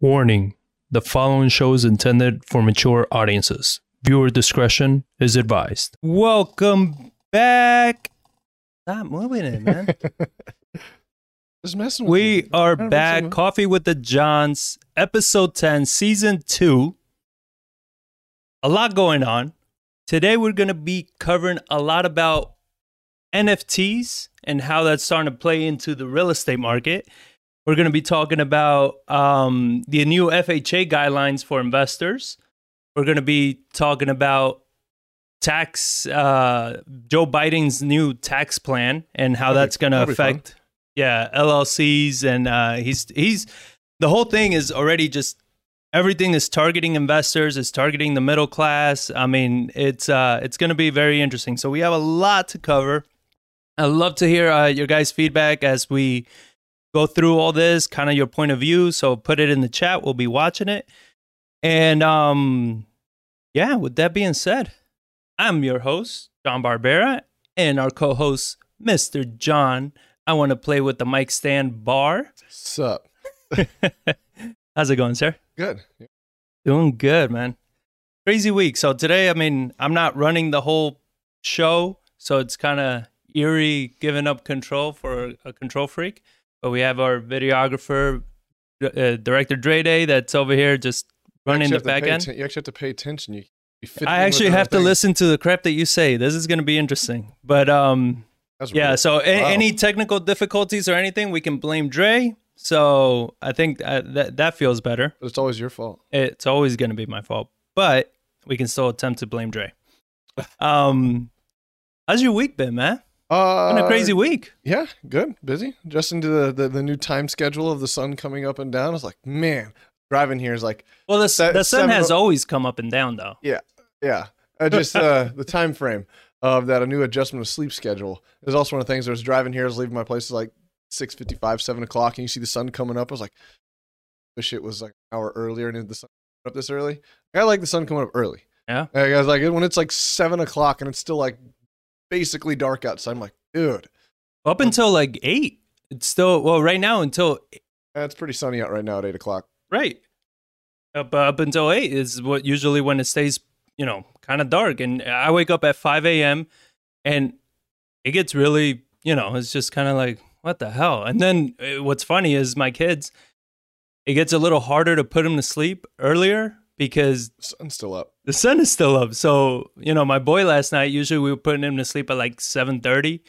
Warning the following show is intended for mature audiences. Viewer discretion is advised. Welcome back. Stop moving it, man. Just messing with we you. are Alright, back. what's up, Coffee with the Johns, episode 10, season 2. A lot going on. Today, we're going to be covering a lot about NFTs and how that's starting to play into the real estate market. We're going to be talking about um, the new FHA guidelines for investors. We're going to be talking about tax, uh, Joe Biden's new tax plan and how That'd that's going to affect, yeah, LLCs. And uh, he's he's the whole thing is already just everything is targeting investors, is targeting the middle class. I mean, it's uh, it's going to be very interesting. So we have a lot to cover. I'd love to hear uh, your guys' feedback as we go through all this, kind of your point of view. So put it in the chat. We'll be watching it. And um, yeah, with that being said, I'm your host, John Barbera, and our co-host, Mr. John. I want to play with the mic stand bar. Sup? How's it going, sir? Good. Doing good, man. Crazy week. So today, I mean, I'm not running the whole show, so it's kind of eerie giving up control for a control freak. But we have our videographer, uh, director Dre Day, that's over here just running the back end. you actually have to pay attention. You, you fit I actually have to things. listen to the crap that you say. This is going to be interesting. But um, That's yeah. weird. So a- Wow. any technical difficulties or anything, we can blame Dre. So I think uh, that that feels better. But it's always your fault. it's always going to be my fault, but we can still attempt to blame Dre. Um, how's your week been, man? Uh, Been a crazy week. Yeah, good. Busy. Adjusting to the, the, the new time schedule of the sun coming up and down. I was like, man, driving here is like, Well, the, Se- the sun seven has always come up and down, though. yeah. I just uh, the time frame of that a new adjustment of sleep schedule is also one of the things. I was driving here, I was leaving my place at like six fifty five, seven o'clock, and you see the sun coming up. I was like, wish it was like an hour earlier and the sun up this early. I like the sun coming up early. Yeah. Like, I was like when it's like seven o'clock and it's still like basically dark outside. I'm like, dude, Up until like eight, it's still well. Right now, until it's pretty sunny out right now at eight o'clock. right up up until eight is what usually when it stays, you know, kind of dark. And I wake up at five a.m. and it gets really, you know, it's just kind of like what the hell. And then uh, what's funny is my kids. It gets a little harder to put them to sleep earlier because The sun's still up. The sun is still up. So, you know, my boy last night, usually we were putting him to sleep at like 7.30.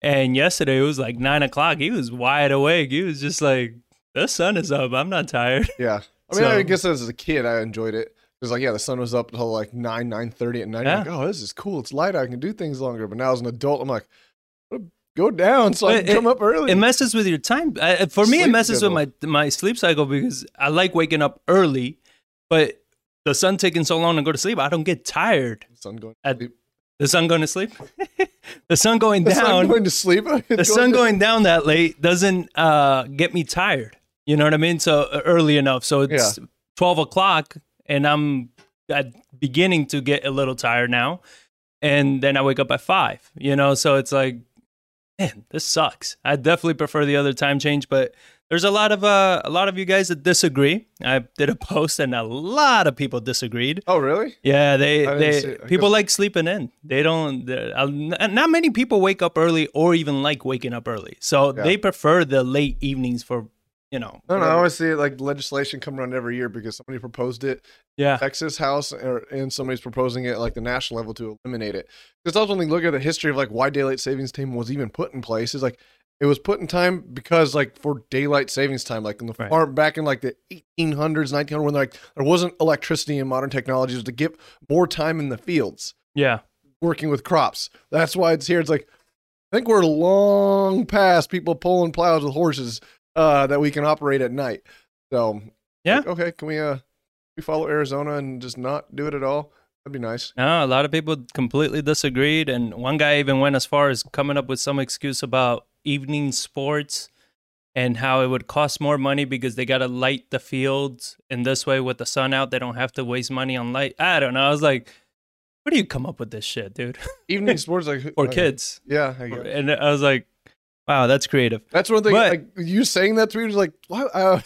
And yesterday it was like 9 o'clock. He was wide awake. He was just like, the sun is up. I'm not tired. Yeah. I mean, I guess as a kid, I enjoyed it. It was like, yeah, the sun was up until like 9, 9.30 at night. Yeah. Like, oh, this is cool. It's light. I can do things longer. But now as an adult, I'm like, go down so I can come up early. It messes with your time. For me, it messes with my, my sleep cycle because I like waking up early. But the sun taking so long to go to sleep, I don't get tired. The sun going At- to sleep. The sun going to sleep? the sun going The down. sun going to sleep. the sun going down that late doesn't uh, get me tired. You know what I mean? So uh, early enough. So it's twelve o'clock, and I'm uh, beginning to get a little tired now. And then I wake up at five. You know, so it's like, man, this sucks. I definitely prefer the other time change, but there's a lot of uh, a lot of you guys that disagree. I did a post, and a lot of people disagreed. Oh, really? Yeah, they I they see it. I people like sleeping in. They don't. uh, Not many people wake up early or even like waking up early. So Yeah. they prefer the late evenings for you know. No, no. I always see it like legislation come around every year because somebody proposed it Yeah, Texas House or, and somebody's proposing it like the national level to eliminate it. Because you look at the history of like why daylight savings time was even put in place is like it was put in time because like for daylight savings time, like in the Right. farm back in like the 1800s, 1900s, when like there wasn't electricity and modern technologies to give more time in the fields yeah, working with crops. That's why it's here. It's like I think we're long past people pulling plows with horses uh, that we can operate at night. So Yeah. like, okay, can we uh we follow Arizona and just not do it at all? That'd be nice. no. A lot of people completely disagreed, and one guy even went as far as coming up with some excuse about evening sports and how it would cost more money because they got to light the fields, and this way with the sun out, they don't have to waste money on light. I don't know. I was like, where do you come up with this shit, dude? Evening sports like For uh, kids. Yeah, I. And I was like, wow, that's creative. That's one thing. But- like you saying that to me was like, what? Uh,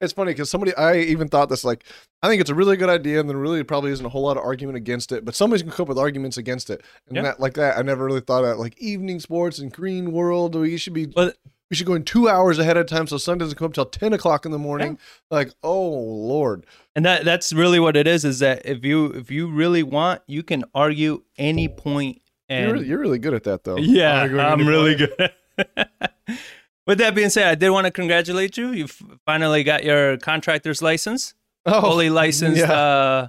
It's funny because somebody I even thought this like I think it's a really good idea, and there really probably isn't a whole lot of argument against it. But somebody's gonna come up with arguments against it, and Yeah. that like that I never really thought of like evening sports and green world. We should be But we should go in two hours ahead of time so sun doesn't come up till ten o'clock in the morning. Like oh lord, and that that's really what it is. Is that if you if you really want, you can argue any point. And you're, really, you're really good at that though. yeah, I'm really point. good. With that being said, I did want to congratulate you. You finally got your contractor's license, Oh, fully licensed yeah. uh,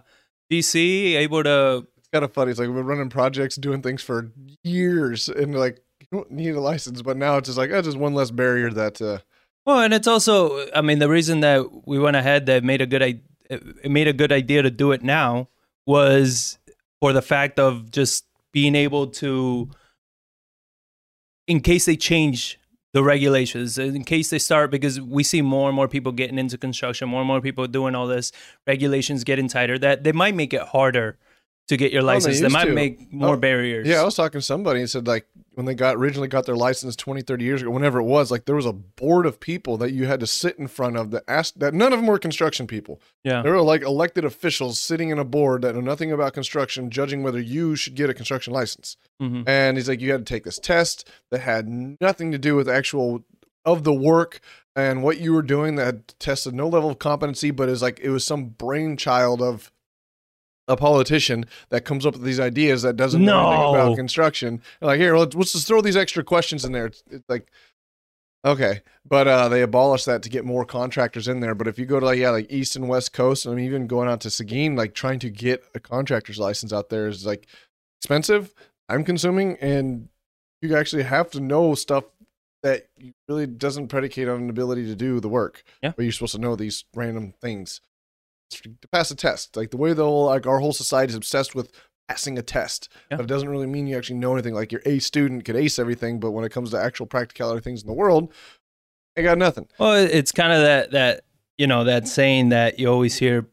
DC, able to. it's kind of funny. It's like we've been running projects, doing things for years, and like you don't need a license, but now it's just like that's just one less barrier that. uh Well, and it's also, I mean, the reason that we went ahead that made a good idea, it made a good idea to do it now was for the fact of just being able to, in case they change the regulations, in case they start, because we see more and more people getting into construction, more and more people doing all this, regulations getting tighter, that they might make it harder to get your Oh, they license. they might to. make more Oh, barriers. Yeah, I was talking to somebody and said like when they got originally got their license 20, 30 years ago, whenever it was, like there was a board of people that you had to sit in front of that asked that none of them were construction people. yeah. There were like elected officials sitting in a board that know nothing about construction, judging whether you should get a construction license. hmm And he's like, you had to take this test that had nothing to do with actual of the work and what you were doing that tested no level of competency, but is like it was some brainchild of a politician that comes up with these ideas that doesn't know anything about construction. Like, here, let's, let's just throw these extra questions in there. It's, it's like, okay, but uh, they abolished that to get more contractors in there. But if you go to like yeah, like East and West Coast, and I'm even going out to Seguin, like trying to get a contractor's license out there is like expensive, time consuming, and you actually have to know stuff that really doesn't predicate on an ability to do the work. Yeah. But you're supposed to know these random things to pass a test. Like the way the whole like our whole society is obsessed with passing a test. Yeah. But it doesn't really mean you actually know anything. Like your A student could ace everything, but when it comes to actual practicality things in the world, they got nothing. Well, it's kind of that that you know that saying that you always hear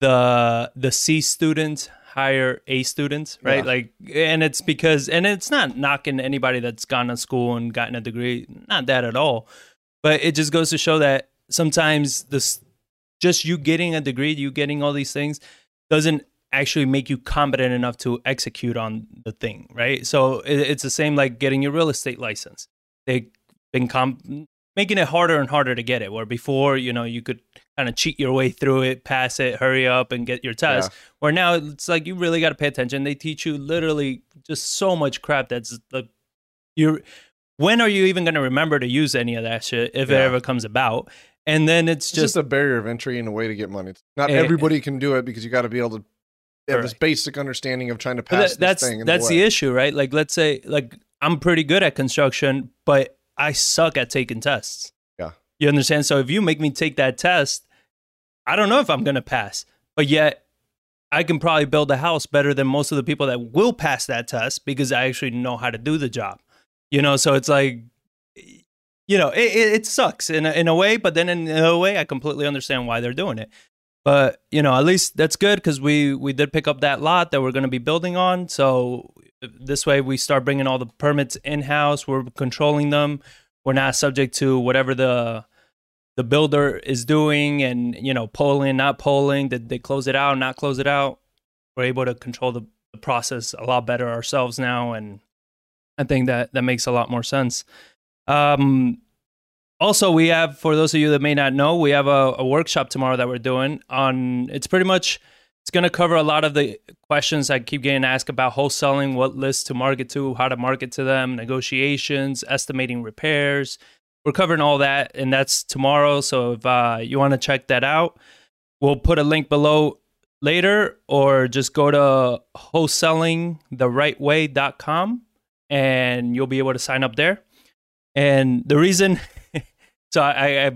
the the C students hire A students, right? Yeah. Like, and it's because, and it's not knocking anybody that's gone to school and gotten a degree, not that at all, but it just goes to show that sometimes this just you getting a degree, you getting all these things, doesn't actually make you competent enough to execute on the thing, right? So it, it's the same like getting your real estate license. They've been com- making it harder and harder to get it. Where before, you know, you could kind of cheat your way through it, pass it, hurry up, and get your test. Where now it's like you really got to pay attention. They teach you literally just so much crap that's like you're. When are you even going to remember to use any of that shit if it ever comes about? And then it's It's just, just a barrier of entry and a way to get money. Not Eh, everybody can do it because you got to be able to have this basic understanding of trying to pass that- that's this thing. in that's the, the issue, right? Like, let's say, like, I'm pretty good at construction, but I suck at taking tests. Yeah. you understand. So if you make me take that test, I don't know if I'm gonna pass, but yet I can probably build a house better than most of the people that will pass that test because I actually know how to do the job. You know, so it's like, you know, it, it, sucks in a, in a way, but then in a way, I completely understand why they're doing it. But you know, at least that's good because we we did pick up that lot that we're going to be building on. So uh, this way, we start bringing all the permits in house. We're controlling them. We're not subject to whatever the the builder is doing, and you know, polling, not polling. Did they close it out? Not close it out? We're able to control the, the process a lot better ourselves now, and I think that that makes a lot more sense. Um, also, we have for those of you that may not know, we have a, a workshop tomorrow that we're doing on. It's pretty much it's going to cover a lot of the questions I keep getting asked about wholesaling, what lists to market to, how to market to them, negotiations, estimating repairs. We're covering all that, and that's tomorrow. So if uh, you want to check that out, we'll put a link below later, or just go to wholesalingtherightway.com and you'll be able to sign up there. And the reason, so I, I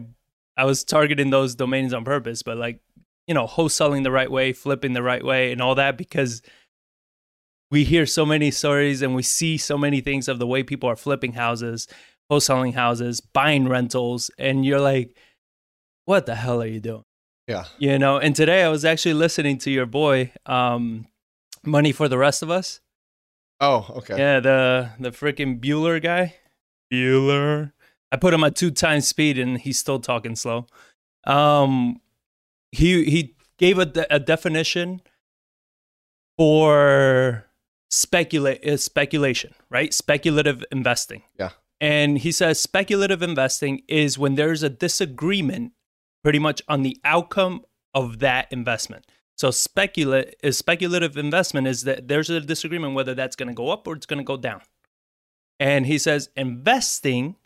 I was targeting those domains on purpose, but like you know, wholesaling the right way, flipping the right way, and all that because we hear so many stories and we see so many things of the way people are flipping houses, wholesaling houses, buying rentals, and you're like, what the hell are you doing? Yeah. You know, and today I was actually listening to your boy, um, Money for the Rest of Us. Oh, okay. Yeah, the the freaking Bueller guy. Bueller. I put him at two times speed and he's still talking slow. Um, he he gave a, de- a definition for speculate uh, speculation, right? Speculative investing. Yeah. And he says speculative investing is when there's a disagreement pretty much on the outcome of that investment. So specula- is speculative investment is that there's a disagreement whether that's going to go up or it's going to go down. And he says investing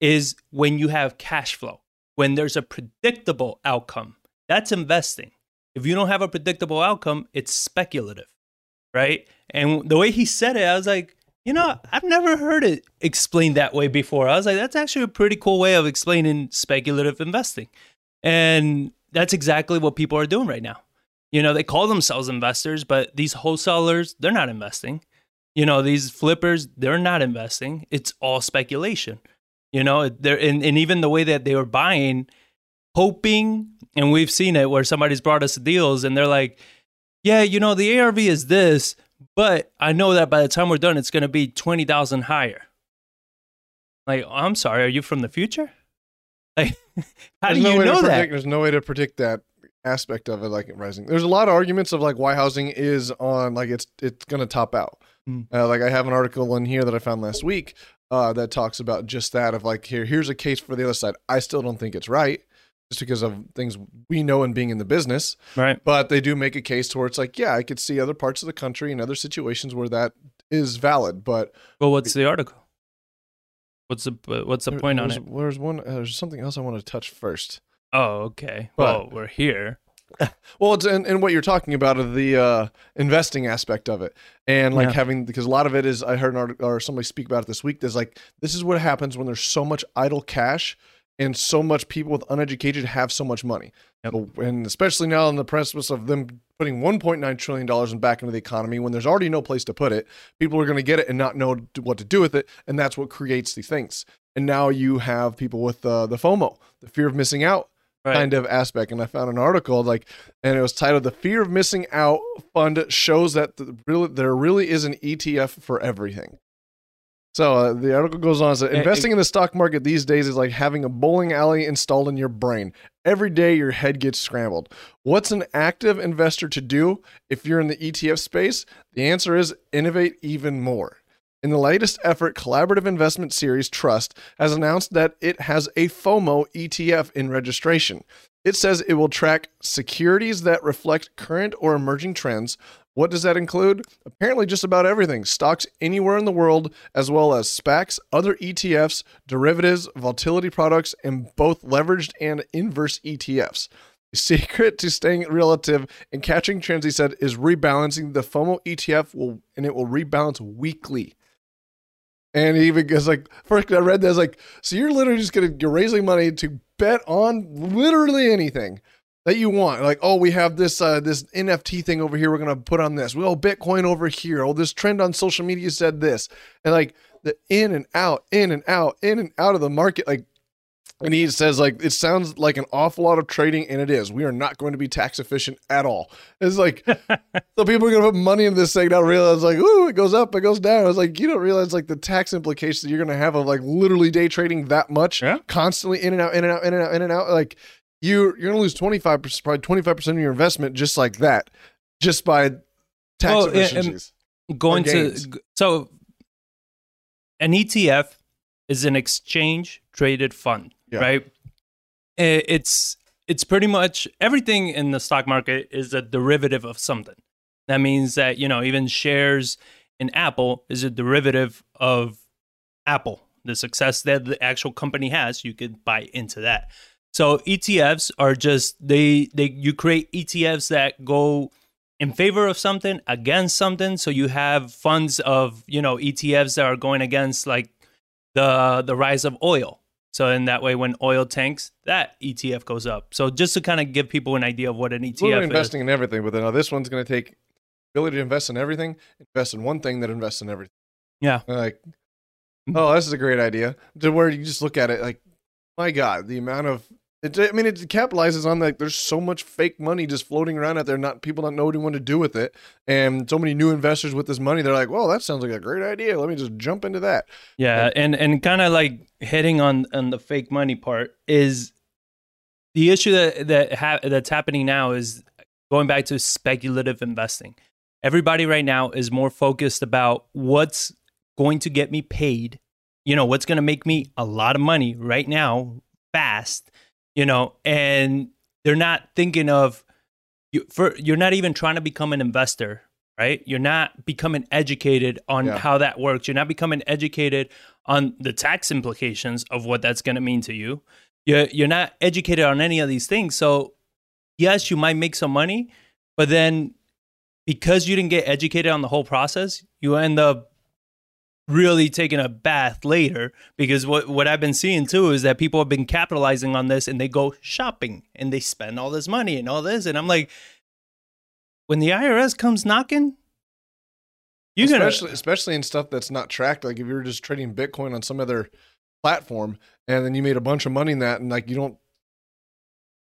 is when you have cash flow, when there's a predictable outcome. That's investing. If you don't have a predictable outcome, it's speculative, right? And the way he said it, I was like, you know, I've never heard it explained that way before. I was like, that's actually a pretty cool way of explaining speculative investing. And that's exactly what people are doing right now. You know, they call themselves investors, but these wholesalers, they're not investing. You know, these flippers, they're not investing. It's all speculation. You know, they're and, and even the way that they were buying, hoping, and we've seen it where somebody's brought us deals and they're like, Yeah, you know, the ARV is this, but I know that by the time we're done, it's gonna be twenty thousand higher. Like, I'm sorry, are you from the future? Like, how there's do no you know that? predict, There's no way to predict that aspect of it, like it rising. There's a lot of arguments of like why housing is on, like it's it's gonna top out. Mm. Uh, like I have an article in here that I found last week uh, that talks about just that of like here here's a case for the other side. I still don't think it's right, just because of things we know and being in the business. Right. But they do make a case to where it's like, yeah, I could see other parts of the country and other situations where that is valid. But Well, what's the article? What's the what's the there- point on it? There's one. Uh, there's something else I want to touch first. Oh, okay. But- well, we're here. Well, it's and, and what you're talking about of the uh, investing aspect of it, and like Yeah. having because a lot of it is I heard an article or somebody speak about it this week. There's like this is what happens when there's so much idle cash and so much people with uneducated have so much money, Yep. And especially now in the precipice of them putting 1.9 trillion dollars back into the economy when there's already no place to put it, people are going to get it and not know what to do with it, and that's what creates the things. And now you have people with uh, the FOMO, the fear of missing out, Right. kind of aspect. And I found an article like, and it was titled "The Fear of Missing Out Fund shows that the, really there really is an ETF for everything." So uh, the article goes on Eh, investing in the stock market these days is like having a bowling alley installed in your brain. Every day your head gets scrambled. What's an active investor to do if you're in the ETF space? The answer is innovate even more. In the latest effort, Collaborative Investment Series Trust has announced that it has a FOMO ETF in registration. It says it will track securities that reflect current or emerging trends. What does that include? Apparently, just about everything stocks anywhere in the world, as well as SPACs, other ETFs, derivatives, volatility products, and both leveraged and inverse ETFs. The secret to staying relative and catching trends, he said, is rebalancing. The FOMO ETF will, and it will rebalance weekly. And he even goes like, first I read was like, so you're literally just gonna you're raising money to bet on literally anything that you want. Like, oh, we have this uh, this NFT thing over here. We're gonna put on this. Well, Bitcoin over here. Oh, this trend on social media said this, and like the in and out, in and out, in and out of the market. Like, and he says like it sounds like an awful lot of trading, and it is. We are not going to be tax efficient at all. It's like so people are gonna put money in this thing, not realize like, ooh, it goes up, it goes down. It's like you don't realize like the tax implications that you're gonna have of like literally day trading that much, Yeah. constantly in and out, in and out, in and out, in and out. Like you, you're gonna lose twenty five percent, probably twenty five percent of your investment just like that, just by tax Well, efficiencies. going to so an ETF is an exchange traded fund, Yeah. right? It's it's pretty much everything in the stock market is a derivative of something. That means that you know even shares in Apple is a derivative of Apple. The success that the actual company has, you could buy into that. So ETFs are just they they you create ETFs that go in favor of something against something so you have funds of you know etfs that are going against like the the rise of oil so in that way when oil tanks that etf goes up. So just to kind of give people an idea of what an etf is. investing in everything, but then uh, this one's gonna take ability to invest in everything, invest in one thing that invests in everything. yeah. Like, oh, this is a great idea. To where you just look at it like, my God, the amount of it, I mean, it capitalizes on like there's so much fake money just floating around out there, not people not knowing what to do with it, and so many new investors with this money. They're like, well, that sounds like a great idea. Let me just jump into that. yeah and and kind of like hitting on on the fake money part is the issue that that ha- that's happening now is going back to speculative investing. Everybody right now is more focused about what's going to get me paid. You know, what's going to make me a lot of money right now, fast. You know, and they're not thinking of you for you're not even trying to become an investor right? You're not becoming educated on Yeah. how that works. You're not becoming educated on the tax implications of what that's going to mean to you. You're, you're not educated on any of these things. So yes you might make some money but then because you didn't get educated on the whole process you end up really taking a bath later because what what I've been seeing too is that people have been capitalizing on this and they go shopping and they spend all this money and all this and I'm like when the IRS comes knocking you're gonna especially especially in stuff that's not tracked. Like if you were just trading Bitcoin on some other platform and then you made a bunch of money in that, and like you don't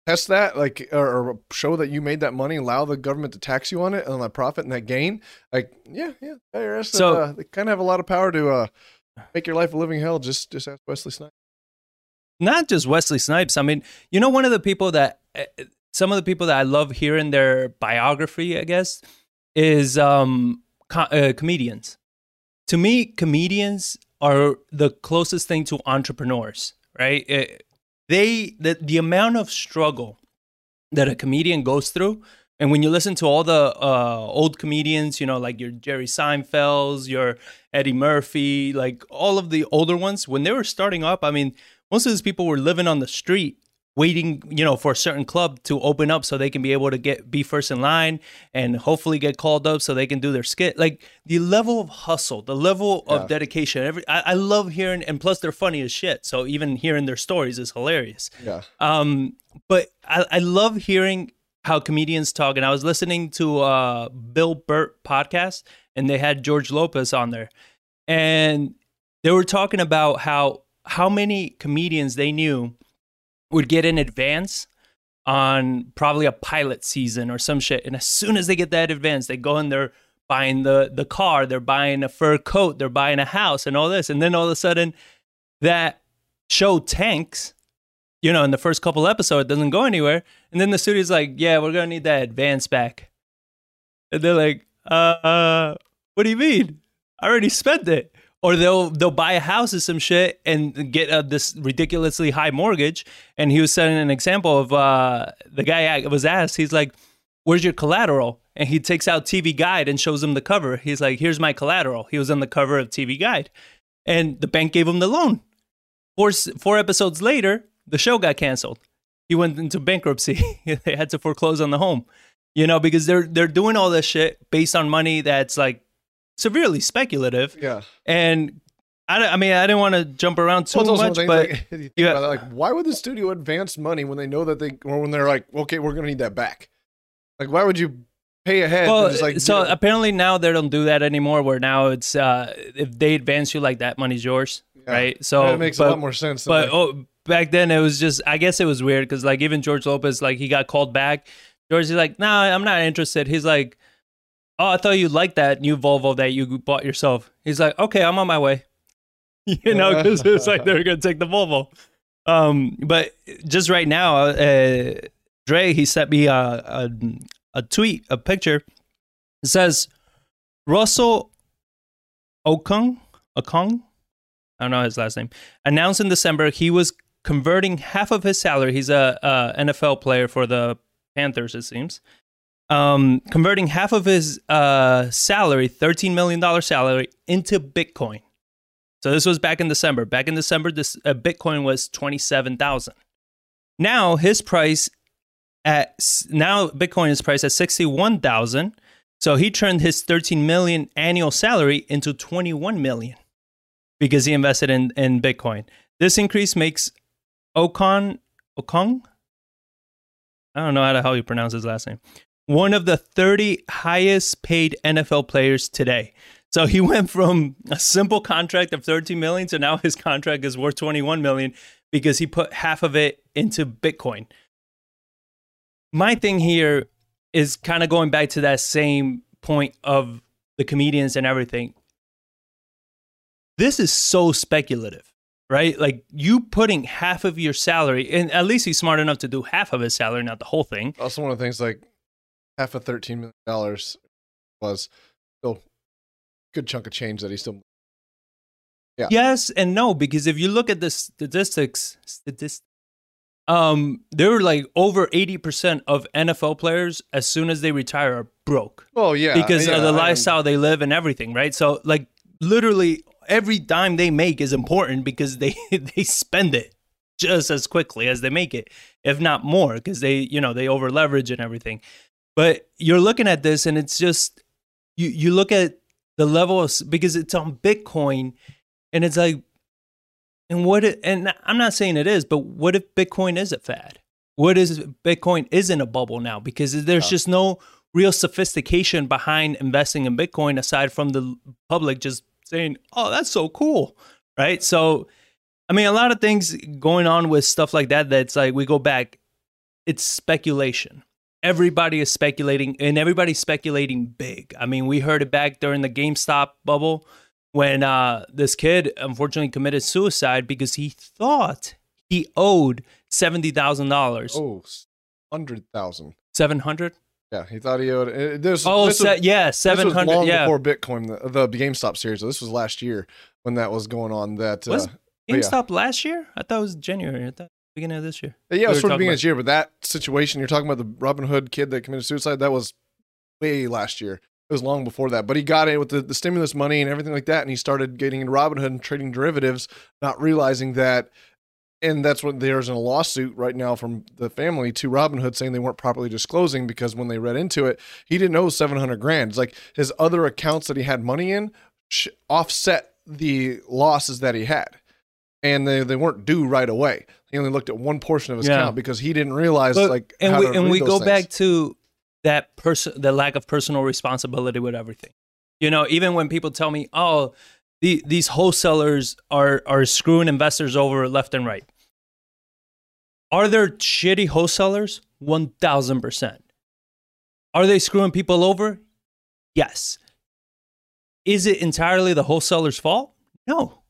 test that, like or, or show that you made that money, allow the government to tax you on it on that profit and that gain. Like yeah, yeah, IRS. So- uh, they kind of have a lot of power to uh, make your life a living hell. Just just ask Wesley Snipes. not just Wesley Snipes. I mean, you know, one of the people that uh, some of the people that I love hearing their biography, I guess, is um, co- uh, comedians. To me, comedians are the closest thing to entrepreneurs, right? Uh, they the the amount of struggle that a comedian goes through. And when you listen to all the uh, old comedians, you know, like your Jerry Seinfelds, your Eddie Murphy, like all of the older ones, when they were starting up, I mean, most of these people were living on the street waiting you know for a certain club to open up so they can be able to get be first in line and hopefully get called up so they can do their skit. Like the level of hustle the level Yeah. of dedication every I, I love hearing and plus they're funny as shit. So even hearing their stories is hilarious. Yeah, um, but I, I love hearing how comedians talk. And I was listening to uh Bill Burr podcast, and they had George Lopez on there, and they were talking about how how many comedians they knew would get in advance on probably a pilot season or some shit. And as soon as they get that advance, they go and they're buying the the car, they're buying a fur coat, they're buying a house, and all this. And then all of a sudden, that show tanks you know, in the first couple episodes, doesn't go anywhere. And then the studio's like, yeah, we're to need that advance back. And they're like, uh, uh, what do you mean? I already spent it. Or they'll they'll buy a house or some shit and get uh, this ridiculously high mortgage. And he was setting an example of uh, the guy was asked, he's like, where's your collateral? And he takes out TV Guide and shows him the cover. He's like, here's my collateral. He was on the cover of TV Guide. And the bank gave him the loan. Four, four episodes later, the show got canceled. He went into bankruptcy. they had to foreclose on the home, you know, because they're they're doing all this shit based on money that's like severely speculative. yeah. And I, I mean, I didn't want to jump around too Well, much, but like, yeah. like, why would the studio advance money when they know that they, or when they're like, okay, we're gonna need that back? Like, why would you pay ahead? well, just like, so apparently now they don't do that anymore. Where now it's uh, if they advance you like that, money's yours, Yeah. right? So that makes but- a lot more sense. But like- oh, back then it was just I guess it was weird because like even George Lopez like he got called back. George is like, nah, I'm not interested. He's like, oh, I thought you liked that new Volvo that you bought yourself. He's like, okay, I'm on my way. you know, because it's like they're gonna take the Volvo. Um, but just right now, uh, Dre he sent me a, a a tweet, a picture. It says Russell Okung, Okung, I don't know his last name, announced in December he was converting half of his salary. He's a, a NFL player for the Panthers, it seems. Um, converting half of his uh, salary, $13 million salary, into Bitcoin. So this was back in December. Back in December, this uh, Bitcoin was 27,000. Now his price at now Bitcoin is priced at 61,000. So he turned his 13 million annual salary into 21 million because he invested in, in Bitcoin. This increase makes Okon Okong? I don't know how the hell you pronounce his last name. One of the 30 highest paid NFL players today. So he went from a simple contract of 13 million to now his contract is worth 21 million because he put half of it into Bitcoin. My thing here is kind of going back to that same point of the comedians and everything. This is so speculative. right? Like you putting half of your salary, and at least he's smart enough to do half of his salary, not the whole thing. Also, one of the things like half of thirteen million dollars was still a good chunk of change that he still. Yeah. Yes and no, because if you look at the statistics, statistics, um, there were like over eighty percent of NFL players as soon as they retire are broke Oh yeah, because yeah, of the I mean, lifestyle they live and everything, right? So like literally every dime they make is important because they they spend it just as quickly as they make it, if not more, because they you know they over leverage and everything. But you're looking at this and it's just you you look at the level of because it's on Bitcoin and it's like and what it, and I'm not saying it is, but what if Bitcoin is a fad? What is Bitcoin isn't a bubble now because there's Yeah. just no real sophistication behind investing in Bitcoin aside from the public just saying, "Oh, that's so cool." Right? So I mean, a lot of things going on with stuff like that that's like we go back it's speculation. Everybody is speculating and everybody's speculating big. I mean, we heard it back during the GameStop bubble when uh, this kid unfortunately committed suicide because he thought he owed seventy thousand dollars. Oh, hundred thousand. Seven hundred? Yeah, he thought he owed. uh, This, Oh, this was- se- yeah, This was hundred. Yeah, before Bitcoin, the, the GameStop series. So this was last year when that was going on. That Was uh, yeah. GameStop last year? I thought it was January. I thought beginning of this year. Uh, yeah, it was sort of beginning of this year. But that situation you're talking about, the Robinhood kid that committed suicide, that was way last year. It was long before that. But he got in with the, the stimulus money and everything like that, and he started getting into Robinhood and trading derivatives, not realizing that. And that's what there's in a lawsuit right now from the family to Robinhood saying they weren't properly disclosing because when they read into it, he didn't owe 700 grand. It's like his other accounts that he had money in offset the losses that he had. And they, they weren't due right away. He only looked at one portion of his Yeah. account because he didn't realize But- like and we and we go things. back to that person the lack of personal responsibility with everything. You know even when people tell me oh the, these wholesalers are are screwing investors over left and right. Are there shitty wholesalers? 1000% are they screwing people over? Yes. Is it entirely the wholesaler's fault? No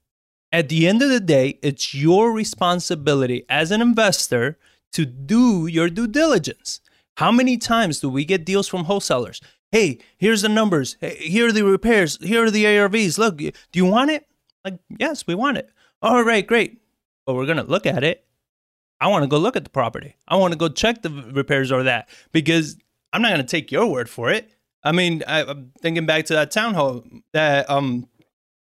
at the end of the day it's your responsibility as an investor to do your due diligence. How many times do we get deals from wholesalers? Hey, here's the numbers. Hey, here are the repairs. Here are the ARVs. Look, do you want it? Like, yes, we want it. All right, great. But we're going to look at it. I want to go look at the property. I want to go check the repairs or that because I'm not going to take your word for it. I mean, I, I'm thinking back to that town hall that um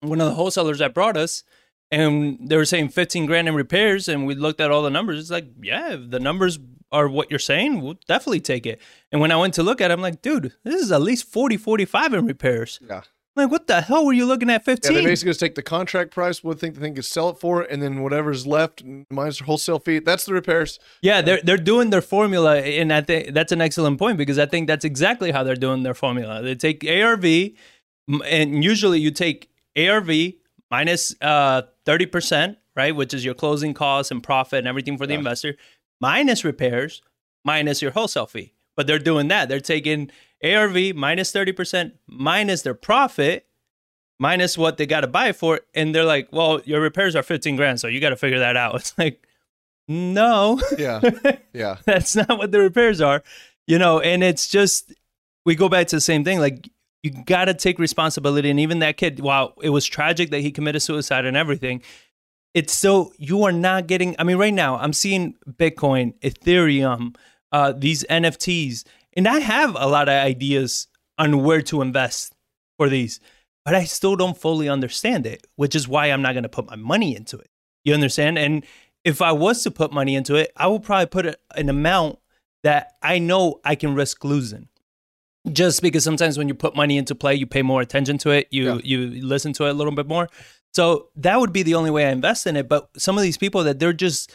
one of the wholesalers that brought us, and they were saying 15 grand in repairs, and we looked at all the numbers. It's like, yeah, if the numbers are what you're saying, we'll definitely take it. And when I went to look at it, I'm like, dude, this is at least 40, 45 in repairs. Yeah. I'm like, what the hell were you looking at 15 Yeah, 15? they basically just take the contract price, what they think they think could sell it for, and then whatever's left minus their wholesale fee. That's the repairs. Yeah, they're they're doing their formula, and I think that's an excellent point because I think that's exactly how they're doing their formula. They take ARV, and usually you take ARV minus uh, thirty percent, right, which is your closing costs and profit and everything for the Yeah. investor, minus repairs, minus your wholesale fee. But they're doing that. They're taking ARV minus minus thirty percent, minus their profit, minus what they got to buy for, and they're like, "Well, your repairs are fifteen grand, so you got to figure that out." It's like, no. Yeah, yeah. That's not what the repairs are, you know. And it's just we go back to the same thing. Like you got to take responsibility. And even that kid, while it was tragic that he committed suicide and everything, it's so you are not getting. I mean, right now I'm seeing Bitcoin, Ethereum, uh, these NFTs, and I have a lot of ideas on where to invest for these, but I still don't fully understand it, which is why I'm not going to put my money into it. You understand? And if I was to put money into it, I would probably put an amount that I know I can risk losing. Just because sometimes when you put money into play, you pay more attention to it, you Yeah. you listen to it a little bit more. So that would be the only way I invest in it. But some of these people that they're just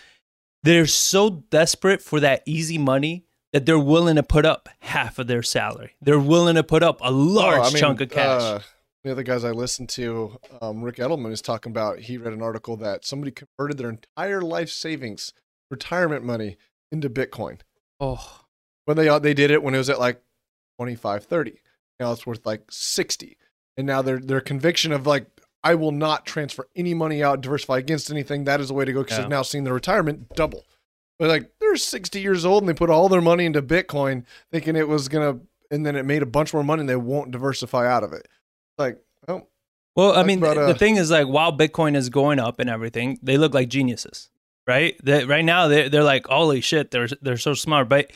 they're so desperate for that easy money that they're willing to put up half of their salary. They're willing to put up a large Oh, I mean, chunk of cash. uh, the other guys I listened to, um, Rick Edelman is talking about. He read an article that somebody converted their entire life savings, retirement money, into Bitcoin. oh, When they they did it when it was at like 25, 30. Now it's worth like 60. And now their their conviction of like I will not transfer any money out, diversify against anything. That is the way to go because Yeah. they've now seen their retirement double. But like they're 60 years old and they put all their money into Bitcoin thinking it was gonna and then it made a bunch more money and they won't diversify out of it. Like, oh Well, I mean, about, the, uh, the thing is, like, while Bitcoin is going up and everything, they look like geniuses, right? They, right now, they're, they're like, holy shit, they're they're so smart. But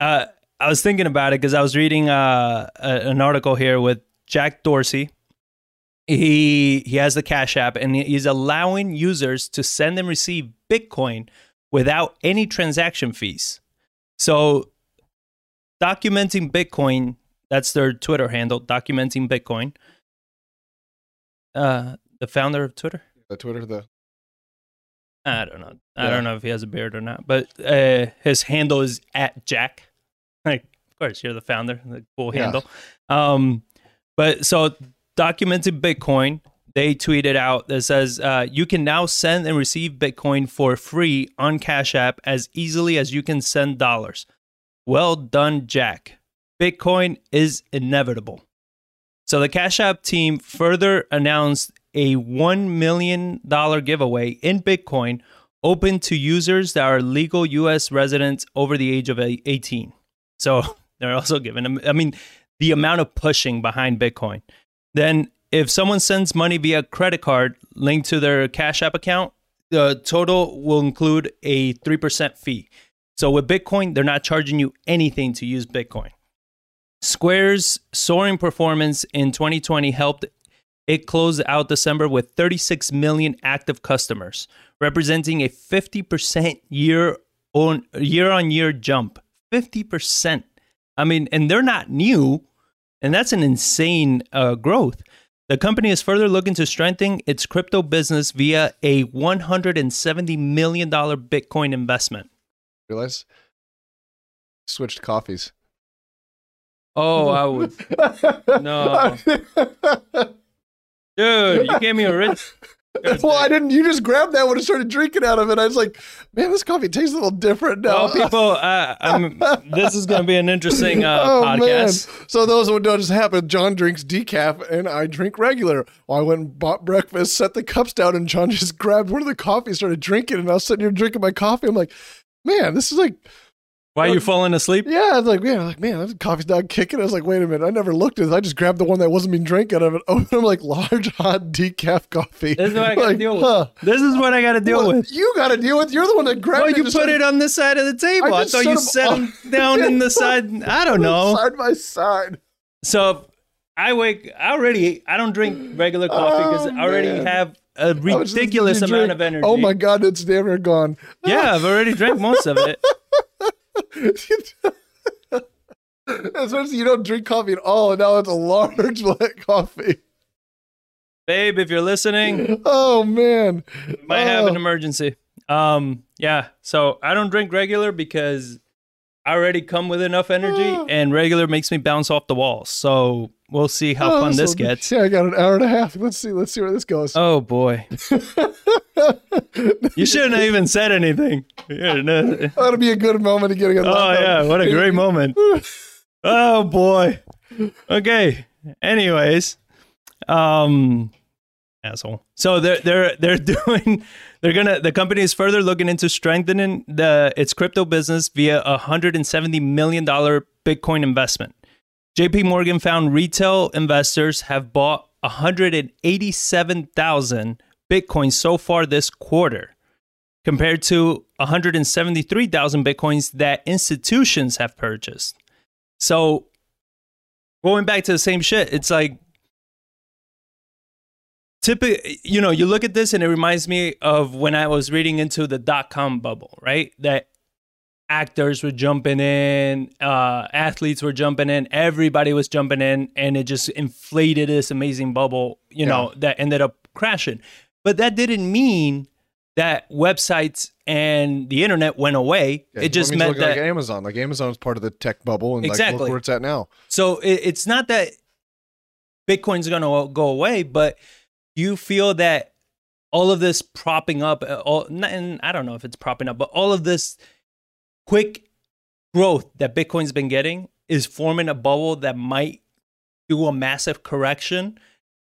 uh, I was thinking about it because I was reading uh, a, an article here with Jack Dorsey. He he has the Cash App, and he's allowing users to send and receive Bitcoin without any transaction fees. So, documenting Bitcoin. That's their Twitter handle, documenting Bitcoin uh the founder of Twitter. the Twitter, the I don't know. I Yeah. don't know if he has a beard or not, but uh his handle is at Jack. Like, of course, you're the founder. The cool Yeah. handle. Um, but so documented Bitcoin. They tweeted out that says uh, you can now send and receive Bitcoin for free on Cash App as easily as you can send dollars. Well done, Jack. Bitcoin is inevitable. So the Cash App team further announced a $1 million giveaway in Bitcoin open to users that are legal US residents over the age of 18. So they're also giving them, I mean, the amount of pushing behind Bitcoin. Then if someone sends money via credit card linked to their Cash App account, the total will include a 3% fee. So with Bitcoin, they're not charging you anything to use Bitcoin. Square's soaring performance in 2020 helped it close out December with 36 million active customers, representing a 50% year on year on year jump. 50%. I mean, and they're not new, and that's an insane uh, growth. The company is further looking to strengthen its crypto business via a $170 million Bitcoin investment. realize switched coffees. Oh, I would. No. Dude, you gave me a rich. well, I didn't. You just grabbed that one and started drinking out of it. I was like, man, this coffee tastes a little different now. Well, people, uh, I'm, this is going to be an interesting uh, Oh, podcast. So those don't just happen, John drinks decaf and I drink regular. Well, I went and bought breakfast, set the cups down, and John just grabbed one of the coffee, started drinking, and I was sitting here drinking my coffee. I'm like, man, this is like, Why are you falling asleep? yeah. I was like, yeah, like man, this coffee's not kicking. I was like, wait a minute, I never looked at this. I just grabbed the one that wasn't being drank out of it. Opened I'm like large hot decaf coffee. This is what I got to Like, deal with. huh. This is what I got to deal Well, with. You got to deal with. You're the one that grabbed Well, it. you put started it on this side of the table. I I, just thought you set set 'em them down in the side. I don't know. side by side. So I wake. I already. I don't drink regular coffee because Oh, I already man. have a ridiculous to amount drink. of energy. Oh my god, it's damn near gone. Yeah, I've already drank most of it. Especially you don't drink coffee at all, and now it's a large black coffee. Babe, if you're listening, Oh man, might have an Oh. emergency. Um, yeah. So I don't drink regular because I already come with enough energy, Oh. and regular makes me bounce off the walls. So we'll see how Oh, fun this gets. Yeah, I got an hour and a half. Let's see. Let's see where this goes. Oh boy, you shouldn't have even said anything. That'll be a good moment to get a Oh yeah, what a great moment. Oh boy. Okay. Anyways, um asshole. So they're they're they're doing they're gonna the company is further looking into strengthening the its crypto business via a hundred and seventy million dollar Bitcoin investment. JP Morgan found retail investors have bought 187,000 Bitcoins so far this quarter compared to 173,000 Bitcoins that institutions have purchased. So going back to the same shit, it's like typically, you know, you look at this and it reminds me of when I was reading into the dot com bubble, right? That actors were jumping in, uh, athletes were jumping in, everybody was jumping in, and it just inflated this amazing bubble, you know, that ended up crashing. But that didn't mean that websites and the internet went away. Yeah, it just meant that like Amazon. Like Amazon's part of the tech bubble, and like Exactly. look where it's at now. So it, it's not that Bitcoin's going to go away, but you feel that all of this propping up, uh, all, and I don't know if it's propping up, but all of this quick growth that Bitcoin's been getting is forming a bubble that might do a massive correction.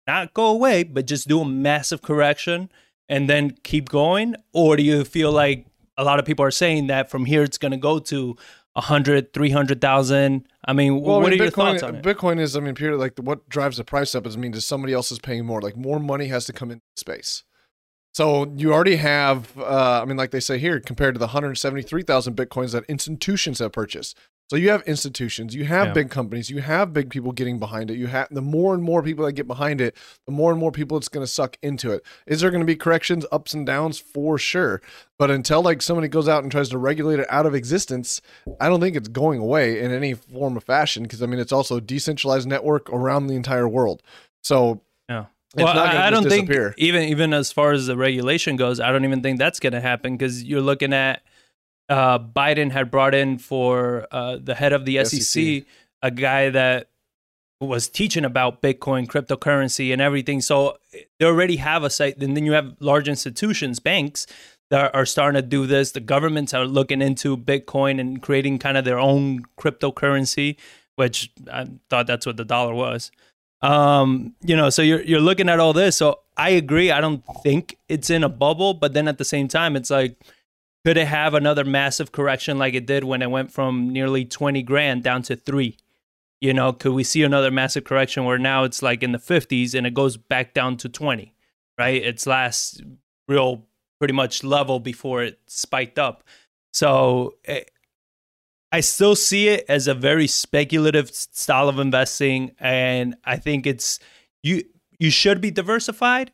not go away, but just do a massive correction and then keep going? Or do you feel like a lot of people are saying that from here it's going to go to 100, 300,000? I mean, Well, I what mean, are your Bitcoin, thoughts on it? Bitcoin is, I mean, pure like what drives the price up is, I mean, just somebody else is paying more. Like more money has to come into space. So you already have, uh, I mean, like they say here, compared to the 173,000 Bitcoins that institutions have purchased. So you have institutions, you have Yeah. big companies, you have big people getting behind it. You have the more and more people that get behind it, the more and more people it's going to suck into it. Is there going to be corrections, ups and downs for sure? But until like somebody goes out and tries to regulate it out of existence, I don't think it's going away in any form of fashion because I mean it's also a decentralized network around the entire world. So Yeah. it's well, not I, I don't disappear. think even even as far as the regulation goes, I don't even think that's going to happen because you're looking at uh, Biden had brought in for uh, the head of the The SEC, SEC. a guy that was teaching about Bitcoin, cryptocurrency, and everything. So they already have a site. And then you have large institutions, banks that are starting to do this. The governments are looking into Bitcoin and creating kind of their own cryptocurrency, which I thought that's what the dollar was. Um, you know, so you're you're looking at all this. So I agree. I don't think it's in a bubble, but then at the same time, it's like, could it have another massive correction like it did when it went from nearly twenty grand down to three? You know, could we see another massive correction where now it's like in the fifties and it goes back down to twenty? Right? Its last real pretty much level before it spiked up. So eh, I still see it as a very speculative style of investing, and I think it's you. You should be diversified.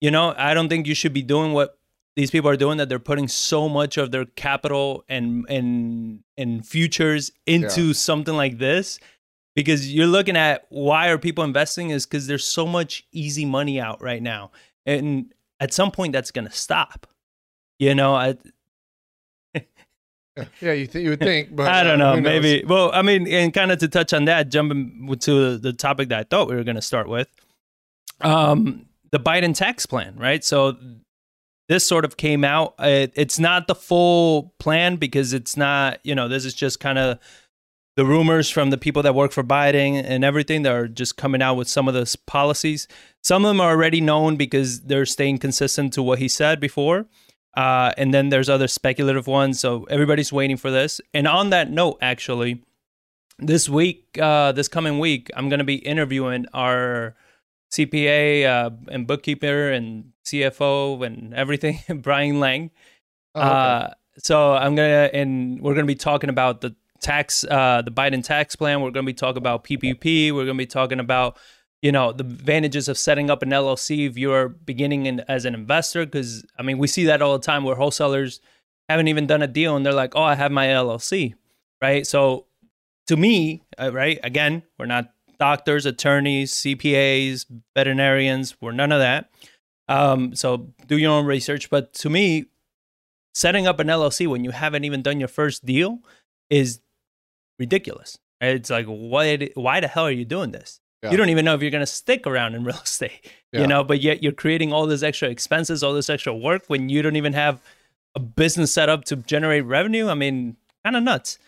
You know, I don't think you should be doing what these people are doing. That they're putting so much of their capital and and and futures into something like this, because you're looking at why are people investing is because there's so much easy money out right now, and at some point that's going to stop. You know, I, yeah, you think you would think, but I don't uh, know. Maybe. Well, I mean, and kind of to touch on that, jumping to the topic that I thought we were going to start with, um, the Biden tax plan, right? So this sort of came out. It, it's not the full plan because it's not. You know, this is just kind of the rumors from the people that work for Biden and everything that are just coming out with some of those policies. Some of them are already known because they're staying consistent to what he said before. Uh, and then there's other speculative ones. So everybody's waiting for this. And on that note, actually, this week, uh, this coming week, I'm going to be interviewing our CPA uh, and bookkeeper and CFO and everything, Brian Lang. Oh, okay. Uh, so I'm gonna and we're gonna be talking about the tax, uh, the Biden tax plan. We're gonna be talking about PPP. We're gonna be talking about you know the advantages of setting up an LLC if you're beginning in, as an investor. Because I mean, we see that all the time where wholesalers haven't even done a deal and they're like, "Oh, I have my LLC," right? So to me, uh, right? Again, we're not doctors, attorneys, CPAs, veterinarians. We're none of that. Um, so do your own research. But to me, setting up an LLC when you haven't even done your first deal is ridiculous. It's like, why, why the hell are you doing this? Yeah. You don't even know if you're going to stick around in real estate, Yeah. you know, but yet you're creating all this extra expenses, all this extra work when you don't even have a business set up to generate revenue. I mean, kind of nuts.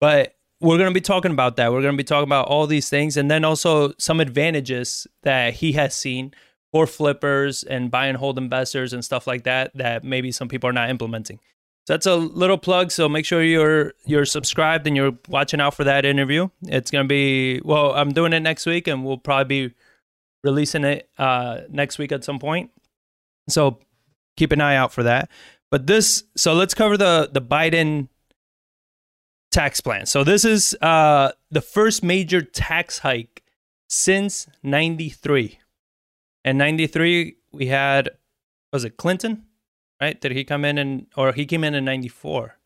But we're going to be talking about that. We're going to be talking about all these things and then also some advantages that he has seen for flippers and buy and hold investors and stuff like that that maybe some people are not implementing. So that's a little plug. So make sure you're you're subscribed and you're watching out for that interview. It's gonna be well, I'm doing it next week and we'll probably be releasing it uh, next week at some point. So keep an eye out for that. But this so let's cover the the Biden tax plan. So this is uh, the first major tax hike since 93. And 93 we had was it Clinton? Right? Did he come in and or he came in in 94?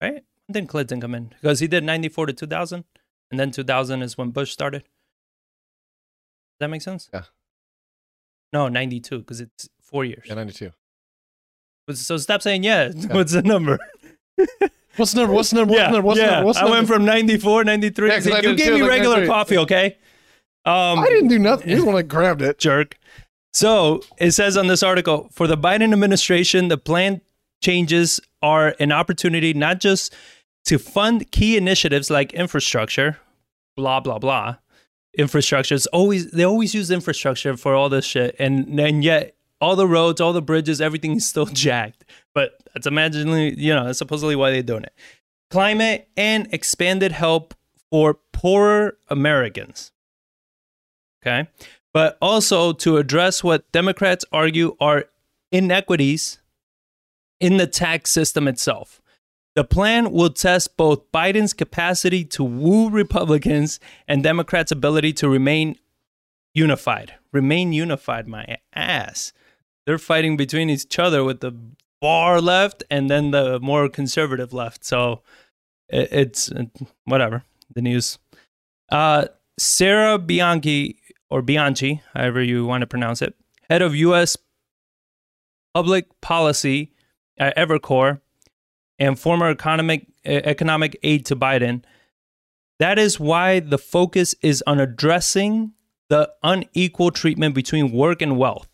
Right? When did Clinton come in? Because he did 94 to 2000 and then 2000 is when Bush started. Does that make sense? Yeah. No, 92 because it's 4 years. Yeah, 92. So stop saying yeah. What's the number? What's the number? What's the number? What's the number? What's the yeah. number? What's the I went from 94, 93. Yeah, you gave me regular coffee, okay? Um, I didn't do nothing. You're the one that grabbed it. jerk. So it says on this article for the Biden administration, the plan changes are an opportunity not just to fund key initiatives like infrastructure, blah, blah, blah, infrastructure. is always they always use infrastructure for all this shit, and and yet all the roads, all the bridges, everything is still jacked. But that's imaginally, you know, that's supposedly why they're doing it. Climate and expanded help for poorer Americans. Okay. But also to address what Democrats argue are inequities in the tax system itself. The plan will test both Biden's capacity to woo Republicans and Democrats' ability to remain unified. Remain unified, my ass. They're fighting between each other with the far left and then the more conservative left. So it's whatever the news. Uh, Sarah Bianchi or Bianchi, however you want to pronounce it, head of U.S. Public Policy at Evercore and former economic economic aide to Biden. That is why the focus is on addressing the unequal treatment between work and wealth.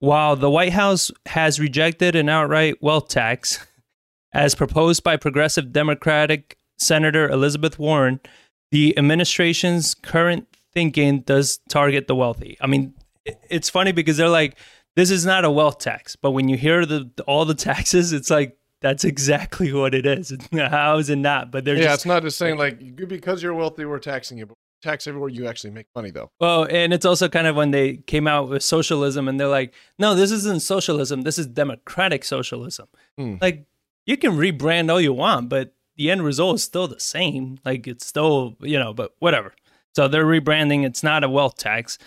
While the White House has rejected an outright wealth tax, as proposed by progressive Democratic Senator Elizabeth Warren, the administration's current thinking does target the wealthy. I mean, it's funny because they're like, this is not a wealth tax, but when you hear the all the taxes, it's like that's exactly what it is. How is it not? But they're yeah, just, it's not just saying like because you're wealthy, we're taxing you, but tax everywhere you actually make money though. Well, and it's also kind of when they came out with socialism and they're like, no, this isn't socialism. This is democratic socialism. Hmm. Like you can rebrand all you want, but the end result is still the same. Like it's still, you know, but whatever. So they're rebranding. It's not a wealth tax.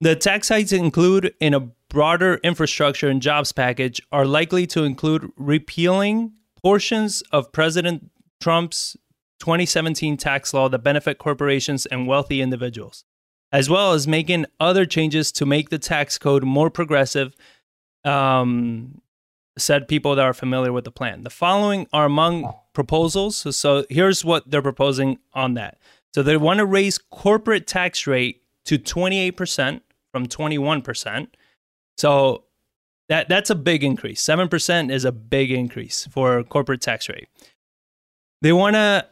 The tax hikes include in a broader infrastructure and jobs package are likely to include repealing portions of President Trump's 2017 tax law that benefit corporations and wealthy individuals, as well as making other changes to make the tax code more progressive, um, said people that are familiar with the plan. The following are among proposals. So here's what they're proposing on that. So they want to raise corporate tax rate to 28% from 21%. So that that's a big increase. 7% is a big increase for corporate tax rate. They want to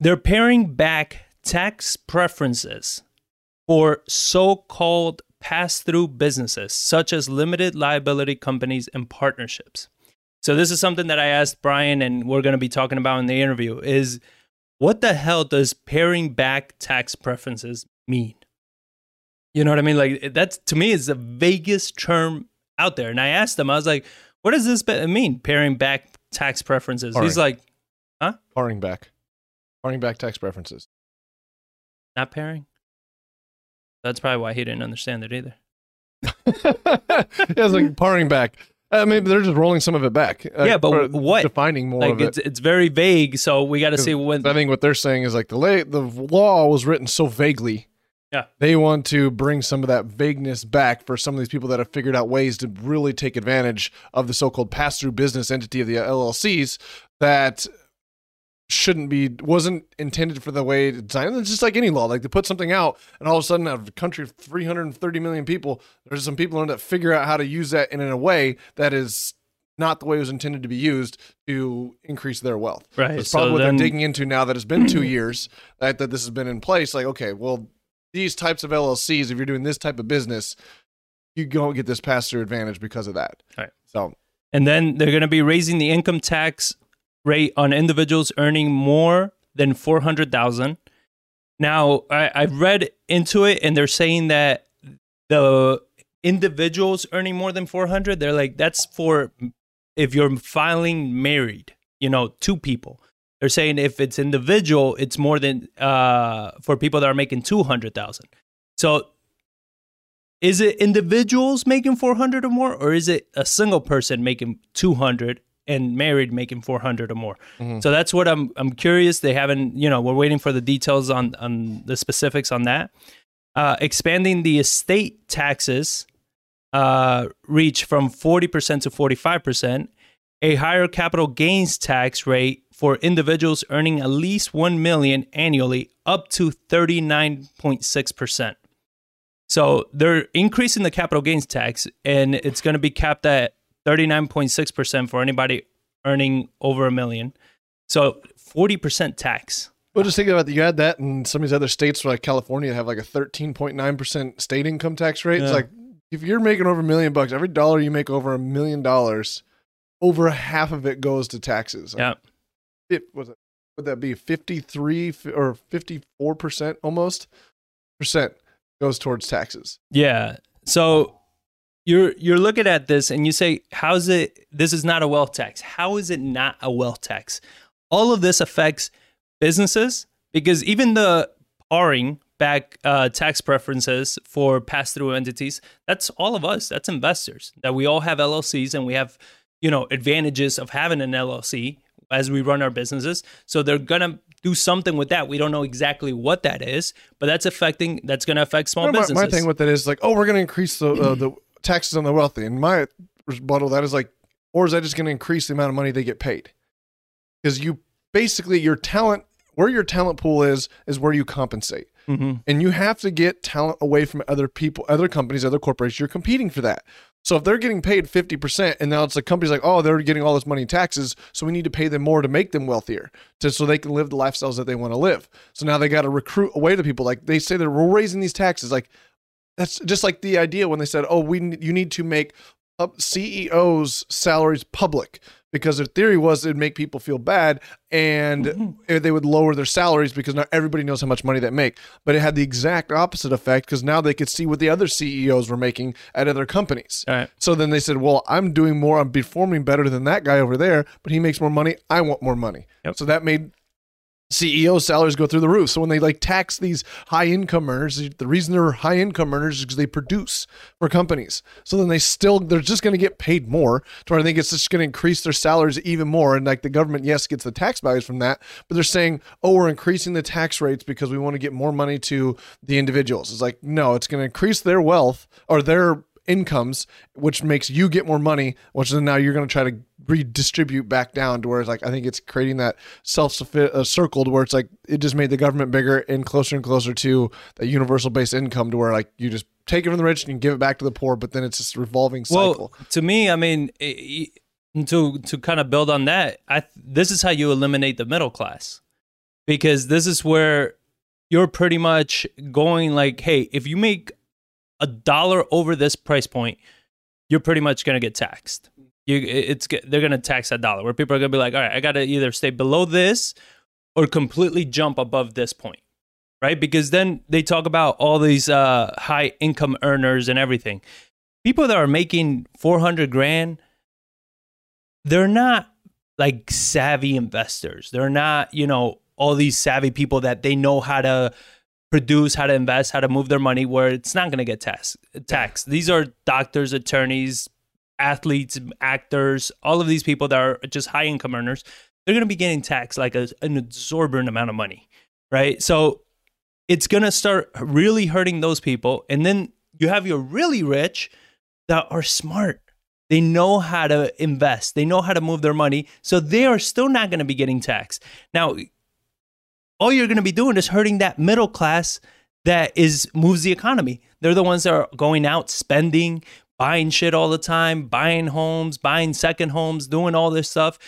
they're paring back tax preferences for so-called pass-through businesses such as limited liability companies and partnerships. So this is something that I asked Brian and we're going to be talking about in the interview is what the hell does paring back tax preferences mean? You know what I mean? Like that's to me is the vaguest term out there. And I asked him, I was like, "What does this mean? Paring back tax preferences?" Paring. He's like, "Huh? Paring back, paring back tax preferences, not pairing." That's probably why he didn't understand it either. yeah, it's like paring back. Uh, mean, they're just rolling some of it back. Uh, yeah, but what defining more like of it's, it? It's very vague, so we got to see when. I think what they're saying is like the la- the law was written so vaguely yeah. They want to bring some of that vagueness back for some of these people that have figured out ways to really take advantage of the so called pass through business entity of the LLCs that shouldn't be wasn't intended for the way it's designed. It's just like any law. Like they put something out and all of a sudden out of a country of 330 million people, there's some people that figure out how to use that in, a way that is not the way it was intended to be used to increase their wealth. Right. So it's probably so what then, they're digging into now that it's been two years that, that this has been in place. Like, okay, well, these types of LLCs, if you're doing this type of business, you don't get this pass through advantage because of that. Right. So, and then they're going to be raising the income tax rate on individuals earning more than four hundred thousand. Now, I, I read into it, and they're saying that the individuals earning more than four hundred, they're like that's for if you're filing married, you know, two people. They're saying if it's individual, it's more than uh, for people that are making two hundred thousand. So, is it individuals making four hundred or more, or is it a single person making two hundred and married making four hundred or more? Mm-hmm. So that's what I'm I'm curious. They haven't, you know, we're waiting for the details on on the specifics on that. Uh, expanding the estate taxes uh, reach from forty percent to forty five percent. A higher capital gains tax rate for individuals earning at least 1 million annually up to 39.6%. So they're increasing the capital gains tax and it's going to be capped at 39.6% for anybody earning over a million. So 40% tax. Well, just think about that. You add that, and some of these other states, like California, have like a thirteen point nine percent state income tax rate. It's like if you're making over a million bucks, every dollar you make over a million dollars, over half of it goes to taxes. Yeah. It was it would that be fifty three or fifty four percent almost percent goes towards taxes. Yeah. So you're you're looking at this and you say, how's it this is not a wealth tax. How is it not a wealth tax? All of this affects businesses because even the paring back uh, tax preferences for pass-through entities, that's all of us. That's investors. That we all have LLCs and we have, you know, advantages of having an LLC as we run our businesses. So they're gonna do something with that. We don't know exactly what that is, but that's affecting. That's gonna affect small my, businesses. my thing with that is like, oh, we're going to increase the uh, the taxes on the wealthy, and my rebuttal that is like, or is that just going to increase the amount of money they get paid? Because you basically your talent, where your talent pool is, is where you compensate, hmm and you have to get talent away from other people, other companies, other corporations. You're competing for that. So if they're getting paid fifty percent, and now it's like companies like, oh, they're getting all this money in taxes, so we need to pay them more to make them wealthier, to so they can live the lifestyles that they want to live. So now they got to recruit away the people. Like they say that we're raising these taxes. Like that's just like the idea when they said, oh, we you need to make uh, up CEOs' salaries public because their theory was it'd make people feel bad and mm-hmm. eh, they would lower their salaries because now everybody knows how much money they make. But it had the exact opposite effect because now they could see what the other CEOs were making at other companies. Right. So then they said, well, I'm doing more, I'm performing better than that guy over there, but he makes more money. I want more money. Yep. So that made CEO salaries go through the roof. So when they like tax these high income earners, the reason they're high income earners is because they produce for companies. So then they still they're just going to get paid more. Where I think it's just going to increase their salaries even more. And like the government, yes, gets the tax values from that, but they're saying, oh, we're increasing the tax rates because we want to get more money to the individuals. It's like no, it's going to increase their wealth or their incomes, which makes you get more money, which then now you're going to try to redistribute back down to where it's like I think it's creating that self uh, circle to where it's like it just made the government bigger and closer and closer to that universal base income to where like you just take it from the rich and you give it back to the poor, but then it's this revolving cycle. Well, to me, I mean, i- i- to to kind of build on that, I this is how you eliminate the middle class, because this is where you're pretty much going like, hey, if you make a dollar over this price point, you're pretty much gonna get taxed. You, it's they're gonna tax that dollar. Where people are gonna be like, all right, I gotta either stay below this or completely jump above this point, right? Because then they talk about all these uh, high income earners and everything. People that are making 400 grand, they're not like savvy investors. They're not, you know, all these savvy people that they know how to produce, how to invest, how to move their money where it's not going to get tax- taxed. These are doctors, attorneys, athletes, actors, all of these people that are just high income earners. They're going to be getting taxed like a, an exorbitant amount of money, right? So it's going to start really hurting those people. And then you have your really rich that are smart. They know how to invest. They know how to move their money. So they are still not going to be getting taxed. Now, all you're going to be doing is hurting that middle class that is moves the economy. They're the ones that are going out spending, buying shit all the time, buying homes, buying second homes, doing all this stuff.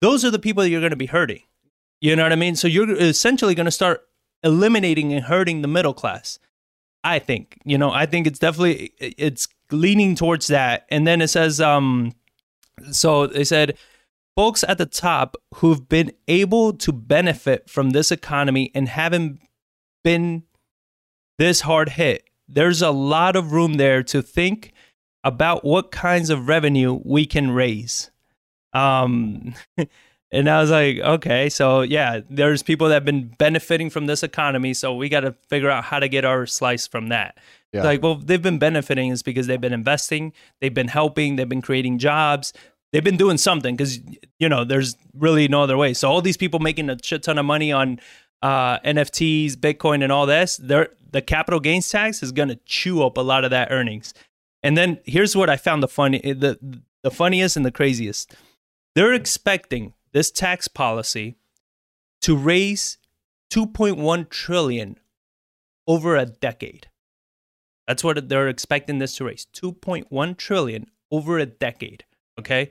Those are the people that you're going to be hurting. You know what I mean? So you're essentially going to start eliminating and hurting the middle class. I think. You know, I think it's definitely it's leaning towards that. And then it says um so they said folks at the top who've been able to benefit from this economy and haven't been this hard hit. There's a lot of room there to think about what kinds of revenue we can raise. Um and I was like, okay, so yeah, there's people that have been benefiting from this economy, so we got to figure out how to get our slice from that. Yeah. Like, well, they've been benefiting is because they've been investing, they've been helping, they've been creating jobs, they've been doing something because you know there's really no other way. So all these people making a shit ton of money on uh, NFTs, Bitcoin, and all this, they're, the capital gains tax is going to chew up a lot of that earnings. And then here's what I found the funny, eh, the the funniest and the craziest. They're expecting this tax policy to raise 2.1 trillion over a decade. That's what they're expecting this to raise 2.1 trillion over a decade. Okay.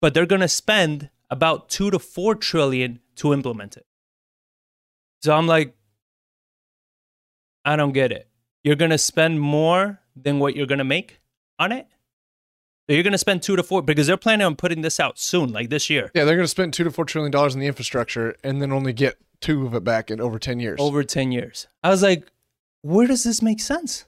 But they're going to spend about two to four trillion to implement it. So I'm like, I don't get it. You're gonna spend more than what you're gonna make on it. So you're gonna spend two to four because they're planning on putting this out soon, like this year, Yeah, they're going to spend two to four trillion dollars in the infrastructure and then only get two of it back in over ten years. over ten years. I was like, where does this make sense?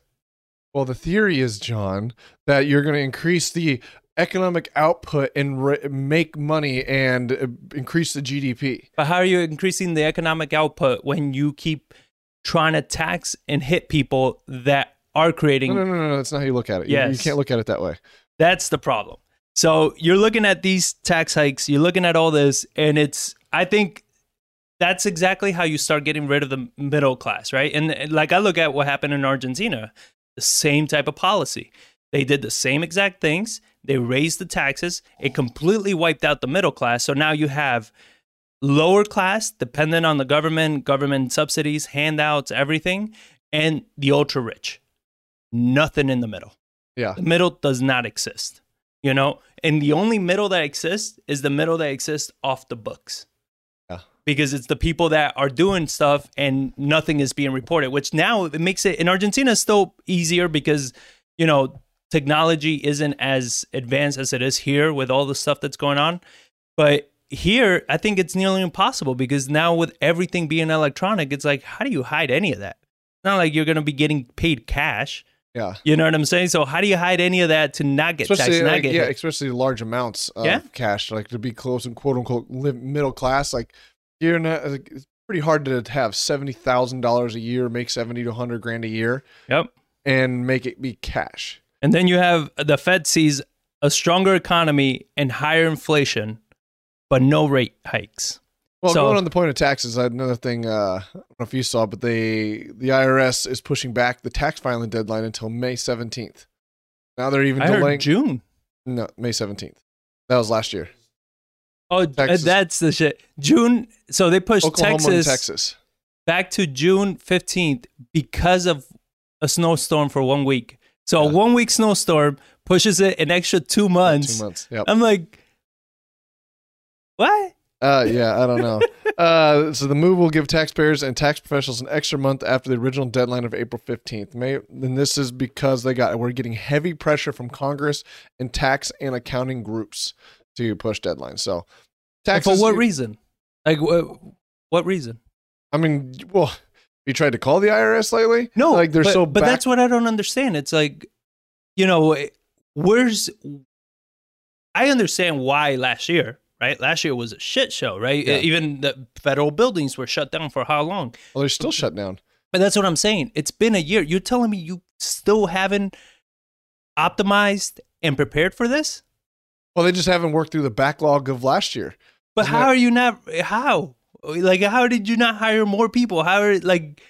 Well, the theory is, John, that you're going to increase the economic output and re- make money and uh, increase the GDP. But how are you increasing the economic output when you keep trying to tax and hit people that are creating No, no, no, no. That's not how you look at it. You- You, can't look at it that way. That's the problem. So you're looking at these tax hikes, you're looking at all this, and it's, I think that's exactly how you start getting rid of the middle class, right? And, and like I look at what happened in Argentina, the same type of policy. They did the same exact things. They raised the taxes. It completely wiped out the middle class. So now you have lower class, dependent on the government, government subsidies, handouts, everything, and the ultra rich. Nothing in the middle. Yeah. The middle does not exist, you know? And the only middle that exists is the middle that exists off the books. Yeah. Because it's the people that are doing stuff and nothing is being reported, which now it makes it in Argentina still easier because, you know, technology isn't as advanced as it is here with all the stuff that's going on. But here, I think it's nearly impossible because now with everything being electronic, it's like, how do you hide any of that? It's not like you're going to be getting paid cash. Yeah. You know what I'm saying? So how do you hide any of that to not get taxed? Especially, Not like, get yeah, hit? especially large amounts of Yeah. cash, like to be close and quote unquote live middle class. Like you're not. Like, it's pretty hard to have seventy thousand dollars a year, make seventy to hundred grand a year, Yep. and make it be cash. And then you have uh, the Fed sees a stronger economy and higher inflation, but no rate hikes. Well, So- going on the point of taxes, another thing. Uh, I don't know if you saw, but they the IRS is pushing back the tax filing deadline until May seventeenth. Now they're even I delaying. June. no, May seventeenth. That was last year. Oh, Texas. that's the shit. June. So they pushed Oklahoma Texas, Texas. back to June 15th because of a snowstorm for one week. So a one week snowstorm pushes it an extra two months. Two months. Yep. I'm like, what? Uh, yeah, I don't know. uh, so the move will give taxpayers and tax professionals an extra month after the original deadline of April 15th. May, and this is because they got we're getting heavy pressure from Congress and tax and accounting groups to push deadlines. So taxes. for what reason? Like, what, what reason? I mean, well, you tried to call the IRS lately? No, like they're but, so. But back- that's what I don't understand. It's like, you know, where's? I understand why last year, right? Last year was a shit show, right? Yeah. Even the federal buildings were shut down for how long? Well, they're still shut down. But that's what I'm saying. It's been a year. You're telling me you still haven't optimized and prepared for this? Well, they just haven't worked through the backlog of last year. But Isn't how that- are you not? How? Like, how did you not hire more people? How are like?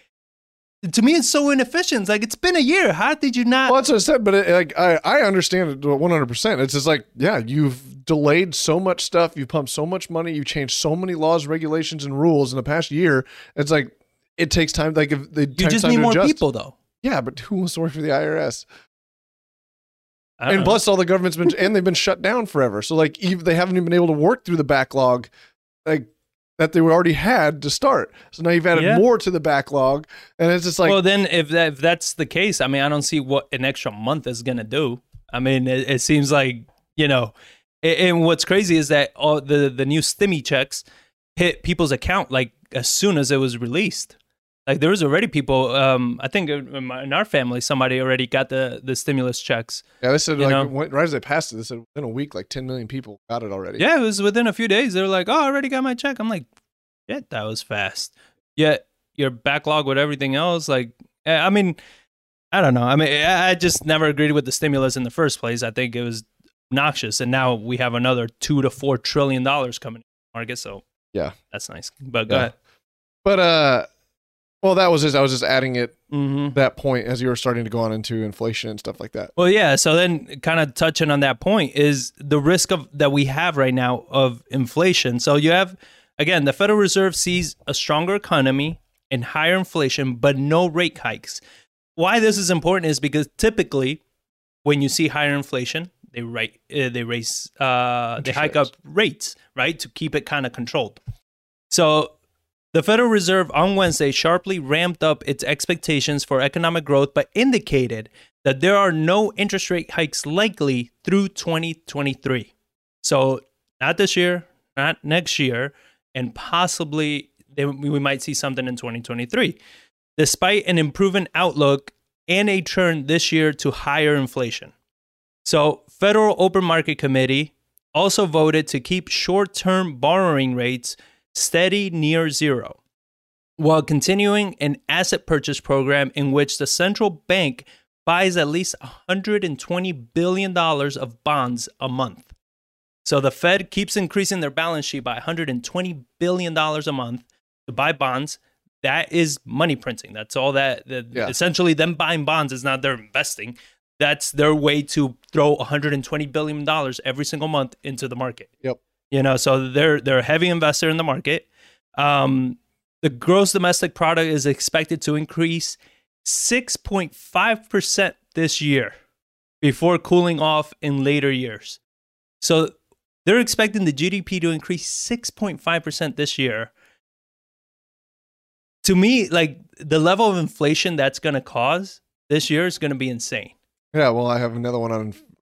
To me, it's so inefficient. It's like it's been a year. How did you not? Well, that's what I said, but it, like I, I understand it one hundred percent. It's just like, yeah, you've delayed so much stuff, you've pumped so much money, you've changed so many laws, regulations, and rules in the past year. It's like it takes time. Like if they you just need more people, though. Yeah, but who wants to work for the IRS? And know. plus, all the government's been and they've been shut down forever. So like, even they haven't even been able to work through the backlog, like that they already had to start. So now you've added Yeah. more to the backlog, and it's just like, well, then if that if that's the case, I mean, I don't see what an extra month is gonna do. I mean, it, it seems like you know, a- and what's crazy is that all the the new stimmy checks hit people's account like as soon as it was released. Like there was already people. Um, I think in our family, somebody already got the the stimulus checks. yeah, they said like when, right as they passed it, they said within a week, like ten million people got it already. Yeah, it was within a few days. They were like, "Oh, I already got my check." I'm like, "Shit, that was fast." Yet your backlog with everything else, like, eh, I mean, I don't know. I mean, I I just never agreed with the stimulus in the first place. I think it was noxious, and now we have another two to four trillion dollars coming in the market. So Yeah. that's nice. But go Yeah. ahead. But uh, well, that was just I was just adding it Mm-hmm. that point as you were starting to go on into inflation and stuff like that. Well, yeah. So then, kind of touching on that point is the risk of that we have right now of inflation. So you have again, the Federal Reserve sees a stronger economy and higher inflation, but no rate hikes. Why this is important is because typically, when you see higher inflation, they rate, uh, they raise, uh, they hike rates. up rates, right, to keep it kind of controlled. So The Federal Reserve on Wednesday sharply ramped up its expectations for economic growth, but indicated that there are no interest rate hikes likely through 2023. So, not this year, not next year, and possibly we might see something in 2023. Despite an improving outlook and a turn this year to higher inflation. So, Federal Open Market Committee also voted to keep short-term borrowing rates steady near zero, while continuing an asset purchase program in which the central bank buys at least $120 billion of bonds a month. So the Fed keeps increasing their balance sheet by $120 billion a month to buy bonds. That is money printing. That's all that, that yeah. essentially them buying bonds is not their investing. That's their way to throw $120 billion every single month into the market. Yep. You know, so they're they're a heavy investor in the market. Um, the gross domestic product is expected to increase 6.5% this year before cooling off in later years. So they're expecting the GDP to increase 6.5% this year. To me, like the level of inflation that's going to cause this year is going to be insane. Yeah, well, I have another one on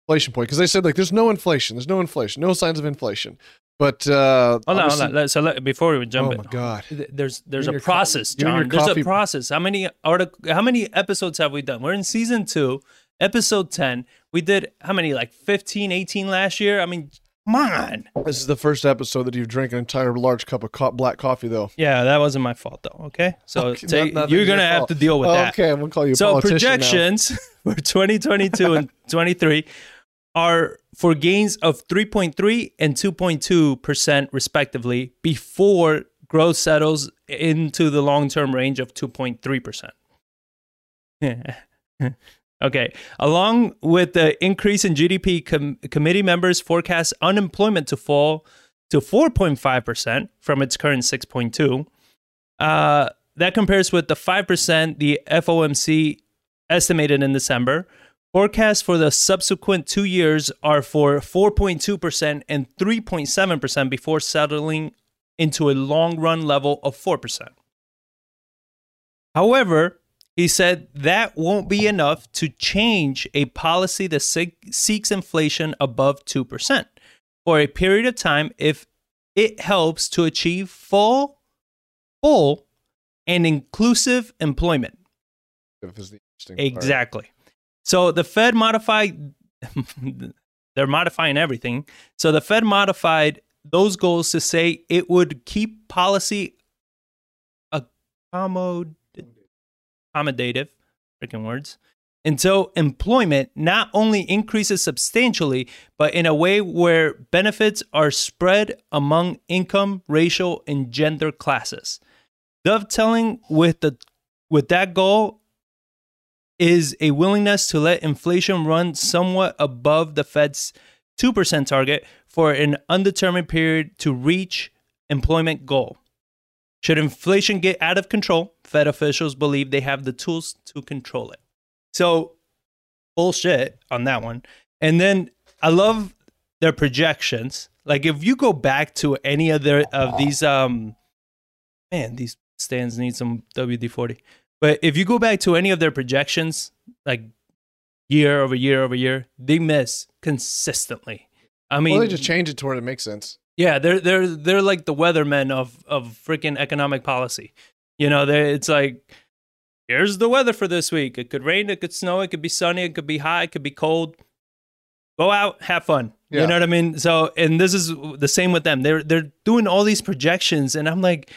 inflation point because they said like there's no inflation, there's no inflation, no signs of inflation. But uh, hold on, hold on. So let, before we jump, oh my god, there's there's a process, co- John. There's a process. How many artic- How many episodes have we done? We're in season two, episode ten. We did how many? Like 15, 18 last year. I mean, come on. This is the first episode that you've drank an entire large cup of co- black coffee, though. Yeah, that wasn't my fault, though. Okay, so okay, take, not, you're gonna have to deal with oh, that. Okay, I'm gonna call you. so projections for 2022 and 23 are for gains of 3.3 and 2.2% respectively before growth settles into the long-term range of 2.3%. okay. Along with the increase in GDP, com- committee members forecast unemployment to fall to 4.5% from its current 6.2. Uh, that compares with the 5% the FOMC estimated in December, Forecasts for the subsequent two years are for 4.2% and 3.7% before settling into a long run level of 4%. However, he said that won't be enough to change a policy that seeks inflation above 2% for a period of time if it helps to achieve full, full, and inclusive employment. Exactly. So the Fed modified, they're modifying everything. So the Fed modified those goals to say it would keep policy accommodative, freaking words, until employment not only increases substantially, but in a way where benefits are spread among income, racial, and gender classes. Dovetailing with the with that goal is a willingness to let inflation run somewhat above the Fed's 2% target for an undetermined period to reach employment goal. Should inflation get out of control, Fed officials believe they have the tools to control it. So, bullshit on that one. And then I love their projections. Like if you go back to any other of these um man, these stands need some WD-40. But if you go back to any of their projections, like year over year over year, they miss consistently. I mean, well, they just change it to where it makes sense. Yeah, they're they're they're like the weathermen of of freaking economic policy. You know, it's like here's the weather for this week. It could rain, it could snow, it could be sunny, it could be hot, it could be cold. Go out, have fun. Yeah. You know what I mean? So, and this is the same with them. They're they're doing all these projections, and I'm like,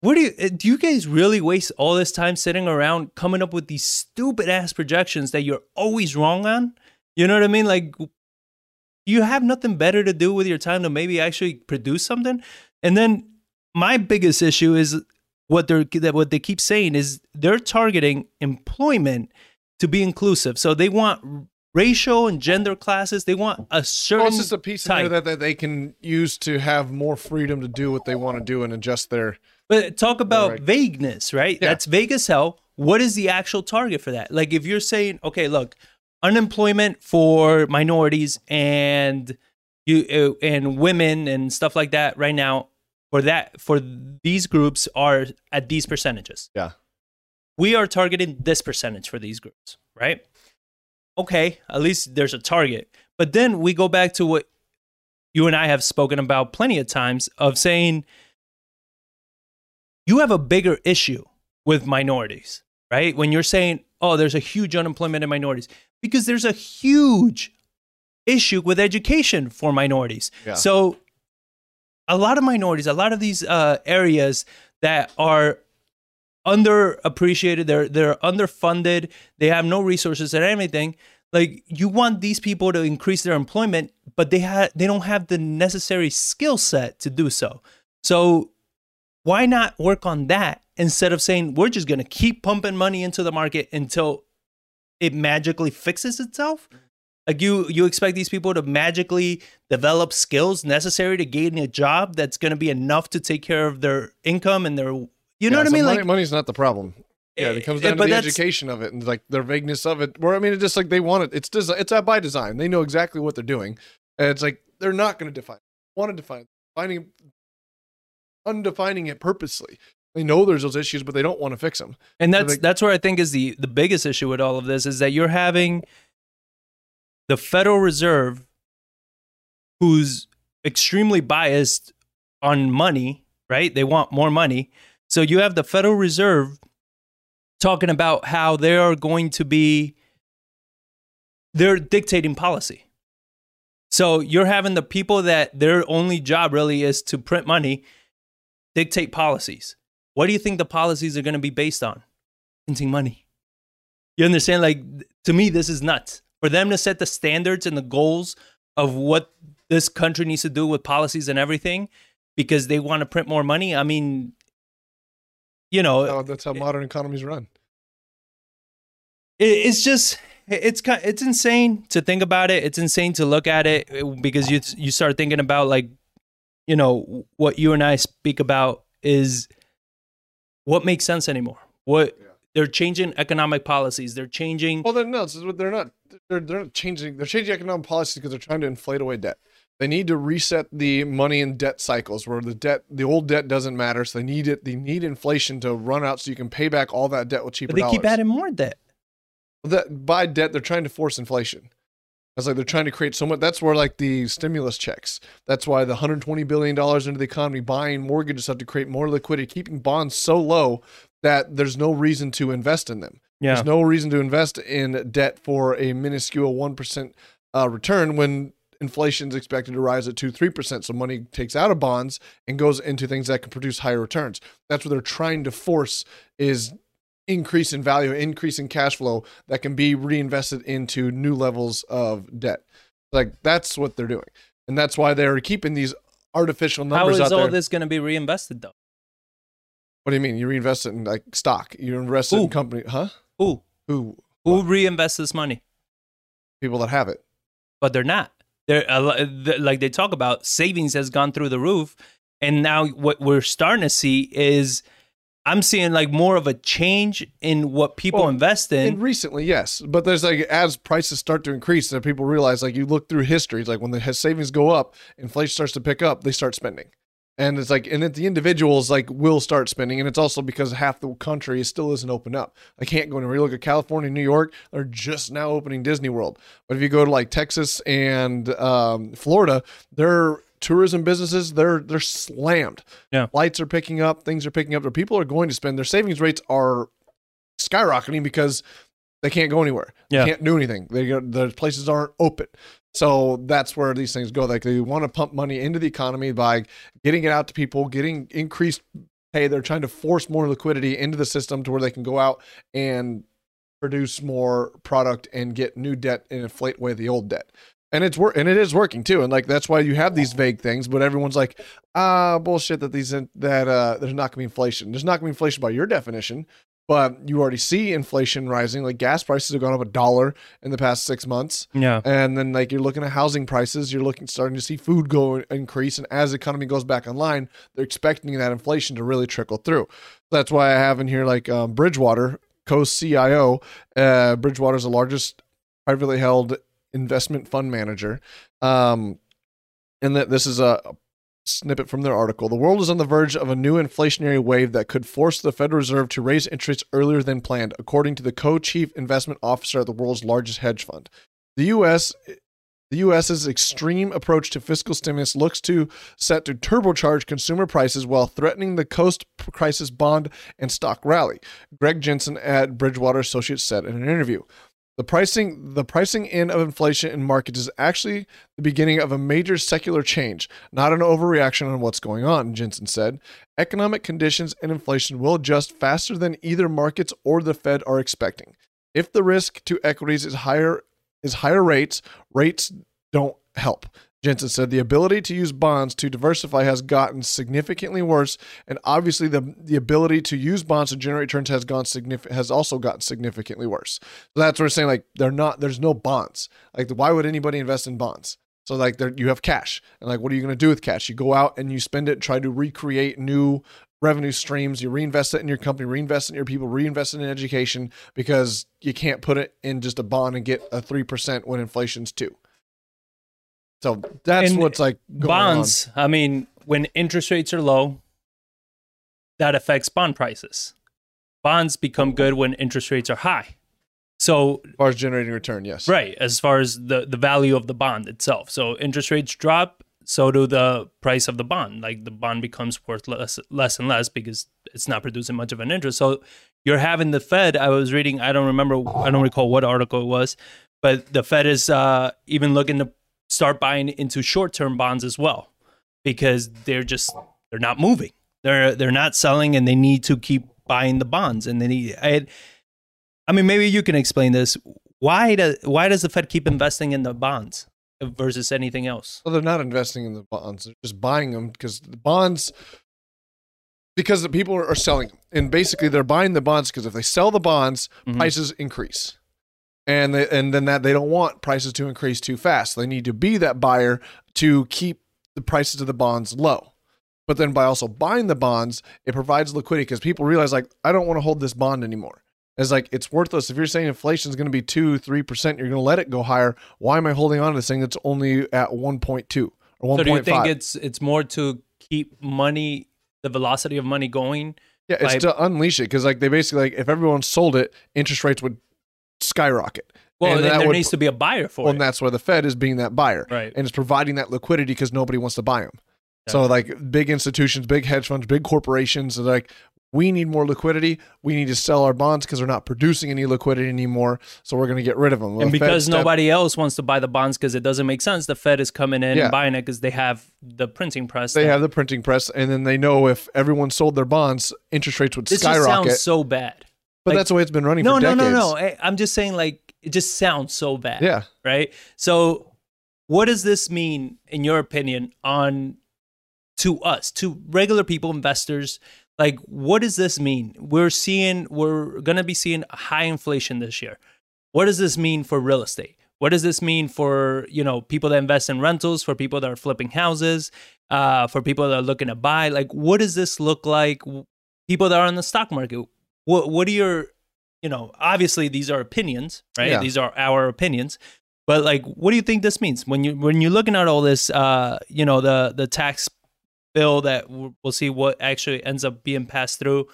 what do you uh, do? You guys really waste all this time sitting around coming up with these stupid ass projections that you're always wrong on? You know what I mean? Like, you have nothing better to do with your time to maybe actually produce something. And then my biggest issue is what they're what they keep saying is they're targeting employment to be inclusive. So they want racial and gender classes. They want a certain. Well, it's just a piece type. in there that, that they can use to have more freedom to do what they want to do and adjust their but talk about right. vagueness, right? Yeah. That's vague as hell. What is the actual target for that? Like if you're saying, okay, look, unemployment for minorities and you uh, and women and stuff like that right now for that for these groups are at these percentages. Yeah. We are targeting this percentage for these groups, right? Okay, at least there's a target. But then we go back to what you and I have spoken about plenty of times of saying you have a bigger issue with minorities, right? When you're saying, oh, there's a huge unemployment in minorities, because there's a huge issue with education for minorities. Yeah. So a lot of minorities, a lot of these uh, areas that are underappreciated, they're they're underfunded, they have no resources and everything. Like you want these people to increase their employment, but they have they don't have the necessary skill set to do so. So why not work on that instead of saying we're just going to keep pumping money into the market until it magically fixes itself? Like you you expect these people to magically develop skills necessary to gain a job that's going to be enough to take care of their income and their you know Yeah, what I mean? Money, like money's not the problem. Yeah, it comes eh, down to the education of it and like their vagueness of it. Where I mean, it's just like they want it. It's desi- it's by design. They know exactly what they're doing, and it's like they're not going to define. Want to define finding undefining it purposely. They know there's those issues, but they don't want to fix them. And that's that's where I think is the the biggest issue with all of this is that you're having the Federal Reserve who's extremely biased on money, right? They want more money. So you have the Federal Reserve talking about how they are going to be they're dictating policy. So you're having the people that their only job really is to print money dictate policies. What do you think the policies are going to be based on? Printing money. You understand? Like, to me, this is nuts. For them to set the standards and the goals of what this country needs to do with policies and everything because they want to print more money. I mean, you know, Oh, that's how modern economies run. it, it's just it's kind it's insane to think about it. It's insane to look at it uh, because you you start thinking about like you know what you and I speak about is what makes sense anymore. What they're changing economic policies. They're changing. Well, they're no, they're not. They're they're not changing. They're changing economic policies because they're trying to inflate away debt. They need to reset the money and debt cycles where the debt, the old debt doesn't matter. So they need it. They need inflation to run out so you can pay back all that debt with cheaper But they dollars. keep adding more debt. that by debt they're trying to force inflation. It's like they're trying to create so much. That's where like the stimulus checks. That's why the 120 billion dollars into the economy, buying mortgages have to create more liquidity, keeping bonds so low that there's no reason to invest in them. Yeah. There's no reason to invest in debt for a minuscule one percent uh, return when inflation is expected to rise at two three percent. So money takes out of bonds and goes into things that can produce higher returns. That's what they're trying to force is increase in value, increase in cash flow that can be reinvested into new levels of debt. Like that's what they're doing, and that's why they're keeping these artificial How numbers is out all this going to be reinvested though? What do you mean? You reinvest it in like stock? You invest it in company? Huh? Who Who? who reinvests this money? People that have it. but they're not. They're a lo- th- like they talk about savings has gone through the roof, and now what we're starting to see is I'm seeing like more of a change in what people Well, invest in. And recently, yes, but there's like as prices start to increase, that people realize like you look through history, it's like when the savings go up, inflation starts to pick up, they start spending, and it's like and then the individuals like will start spending, and it's also because half the country still isn't open up. I can't go anywhere. You look at California, New York, they're just now opening Disney World, but if you go to like Texas and um, Florida, their tourism businesses they're they're slammed. Yeah. lights are picking up, things are picking up. Their people are going to spend. Their savings rates are skyrocketing because they can't go anywhere. Yeah. They can't do anything. They the places aren't open. So that's where these things go. Like they want to pump money into the economy by getting it out to people, getting increased pay. They're trying to force more liquidity into the system to where they can go out and produce more product and get new debt and inflate away the old debt. And it's work and it is working too. And like that's why you have these vague things, but everyone's like, ah, bullshit that these that uh there's not gonna be inflation. There's not gonna be inflation by your definition, but you already see inflation rising. Like gas prices have gone up a dollar in the past six months. yeah, And then like you're looking at housing prices, you're looking starting to see food go increase. And as the economy goes back online, they're expecting that inflation to really trickle through. That's why I have in here like um, Bridgewater, co-CIO. Uh, Bridgewater is the largest privately held investment fund manager. Um, and that this is a snippet from their article. The world is on the verge of a new inflationary wave that could force the Federal Reserve to raise interest earlier than planned, according to the co-chief investment officer at the world's largest hedge fund. The U.S. The U.S.'s extreme approach to fiscal stimulus looks to set to turbocharge consumer prices while threatening the post crisis bond and stock rally. Greg Jensen at Bridgewater Associates said in an interview. The pricing, the pricing in of inflation in markets is actually the beginning of a major secular change, not an overreaction on what's going on, Jensen said. Economic conditions and inflation will adjust faster than either markets or the Fed are expecting. If the risk to equities is higher is higher rates, rates don't help. Jensen said the ability to use bonds to diversify has gotten significantly worse, and obviously the the ability to use bonds to generate returns has gone significant has also gotten significantly worse. So that's what we're saying. Like they're not. There's no bonds. Like why would anybody invest in bonds? So like you have cash, and like what are you going to do with cash? You go out and you spend it, try to recreate new revenue streams. You reinvest it in your company, reinvest it in your people, reinvest it in education because you can't put it in just a bond and get a three percent when inflation's two. So that's And what's like going bonds. I mean, when interest rates are low, that affects bond prices. Bonds become good when interest rates are high. So as far as generating return. Yes, Right, as far as the the value of the bond itself. So interest rates drop, so do the price of the bond. Like the bond becomes worth less, less and less because it's not producing much of an interest. So you're having the Fed. I was reading. I don't remember. I don't recall what article it was, but the Fed is uh, even looking to start buying into short term bonds as well because they're just they're not moving. They're they're not selling, and they need to keep buying the bonds. And they need. I, I mean, maybe you can explain this. Why does why does the Fed keep investing in the bonds versus anything else? Well, they're not investing in the bonds; they're just buying them because the bonds. Because the people are selling them, and basically they're buying the bonds because if they sell the bonds, Mhm. prices increase, and they, and then that they don't want prices to increase too fast. They need to be that buyer to keep the prices of the bonds low. But then by also buying the bonds, it provides liquidity because people realize like I don't want to hold this bond anymore. It's like it's worthless. If you're saying inflation is going to be two, three percent, you're going to let it go higher. Why am I holding on to this thing that's only at one point two or one So do you think five? it's it's more to keep money, the velocity of money going? Yeah, it's by- to unleash it because like they basically like if everyone sold it, interest rates would skyrocket. Well, And there would- needs to be a buyer for Well, it. and that's where the Fed is being that buyer, Right. and it's providing that liquidity because nobody wants to buy them. So like big institutions, big hedge funds, big corporations are like, we need more liquidity. We need to sell our bonds because they're not producing any liquidity anymore. So we're going to get rid of them. Well, and the Fed because step- nobody else wants to buy the bonds because it doesn't make sense, the Fed is coming in Yeah. and buying it because they have the printing press. they that- have the printing press, and then they know if everyone sold their bonds, interest rates would this skyrocket. sounds so bad. But like- that's the way it's been running No, for no, decades. no, no. I- I'm just saying, like, it just sounds so bad. Yeah. right? So, what does this mean, in your opinion, on to us, to regular people, investors? Like, what does this mean? We're seeing, we're gonna be seeing high inflation this year. What does this mean for real estate? What does this mean for you know people that invest in rentals, for people that are flipping houses, uh, for people that are looking to buy? Like, what does this look like? People that are in the stock market. What What are your you know, obviously these are opinions, right? Yeah. These are our opinions. But like, what do you think this means when you when you're looking at all this? Uh, you know, the the tax bill that we'll see what actually ends up being passed through.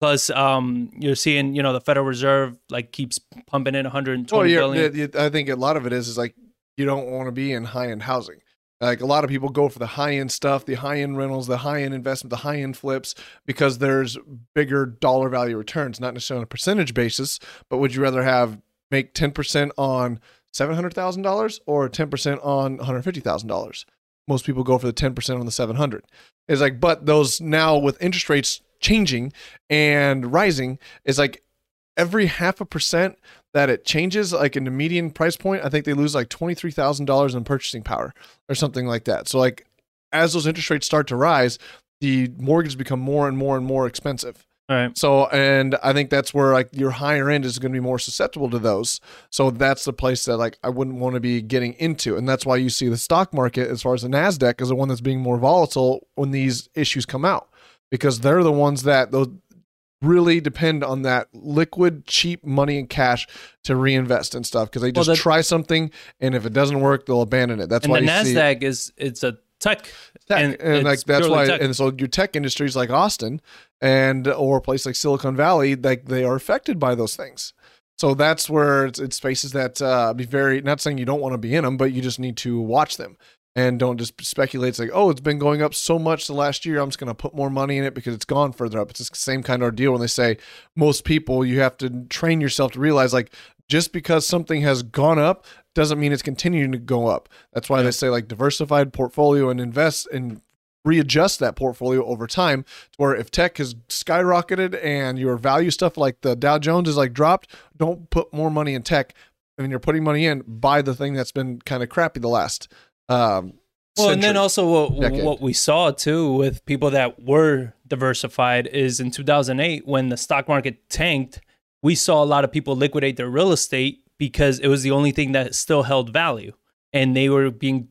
Plus, um, you're seeing, you know, the Federal Reserve like keeps pumping in 120 Well, billion. I think a lot of it is is like you don't want to be in high end housing. Like a lot of people go for the high end stuff, the high end rentals, the high end investment, the high end flips, because there's bigger dollar value returns, not necessarily on a percentage basis. But would you rather have make ten percent on seven hundred thousand dollars or ten percent on one hundred fifty thousand dollars? Most people go for the ten percent on the seven hundred. It's like, but those now with interest rates changing and rising, is like every half a percent that it changes, like in the median price point, I think they lose like twenty three thousand dollars in purchasing power or something like that. So like as those interest rates start to rise, the mortgages become more and more and more expensive. all right. So and I think that's where like your higher end is going to be more susceptible to those. So that's the place that like I wouldn't want to be getting into, and that's why you see the stock market as far as the Nasdaq is the one that's being more volatile when these issues come out because they're the ones that those really depend on that liquid cheap money and cash to reinvest in stuff because they Well, just the- try something and if it doesn't work they'll abandon it. That's why the you see Nasdaq is it's a tech. tech, And and, like that's why. tech. And so your tech industries like Austin and or a place like Silicon Valley, like they are affected by those things. So that's where it's, it's spaces that uh, be very. Not saying you don't want to be in them, but you just need to watch them and don't just speculate. It's like, oh, it's been going up so much the last year. I'm just going to put more money in it because it's gone further up. It's the same kind of deal when they say most people. You have to train yourself to realize like just because something has gone up doesn't mean it's continuing to go up. That's why Yeah. they say like diversified portfolio and invest and readjust that portfolio over time to where if tech has skyrocketed and your value stuff like the Dow Jones is like dropped, don't put more money in tech. And you're putting money in, buy the thing that's been kind of crappy the last um Well, and then also what, decade. what we saw too with people that were diversified is in 2008 when the stock market tanked, we saw a lot of people liquidate their real estate because it was the only thing that still held value, and they were being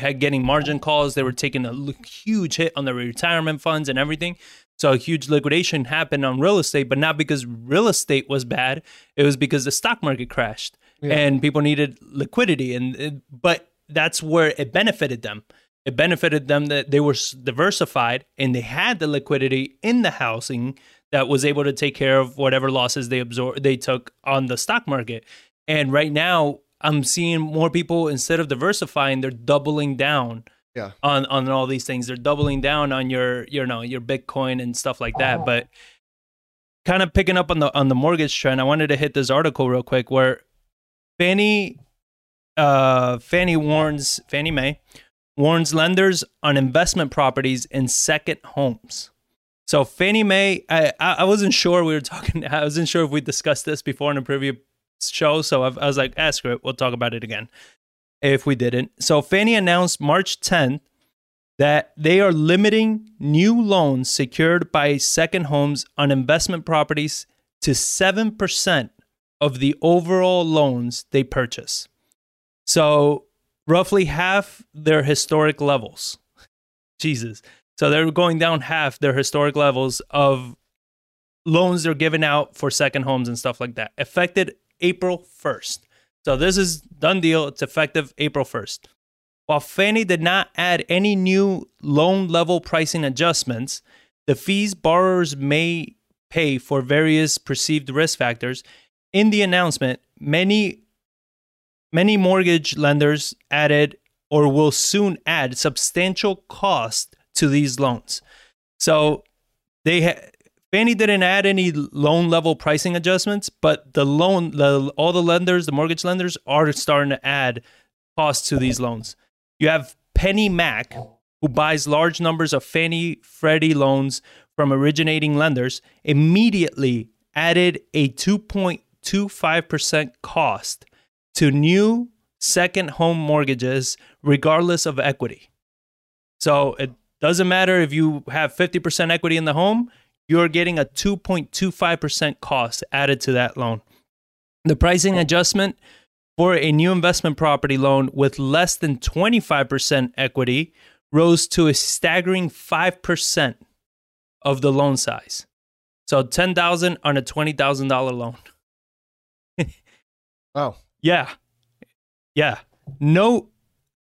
had getting margin calls. They were taking a huge hit on their retirement funds and everything. So a huge liquidation happened on real estate, but not because real estate was bad. It was because the stock market crashed Yeah. and people needed liquidity. And but that's where it benefited them. It benefited them that they were diversified and they had the liquidity in the housing that was able to take care of whatever losses they absorb they took on the stock market. And right now, I'm seeing more people instead of diversifying, they're doubling down Yeah. on on all these things. They're doubling down on your you know your Bitcoin and stuff like that. Oh. But kind of picking up on the on the mortgage trend, I wanted to hit this article real quick where Fannie uh Fannie warns Fannie Mae warns lenders on investment properties and second homes. So Fannie Mae, I I wasn't sure we were talking. I wasn't sure if we discussed this before in a previous show. So I've, I was like, ask her. We'll talk about it again if we didn't. So Fannie announced March 10th that they are limiting new loans secured by second homes on investment properties to 7% of the overall loans they purchase. So roughly half their historic levels. Jesus. So they're going down half their historic levels of loans they're giving out for second homes and stuff like that. Effective April 1st. So this is done deal. It's effective April 1st. While Fannie did not add any new loan level pricing adjustments, the fees borrowers may pay for various perceived risk factors. In the announcement, many many mortgage lenders added or will soon add substantial cost to these loans. So they ha- Fannie didn't add any loan level pricing adjustments, but the loan the, all the lenders, the mortgage lenders are starting to add costs to these loans. You have PennyMac who buys large numbers of Fannie Freddie loans from originating lenders immediately added a 2.25% cost to new second home mortgages regardless of equity. So it doesn't matter if you have 50% equity in the home, you're getting a 2.25% cost added to that loan. The pricing adjustment for a new investment property loan with less than 25% equity rose to a staggering 5% of the loan size. So 10,000 on a $20,000 loan. Wow. Yeah. Yeah. Note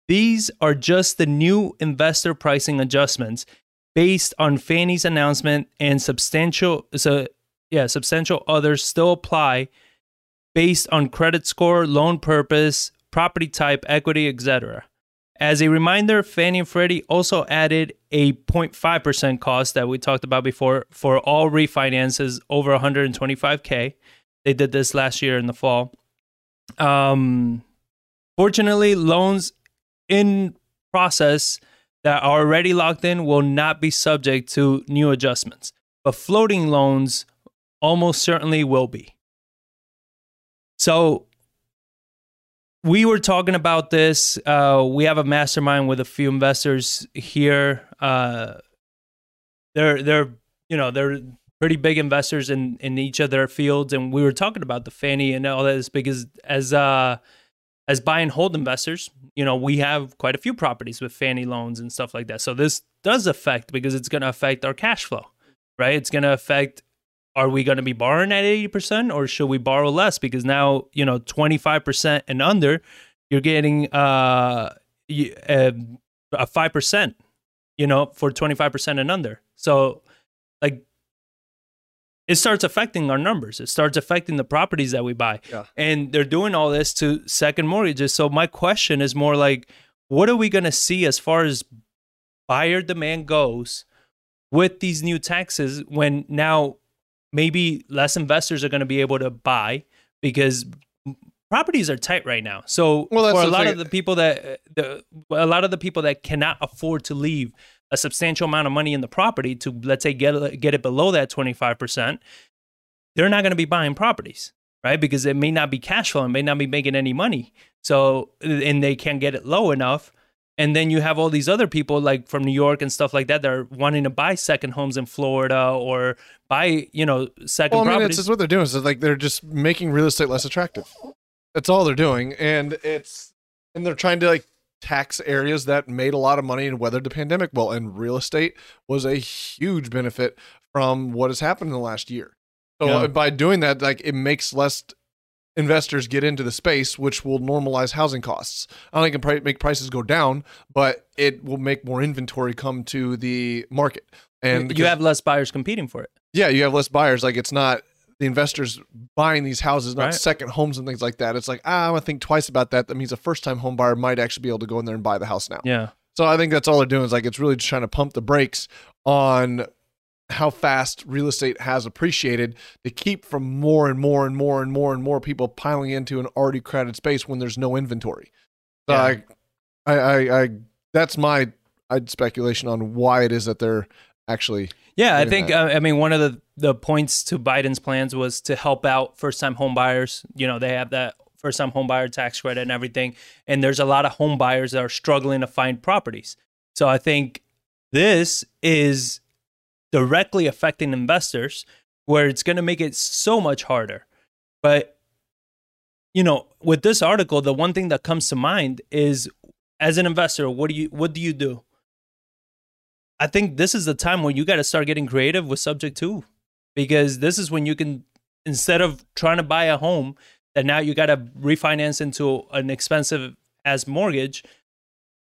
these are just the new investor pricing adjustments based on Fannie's announcement and substantial so yeah, substantial others still apply based on credit score, loan purpose, property type, equity, etc. As a reminder, Fannie and Freddie also added a 0.5% cost that we talked about before for all refinances over 125k. They did this last year in the fall. Um, fortunately, loans in process that are already locked in will not be subject to new adjustments, but floating loans almost certainly will be. So we were talking about this. Uh, we have a mastermind with a few investors here. Uh, they're they're you know they're pretty big investors in in each of their fields, and we were talking about the Fannie and all this because as uh as buy and hold investors, you know we have quite a few properties with Fannie loans and stuff like that. So this does affect because it's going to affect our cash flow, right? It's going to affect are we going to be borrowing at 80% or should we borrow less because now you know 25% and under you're getting uh, uh a five percent, you know, for twenty five percent and under. So, like, it starts affecting our numbers. It starts affecting the properties that we buy, Yeah. and they're doing all this to second mortgages. So my question is more like, what are we going to see as far as buyer demand goes with these new taxes when now maybe less investors are going to be able to buy because properties are tight right now. So Well, for a lot thing. of the people that the, a lot of the people that cannot afford to leave a substantial amount of money in the property to let's say get it- get it below that 25%, they're not going to be buying properties, right? Because it may not be cash flow and may not be making any money. So and they can't get it low enough. And then you have all these other people like from New York and stuff like that that are wanting to buy second homes in Florida or buy, you know, second Well, I mean, properties. it's what they're doing. Is like they're just making real estate less attractive. That's all they're doing, and it's and they're trying to like tax areas that made a lot of money and weathered the pandemic well. And real estate was a huge benefit from what has happened in the last year. So Yeah. uh, by doing that, like it makes less investors get into the space, which will normalize housing costs. I don't think it can make prices go down, but it will make more inventory come to the market. And you have less buyers competing for it. yeah, you have less buyers. Like it's not the investors buying these houses, not Right. second homes and things like that. It's like, ah, I'm gonna think twice about that. That means a first time home buyer might actually be able to go in there and buy the house now. Yeah. So I think that's all they're doing is like it's really just trying to pump the brakes on how fast real estate has appreciated to keep from more and more and more and more and more people piling into an already crowded space when there's no inventory. So Yeah. I, I, I, I, that's my I speculation on why it is that they're actually Yeah, I think uh, I mean one of the the points to Biden's plans was to help out first time home buyers. You know, they have that first time home buyer tax credit and everything, and there's a lot of home buyers that are struggling to find properties. So I think this is directly affecting investors where it's going to make it so much harder. But you know, with this article, the one thing that comes to mind is as an investor, what do you what do you do? I think this is the time when you got to start getting creative with subject to, because this is when you can, instead of trying to buy a home that now you got to refinance into an expensive as mortgage,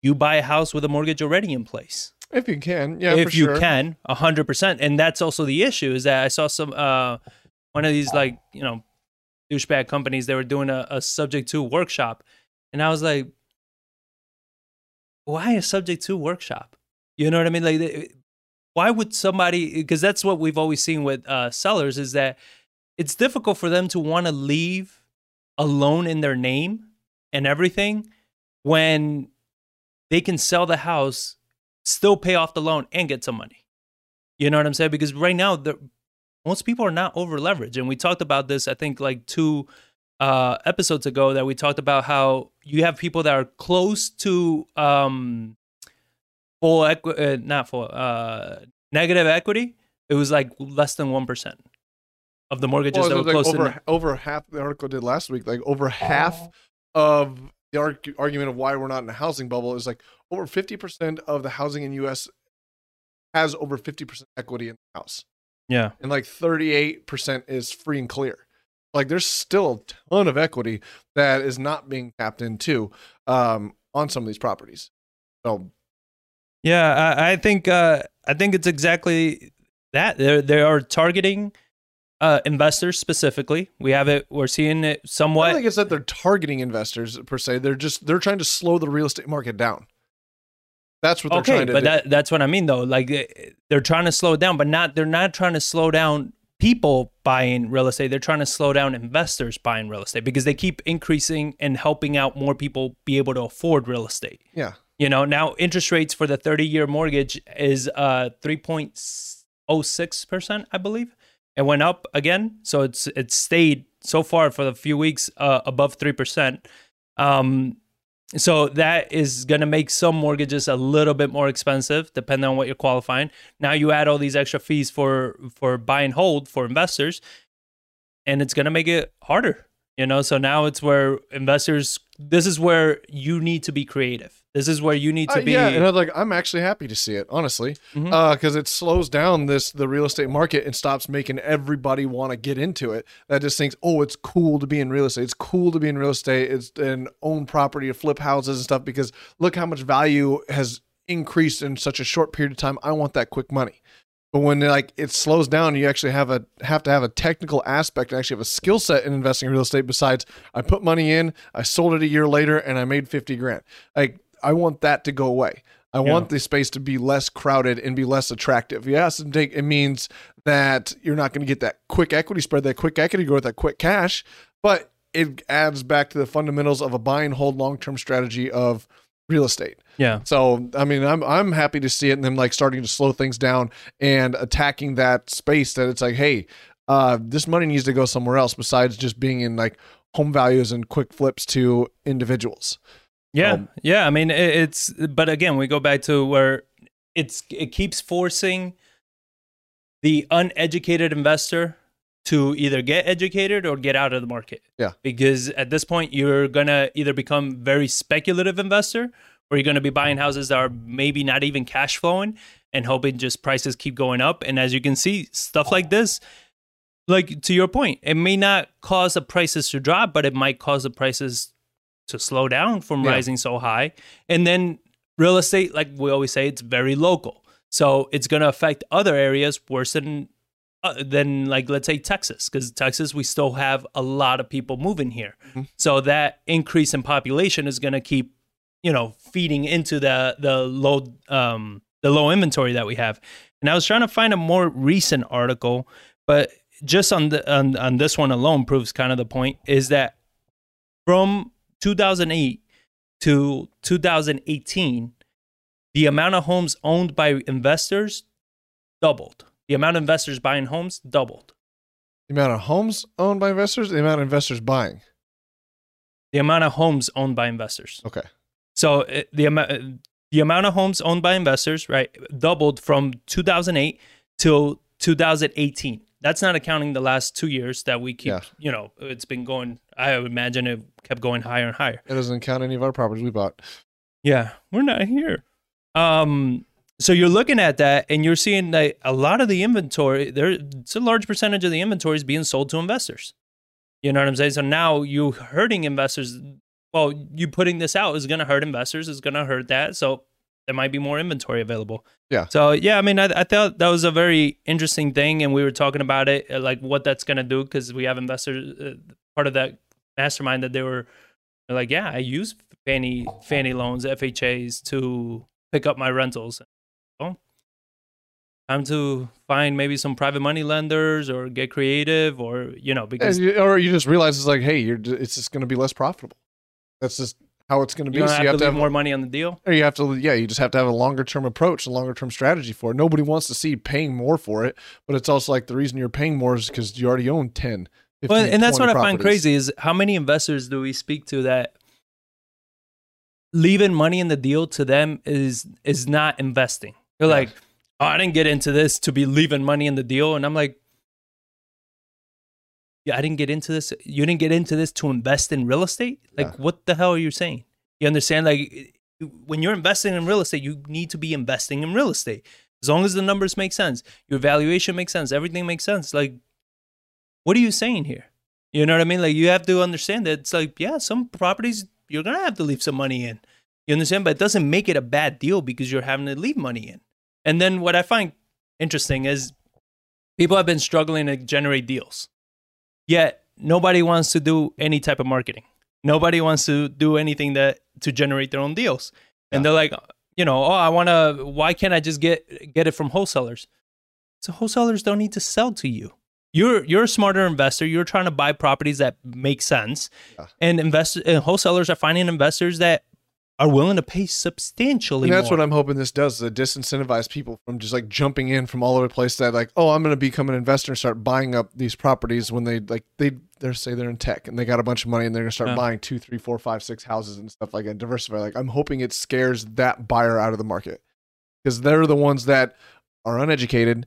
you buy a house with a mortgage already in place. if you can, yeah, if for you sure. can, a hundred percent. And that's also the issue is that I saw some, uh, one of these like, you know, douchebag companies, they were doing a, a subject to workshop. And I was like, why a subject to workshop? You know what I mean? Like, why would somebody? Because that's what we've always seen with uh, sellers is that it's difficult for them to want to leave a loan in their name and everything when they can sell the house, still pay off the loan, and get some money. You know what I'm saying? Because right now, the, most people are not over leveraged, and we talked about this. I think like two uh, episodes ago that we talked about how you have people that are close to um, full equity, uh, not full, uh, negative equity. It was like less than one percent of the mortgages Well, that were like close over over half the article did last week. Like over half of the arg- argument of why we're not in a housing bubble is like over fifty percent of the housing in U.S. has over fifty percent equity in the house, Yeah, and like thirty eight percent is free and clear. Like there's still a ton of equity that is not being tapped into um, on some of these properties. So Yeah, I, I think uh, I think it's exactly that. They they are targeting uh, investors specifically. We have it. We're seeing it somewhat. I don't think it's that they're targeting investors per se. They're just they're trying to slow the real estate market down. That's what they're Okay, trying to but do. that that's what I mean though. Like eh, they're trying to slow it down, but not they're not trying to slow down people buying real estate. They're trying to slow down investors buying real estate because they keep increasing and helping out more people be able to afford real estate. yeah. You know, now interest rates for the 30 year mortgage is uh 3.06%, I believe. It went up again, so it's it's stayed so far for the few weeks uh, above 3%. Um so that is going to make some mortgages a little bit more expensive depending on what you're qualifying. Now you add all these extra fees for for buy and hold for investors and it's going to make it harder. You know, so now it's where investors this is where you need to be creative. This is where you need to Uh, be yeah, and I'm like I'm actually happy to see it, honestly, because it slows down this the real estate market and stops making everybody want to get into it. That just thinks, oh, it's cool to be in real estate. It's cool to be in real estate. It's and own property, to flip houses and stuff. Because look how much value has increased in such a short period of time. I want that quick money. But when like it slows down, you actually have a have to have a technical aspect and actually have a skill set in investing in real estate. Besides, I put money in, I sold it a year later, and I made fifty grand. Like I want that to go away. I Yeah. want the space to be less crowded and be less attractive. Yes, and take, it means that you're not going to get that quick equity spread, that quick equity growth, that quick cash, but it adds back to the fundamentals of a buy and hold long term strategy of real estate. Yeah. So I mean, I'm I'm happy to see it and them like starting to slow things down and attacking that space that it's like, hey, uh, this money needs to go somewhere else besides just being in like home values and quick flips to individuals. Yeah, Um, yeah. I mean, it, it's but again, we go back to where it's it keeps forcing the uneducated investor to either get educated or get out of the market. Yeah. Because at this point, you're gonna either become very speculative investor, or you're gonna be buying houses that are maybe not even cash flowing and hoping just prices keep going up. And as you can see, stuff like this. Like to your point, it may not cause the prices to drop, but it might cause the prices to slow down from Yeah. rising so high. And then real estate, like we always say, it's very local. So it's going to affect other areas worse than uh, than like let's say Texas, because Texas we still have a lot of people moving here. Mhm. So that increase in population is going to keep, you know, feeding into the the low um the low inventory that we have. And I was trying to find a more recent article, but just on the on, on this one alone proves kind of the point is that from 2008 to 2018 the amount of homes owned by investors doubled the amount of investors buying homes doubled The amount of homes owned by investors, the amount of investors buying. the amount of homes owned by investors Okay. so uh, the amount the amount of homes owned by investors right doubled from 2008 till 2018 that's not accounting the last two years that we keep Yeah. you know it's been going i would imagine it kept going higher and higher It doesn't count any of our properties we bought. Yeah, we're not here. Um, so you're looking at that and you're seeing that a lot of the inventory there it's a large percentage of the inventory is being sold to investors. You know what I'm saying? So now you hurting investors. Well, you putting this out is going to hurt investors. Is going to hurt that. So there might be more inventory available. Yeah. So yeah, I mean, I, I thought that was a very interesting thing, and we were talking about it, uh, like what that's going to do, because we have investors. Uh, part of that mastermind that they were like, yeah, I use Fannie Fannie loans, FHAs to pick up my rentals. Well, time to find maybe some private money lenders or get creative, or you know, because you- or you just realize it's like, hey, you're it's just going to be less profitable. That's just how it's going to be. you So have, you have to have more money on the deal. Or you have to, yeah, you just have to have a longer term approach, a longer term strategy for it. Nobody wants to see paying more for it, but it's also like the reason you're paying more is because you already own 10. 15, Well, and that's what 20 I find crazy is how many investors do we speak to that leaving money in the deal to them is is not investing. They're Yeah. like, oh, I didn't get into this to be leaving money in the deal, and I'm like, I didn't get into this. You didn't get into this to invest in real estate. Like, Yeah. what the hell are you saying? You understand? Like, when you're investing in real estate, you need to be investing in real estate. As long as the numbers make sense, your valuation makes sense, everything makes sense. Like, what are you saying here? You know what I mean? Like you have to understand that it's like, yeah, some properties you're gonna have to leave some money in. You understand? But it doesn't make it a bad deal because you're having to leave money in. And then what I find interesting is people have been struggling to generate deals. Yet nobody wants to do any type of marketing. Nobody wants to do anything that to generate their own deals. And Yeah. they're like, you know, oh, I want to. Why can't I just get get it from wholesalers? So wholesalers don't need to sell to you. You're you're a smarter investor. You're trying to buy properties that make sense, Yeah. and invest and wholesalers are finding investors that are willing to pay substantially And that's more. what I'm hoping this does, is disincentivize people from just like jumping in from all over the place that like, oh, I'm going to become an investor and start buying up these properties when they like, they, they're say they're in tech and they got a bunch of money and they're going to start Yeah. buying two, three, four, five, six houses and stuff like that, diversify. Like, I'm hoping it scares that buyer out of the market because they're the ones that are uneducated,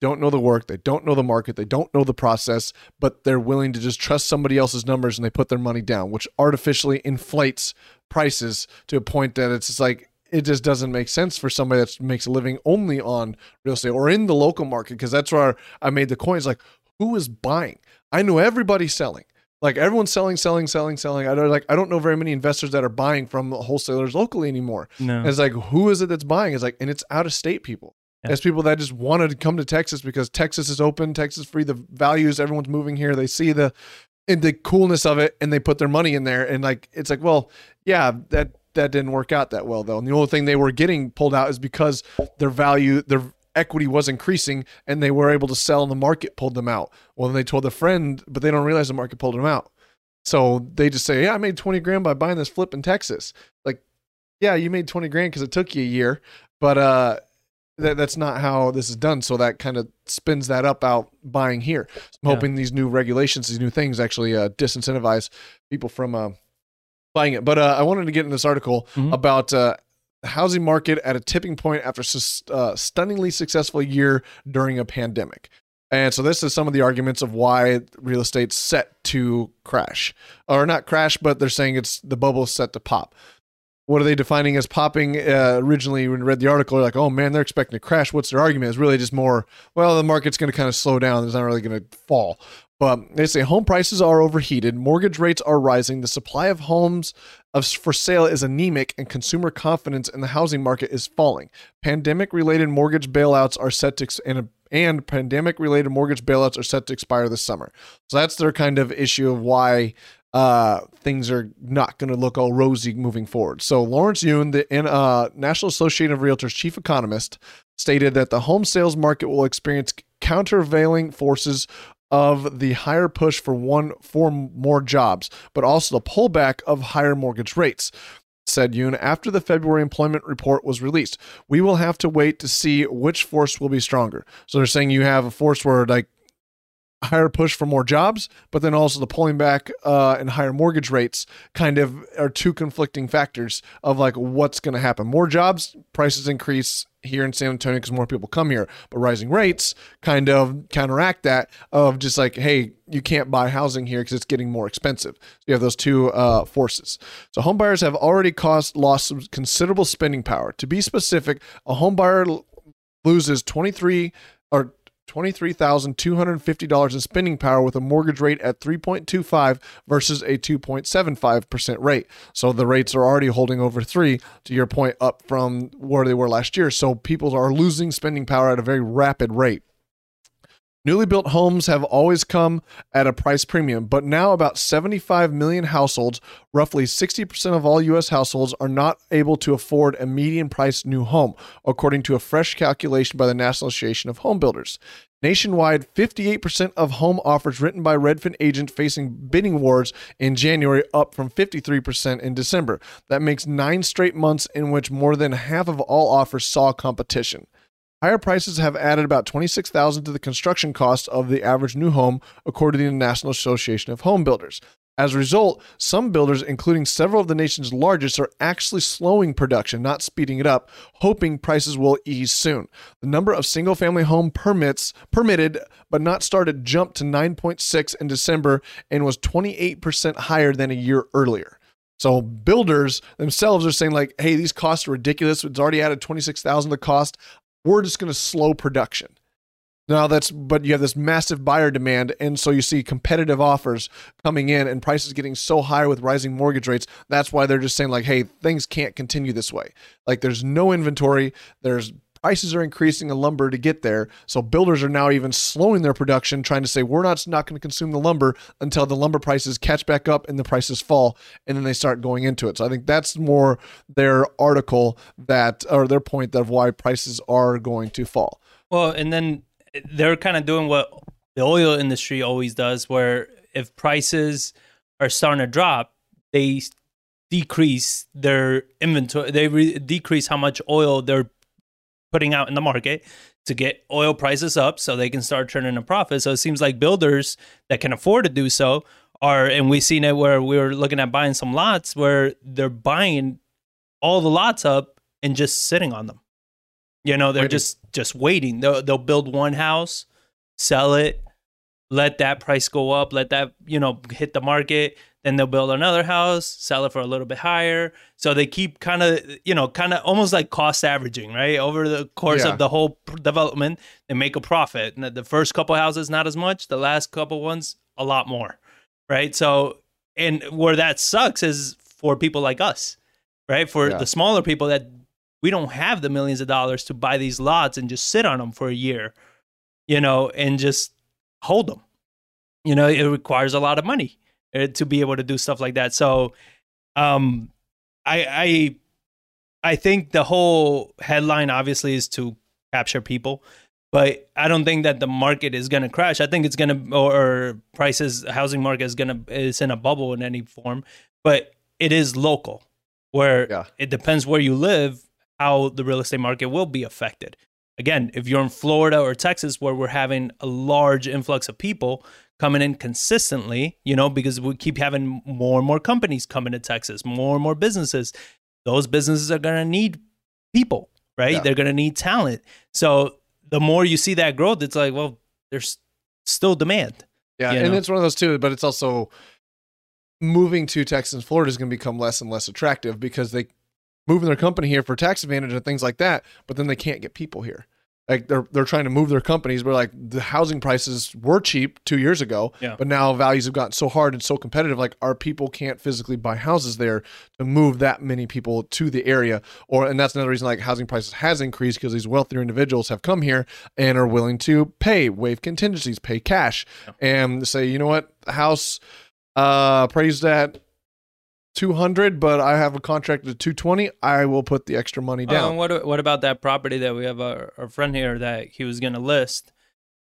don't know the work, they don't know the market, they don't know the process, but they're willing to just trust somebody else's numbers and they put their money down, which artificially inflates prices to a point that it's just like it just doesn't make sense for somebody that makes a living only on real estate or in the local market because that's where I made the coins like who is buying? I know everybody's selling. Like everyone's selling, selling, selling, selling. I don't like. I don't know very many investors that are buying from wholesalers locally anymore. No. And it's like, who is it that's buying? It's like, and it's out of state people. Yeah. It's people that just wanted to come to Texas because Texas is open, Texas free. The values, everyone's moving here. They see the and the coolness of it, and they put their money in there. And like, it's like, well, yeah, that that didn't work out that well though. And the only thing they were getting pulled out is because their value, their equity was increasing, and they were able to sell, and the market pulled them out. Well, then they told a friend, but they don't realize the market pulled them out. So they just say, "Yeah, I made twenty grand by buying this flip in Texas." Like, yeah, you made twenty grand because it took you a year, but uh, that that's not how this is done. So that kind of spins that up out buying here. So I'm Yeah. hoping these new regulations, these new things, actually uh, disincentivize people from uh, buying it. But uh, I wanted to get in this article Mhm. about uh, the housing market at a tipping point after uh, stunningly successful year during a pandemic. And so this is some of the arguments of why real estate's set to crash, or not crash, but they're saying it's the bubble's set to pop. What are they defining as popping? Uh, originally, when we read the article, they're like, "Oh man, they're expecting to crash." What's their argument? It's really just more, well, the market's going to kind of slow down. It's not really going to fall. But they say home prices are overheated, mortgage rates are rising, the supply of homes of, for sale is anemic, and consumer confidence in the housing market is falling. Pandemic-related mortgage bailouts are set to and, and pandemic-related mortgage bailouts are set to expire this summer. So that's their kind of issue of why uh, things are not going to look all rosy moving forward. So Lawrence Yun, the uh, National Association of Realtors chief economist, stated that the home sales market will experience countervailing forces of the higher push for one for more jobs, but also the pullback of higher mortgage rates. Said Yun after the February employment report was released. We will have to wait to see which force will be stronger. So they're saying you have a force where like higher push for more jobs, but then also the pulling back uh, and higher mortgage rates kind of are two conflicting factors of like what's going to happen. More jobs, prices increase here in San Antonio because more people come here, but rising rates kind of counteract that of just like, hey, you can't buy housing here because it's getting more expensive. So you have those two uh, forces. So home buyers have already cost lost considerable spending power. To be specific, a home buyer loses 23 or $23,250 in spending power with a mortgage rate at 3.25 versus a 2.75% rate. So the rates are already holding over 3 to your point up from where they were last year. So people are losing spending power at a very rapid rate. Newly built homes have always come at a price premium, but now about 75 million households, roughly 60% of all U.S. households, are not able to afford a median priced new home, according to a fresh calculation by the National Association of Home Builders. Nationwide, 58% of home offers written by Redfin agents facing bidding wars in January, up from 53% in December. That makes nine straight months in which more than half of all offers saw competition. Higher prices have added about 26,000 to the construction cost of the average new home, according to the National Association of Home Builders. As a result, some builders, including several of the nation's largest, are actually slowing production, not speeding it up, hoping prices will ease soon. The number of single-family home permits permitted but not started jumped to 9.6 in December and was 28% higher than a year earlier. So builders themselves are saying like, "Hey, these costs are ridiculous. It's already added 26,000 to the cost we're just going to slow production. Now that's but you have this massive buyer demand and so you see competitive offers coming in and prices getting so high with rising mortgage rates. That's why they're just saying like, "Hey, things can't continue this way." Like there's no inventory, there's prices are increasing in lumber to get there. So builders are now even slowing their production trying to say we're not not going to consume the lumber until the lumber prices catch back up and the prices fall and then they start going into it. So I think that's more their article that or their point of why prices are going to fall. Well, and then they're kind of doing what the oil industry always does, where if prices are starting to drop, they decrease their inventory. They re- decrease how much oil they're putting out in the market to get oil prices up, so they can start turning a profit. So it seems like builders that can afford to do so are, and we've seen it where we were looking at buying some lots where they're buying all the lots up and just sitting on them. You know, they're Waiting. just just waiting. They'll they'll build one house, sell it, let that price go up, let that you know hit the market. Then they'll build another house, sell it for a little bit higher. So they keep kind of you know kind of almost like cost averaging, right? Over the course Yeah. of the whole development, they make a profit. And the- first couple houses not as much, the last couple ones a lot more, right? So, and where that sucks is for people like us, right? For Yeah. the smaller people that we don't have the millions of dollars to buy these lots and just sit on them for a year, you know, and just hold them. You know, it requires a lot of money to be able to do stuff like that. So, um, I, I, I think the whole headline obviously is to capture people, but I don't think that the market is going to crash. I think it's going to or prices, housing market is going to is in a bubble in any form, but it is local, where Yeah. it depends where you live, how the real estate market will be affected. Again, if you're in Florida or Texas, where we're having a large influx of people coming in consistently, you know, because we keep having more and more companies coming to Texas, more and more businesses. Those businesses are going to need people, right? Yeah. They're going to need talent. So the more you see that growth, it's like, well, there's still demand. Yeah, and know? it's one of those too, but it's also moving to Texas and Florida is going to become less and less attractive because they moving their company here for tax advantage and things like that, but then they can't get people here. Like they're they're trying to move their companies, but like the housing prices were cheap two years ago, Yeah. but now values have gotten so hard and so competitive. Like our people can't physically buy houses there to move that many people to the area, or and that's another reason like housing prices has increased because these wealthier individuals have come here and are willing to pay, waive contingencies, pay cash, and say, you know what, the house uh appraised at 200 but i have a contract at 220 i will put the extra money Oh, and down. what what about that property that we have our, our friend here that he was going to list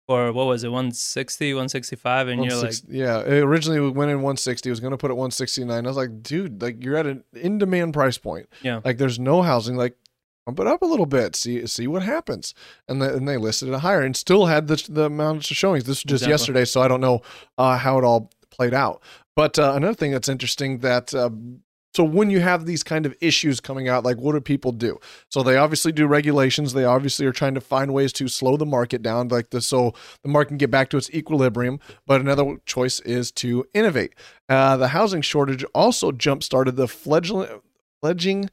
for what was it 160 165 and you're like yeah it originally we went in 160 it was going to put it 169 i was like dude like you're at an in demand price point. Yeah. like there's no housing like bump it up a little bit see see what happens. And, the, and they listed it higher and still had the, the amount of showings. This was just Exactly. yesterday so i don't know uh, how it all played out. But uh, another thing that's interesting that uh, so when you have these kind of issues coming out like what do people do? So they obviously do regulations. They obviously are trying to find ways to slow the market down like this so the market can get back to its equilibrium. But another choice is to innovate. Uh, the housing shortage also jump started the fledgling fledging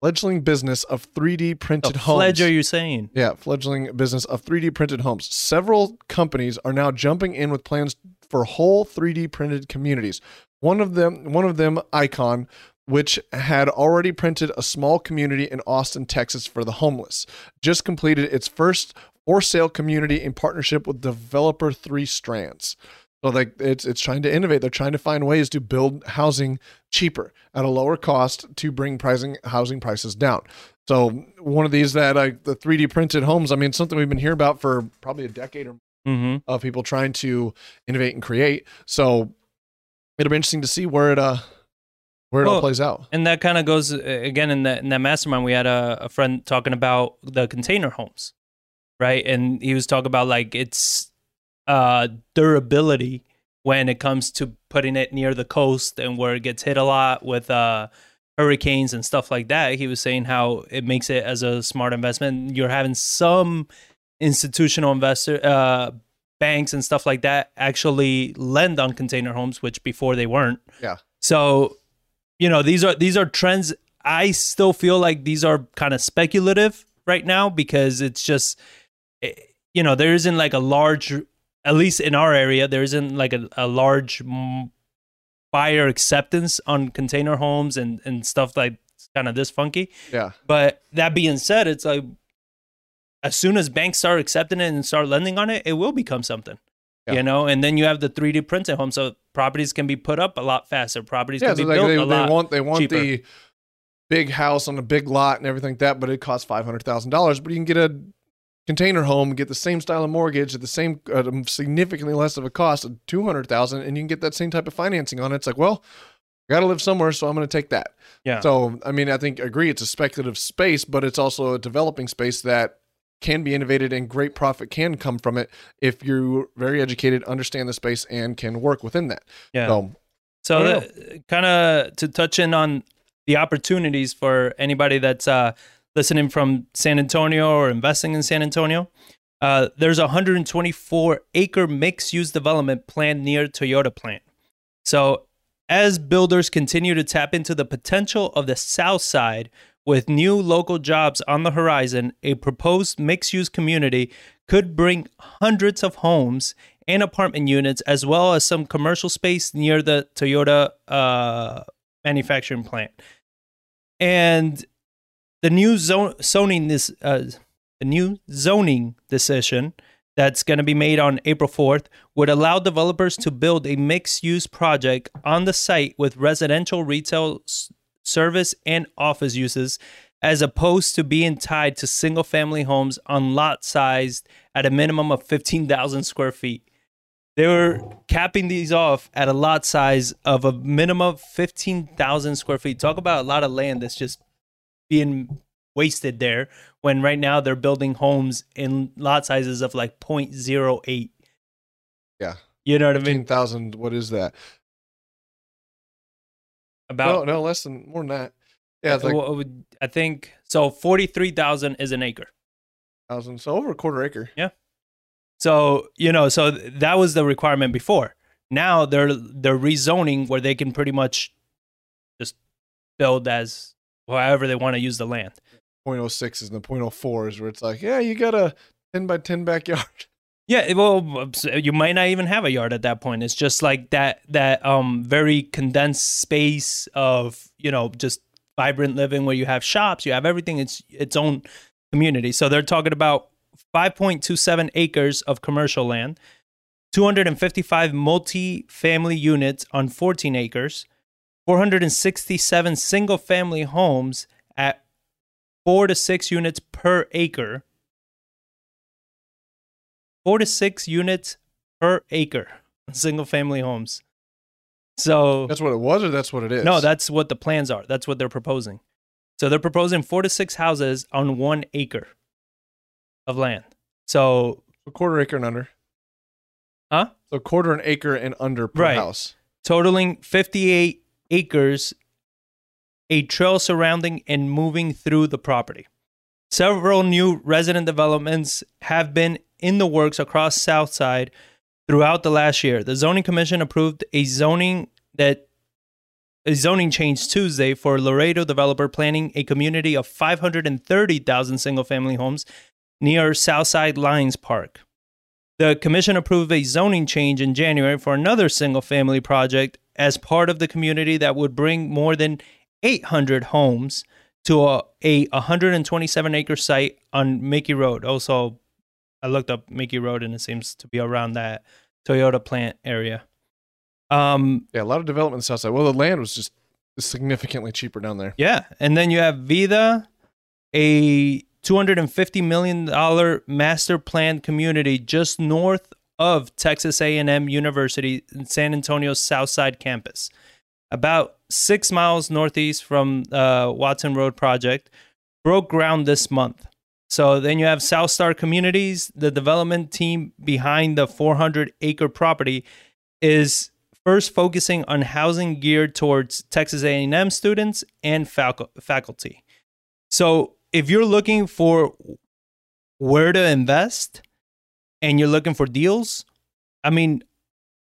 fledgling business of 3d printed the homes fledge are you saying yeah, fledgling business of 3D printed homes. Several companies are now jumping in with plans for whole 3D printed communities. One of them, one of them, Icon, which had already printed a small community in Austin, Texas for the homeless, just completed its first for sale community in partnership with developer Three Strands. So like it's it's trying to innovate. They're trying to find ways to build housing cheaper at a lower cost to bring pricing housing prices down. So one of these that like the 3D printed homes, I mean, something we've been hearing about for probably a decade or mm-hmm. of people trying to innovate and create. So it'll be interesting to see where it uh where it all plays out. and that kind of goes uh, again in that in that mastermind we had a, a friend talking about the container homes right and he was talking about like its uh durability when it comes to putting it near the coast and where it gets hit a lot with uh hurricanes and stuff like that. He was saying how it makes it as a smart investment. You're having some institutional investor uh banks and stuff like that actually lend on container homes which before they weren't. Yeah. so you know these are these are trends. I still feel like these are kind of speculative right now because it's just eh, you know there isn't like a large at least in our area there isn't like a, a large buyer acceptance on container homes and and stuff like kind of this funky Yeah. but that being said it's like as soon as banks start accepting it and start lending on it it will become something Yeah. you know and then you have the 3d printed home so properties can be put up a lot faster properties Yeah, can so be like built they, a they lot want they want cheaper. the big house on a big lot and everything like that, but it costs five hundred thousand dollars. But you can get a container home, get the same style of mortgage at the same significantly less of a cost of two hundred thousand, and you can get that same type of financing on it. It's like, well, I got to live somewhere, so I'm going to take that. yeah So, I mean, I think agree it's a speculative space, but it's also a developing space that can be innovated and great profit can come from it if you're very educated, understand the space, and can work within that. yeah So, So, kind of to touch in on the opportunities for anybody that's uh, listening from San Antonio or investing in San Antonio, uh, there's a 124 acre mixed use development planned near Toyota plant. So, as builders continue to tap into the potential of the South Side with new local jobs on the horizon, a proposed mixed use community could bring hundreds of homes and apartment units, as well as some commercial space near the Toyota uh, manufacturing plant. And the new zone, zoning this uh, the new zoning decision that's going to be made on April 4th would allow developers to build a mixed use project on the site with residential, retail, service, and office uses, as opposed to being tied to single family homes on lot sized at a minimum of 15,000 square feet. They were capping these off at a lot size of a minimum of 15,000 square feet. Talk about a lot of land that's just being wasted there when right now they're building homes in lot sizes of like 0.08. Yeah. You know what I mean? Fifteen thousand. What is that? About no, no, less than more than that. Yeah, it's uh, like what would- I think so 43,000 is an acre. thousand. So over a quarter acre. Yeah. So, you know, so that was the requirement before. Now they're they're rezoning where they can pretty much just build as however they want to use the land. 0.06 is the 0.04 is where it's like, yeah, you got a 10 by 10 backyard. Yeah, well, you might not even have a yard at that point. It's just like that that um very condensed space of you know just vibrant living where you have shops, you have everything. It's its own community. So they're talking about 5.27 acres of commercial land, 255 multi-family units on 14 acres, 467 single-family homes at four to six units per acre four to six units per acre single family homes so That's what it was, or that's what it is. no that's what the plans are that's what they're proposing so they're proposing four to six houses on one acre of land so a quarter acre and under. Huh? So quarter an acre and under per Right. house. totaling 58 acres, a trail surrounding and moving through the property. Several new resident developments have been in the works across Southside throughout the last year. The zoning commission approved a zoning that a zoning change Tuesday for Laredo developer planning a community of 530,000 single-family homes near Southside Lions Park. The commission approved a zoning change in January for another single family project as part of the community that would bring more than 800 homes to a, a 127 acre site on Mickey Road. Also, I looked up Mickey Road and it seems to be around that Toyota plant area. Um, Yeah, a lot of development in south side. Well, the land was just significantly cheaper down there. Yeah, and then you have Vida, a two hundred and fifty million dollar master plan community just north of Texas A and M University in San Antonio's Southside campus, about six miles northeast from uh, Watson Road project. Broke ground this month. So then you have South Star Communities, the development team behind the 400 acre property, is first focusing on housing geared towards Texas A&M students and facu- faculty. So if you're looking for where to invest and you're looking for deals, I mean,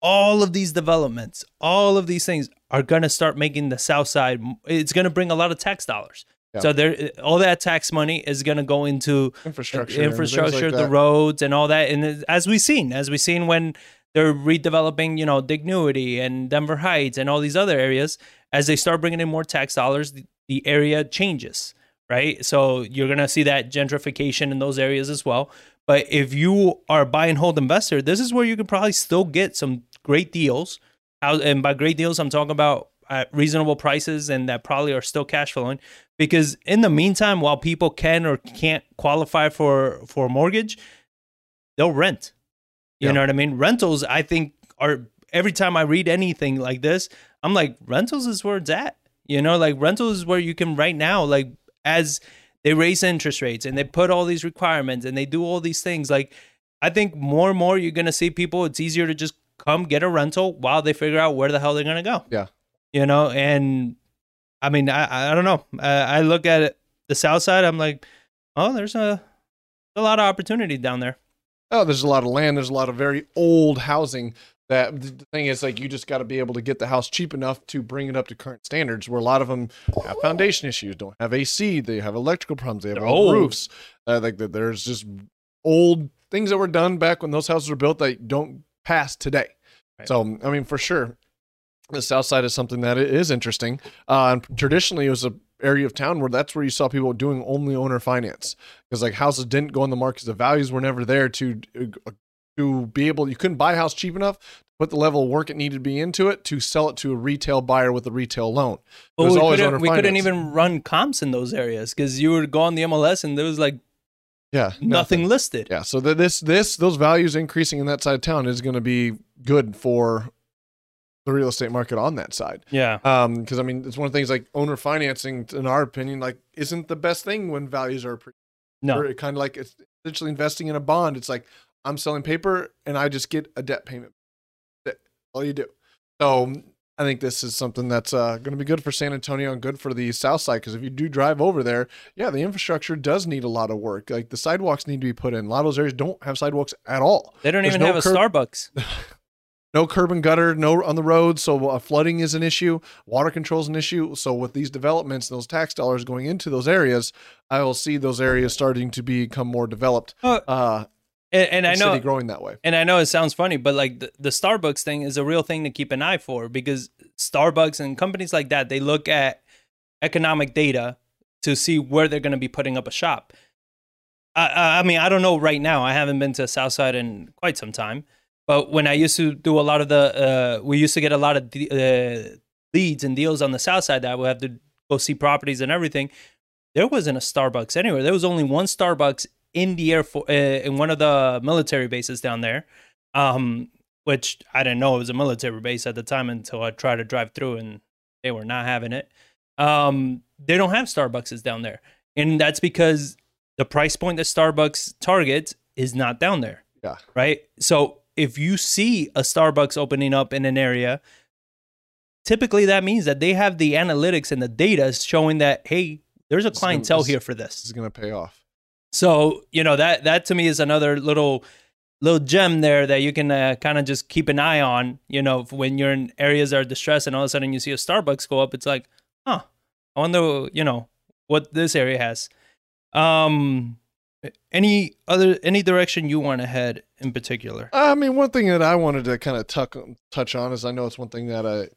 all of these developments, all of these things are going to start making the South Side. It's going to bring a lot of tax dollars. Yeah. So there, all that tax money is going to go into uh, Infrastructure. and things like infrastructure, the roads, and all that. And as we've seen, as we've seen when they're redeveloping, you know, Dignowity and Denver Heights and all these other areas, as they start bringing in more tax dollars, the, the area changes, right? So you're gonna see that gentrification in those areas as well. But if you are a buy and hold investor, this is where you can probably still get some great deals. And by great deals, I'm talking about at reasonable prices and that probably are still cash flowing. Because in the meantime, while people can or can't qualify for for a mortgage, they'll rent. You Yeah. know what I mean? Rentals, I think, are every time I read anything like this, I'm like, rentals is where it's at. You know, like rentals is where you can right now, like as they raise interest rates and they put all these requirements and they do all these things. Like, I think more and more you're gonna see people. It's easier to just come get a rental while they figure out where the hell they're gonna go. Yeah. You know, and I mean, I I don't know. I, I look at it, the south side. I'm like, oh, there's a a lot of opportunity down there. Oh, there's a lot of land. There's a lot of very old housing. That the thing is, like, you just got to be able to get the house cheap enough to bring it up to current standards. Where a lot of them have foundation issues, don't have AC, they have electrical problems, they have old old. roofs. Uh, like that, there's just old things that were done back when those houses were built that don't pass today. Right. So I mean, for sure, the South Side is something that is interesting. Uh, and traditionally, it was a area of town where that's where you saw people doing only owner finance because like houses didn't go on the market, the values were never there to uh, to be able. You couldn't buy a house cheap enough to put the level of work it needed to be into it to sell it to a retail buyer with a retail loan. But was we always couldn't, we couldn't even run comps in those areas because you would go on the MLS and there was like Yeah, nothing, listed. Yeah, so that this this those values increasing in that side of town is going to be good for the real estate market on that side. Yeah. Um, because I mean, it's one of the things like owner financing, in our opinion, like isn't the best thing when values are pre- No. kind of like it's essentially investing in a bond. It's like I'm selling paper and I just get a debt payment. That's all you do. So I think this is something that's uh, going to be good for San Antonio and good for the South Side because if you do drive over there, yeah, the infrastructure does need a lot of work. Like the sidewalks need to be put in. A lot of those areas don't have sidewalks at all. They don't There's even no have a Starbucks. No curb and gutter, no on the road. So uh, flooding is an issue. Water control is an issue. So with these developments, those tax dollars going into those areas, I will see those areas starting to become more developed. Oh, Uh, and, and I know city growing that way. And I know it sounds funny, but like the, the Starbucks thing is a real thing to keep an eye for because Starbucks and companies like that, they look at economic data to see where they're going to be putting up a shop. I- I, mean, I don't know right now. I haven't been to Southside in quite some time, but when I used to do a lot of the, uh, we used to get a lot of the, uh, leads and deals on the South Side that I would have to go see properties and everything. There wasn't a Starbucks anywhere. There was only one Starbucks in the air for uh, in one of the military bases down there, um, which I didn't know it was a military base at the time until I tried to drive through and they were not having it. Um, they don't have Starbucks down there, and that's because the price point that Starbucks targets is not down there. Yeah. Right. So if you see a Starbucks opening up in an area, typically that means that they have the analytics and the data showing that hey, there's a is gonna- clientele this- here for This this. is going to pay off. So you know that that to me is another little little gem there that you can uh, kind of just keep an eye on. You know, when you're in areas that are distressed and all of a sudden you see a Starbucks go up, it's like, huh, I wonder, you know, what this area has. Um, any other any direction you want to head in particular? I mean, one thing that I wanted to kind of tuck, touch on is I know it's one thing that I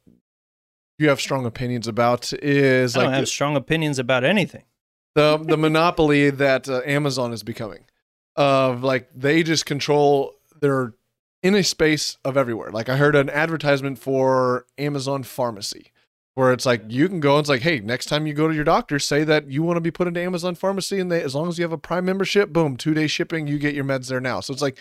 you have strong opinions about is I don't like have strong opinions about anything. The the monopoly that uh, Amazon is becoming. Of like they just control they're in a space of everywhere. Like I heard an advertisement for Amazon Pharmacy where it's like you can go and it's like, hey, next time you go to your doctor, say that you want to be put into Amazon Pharmacy, and they as long as you have a Prime membership, boom, two day shipping, you get your meds there now. So it's like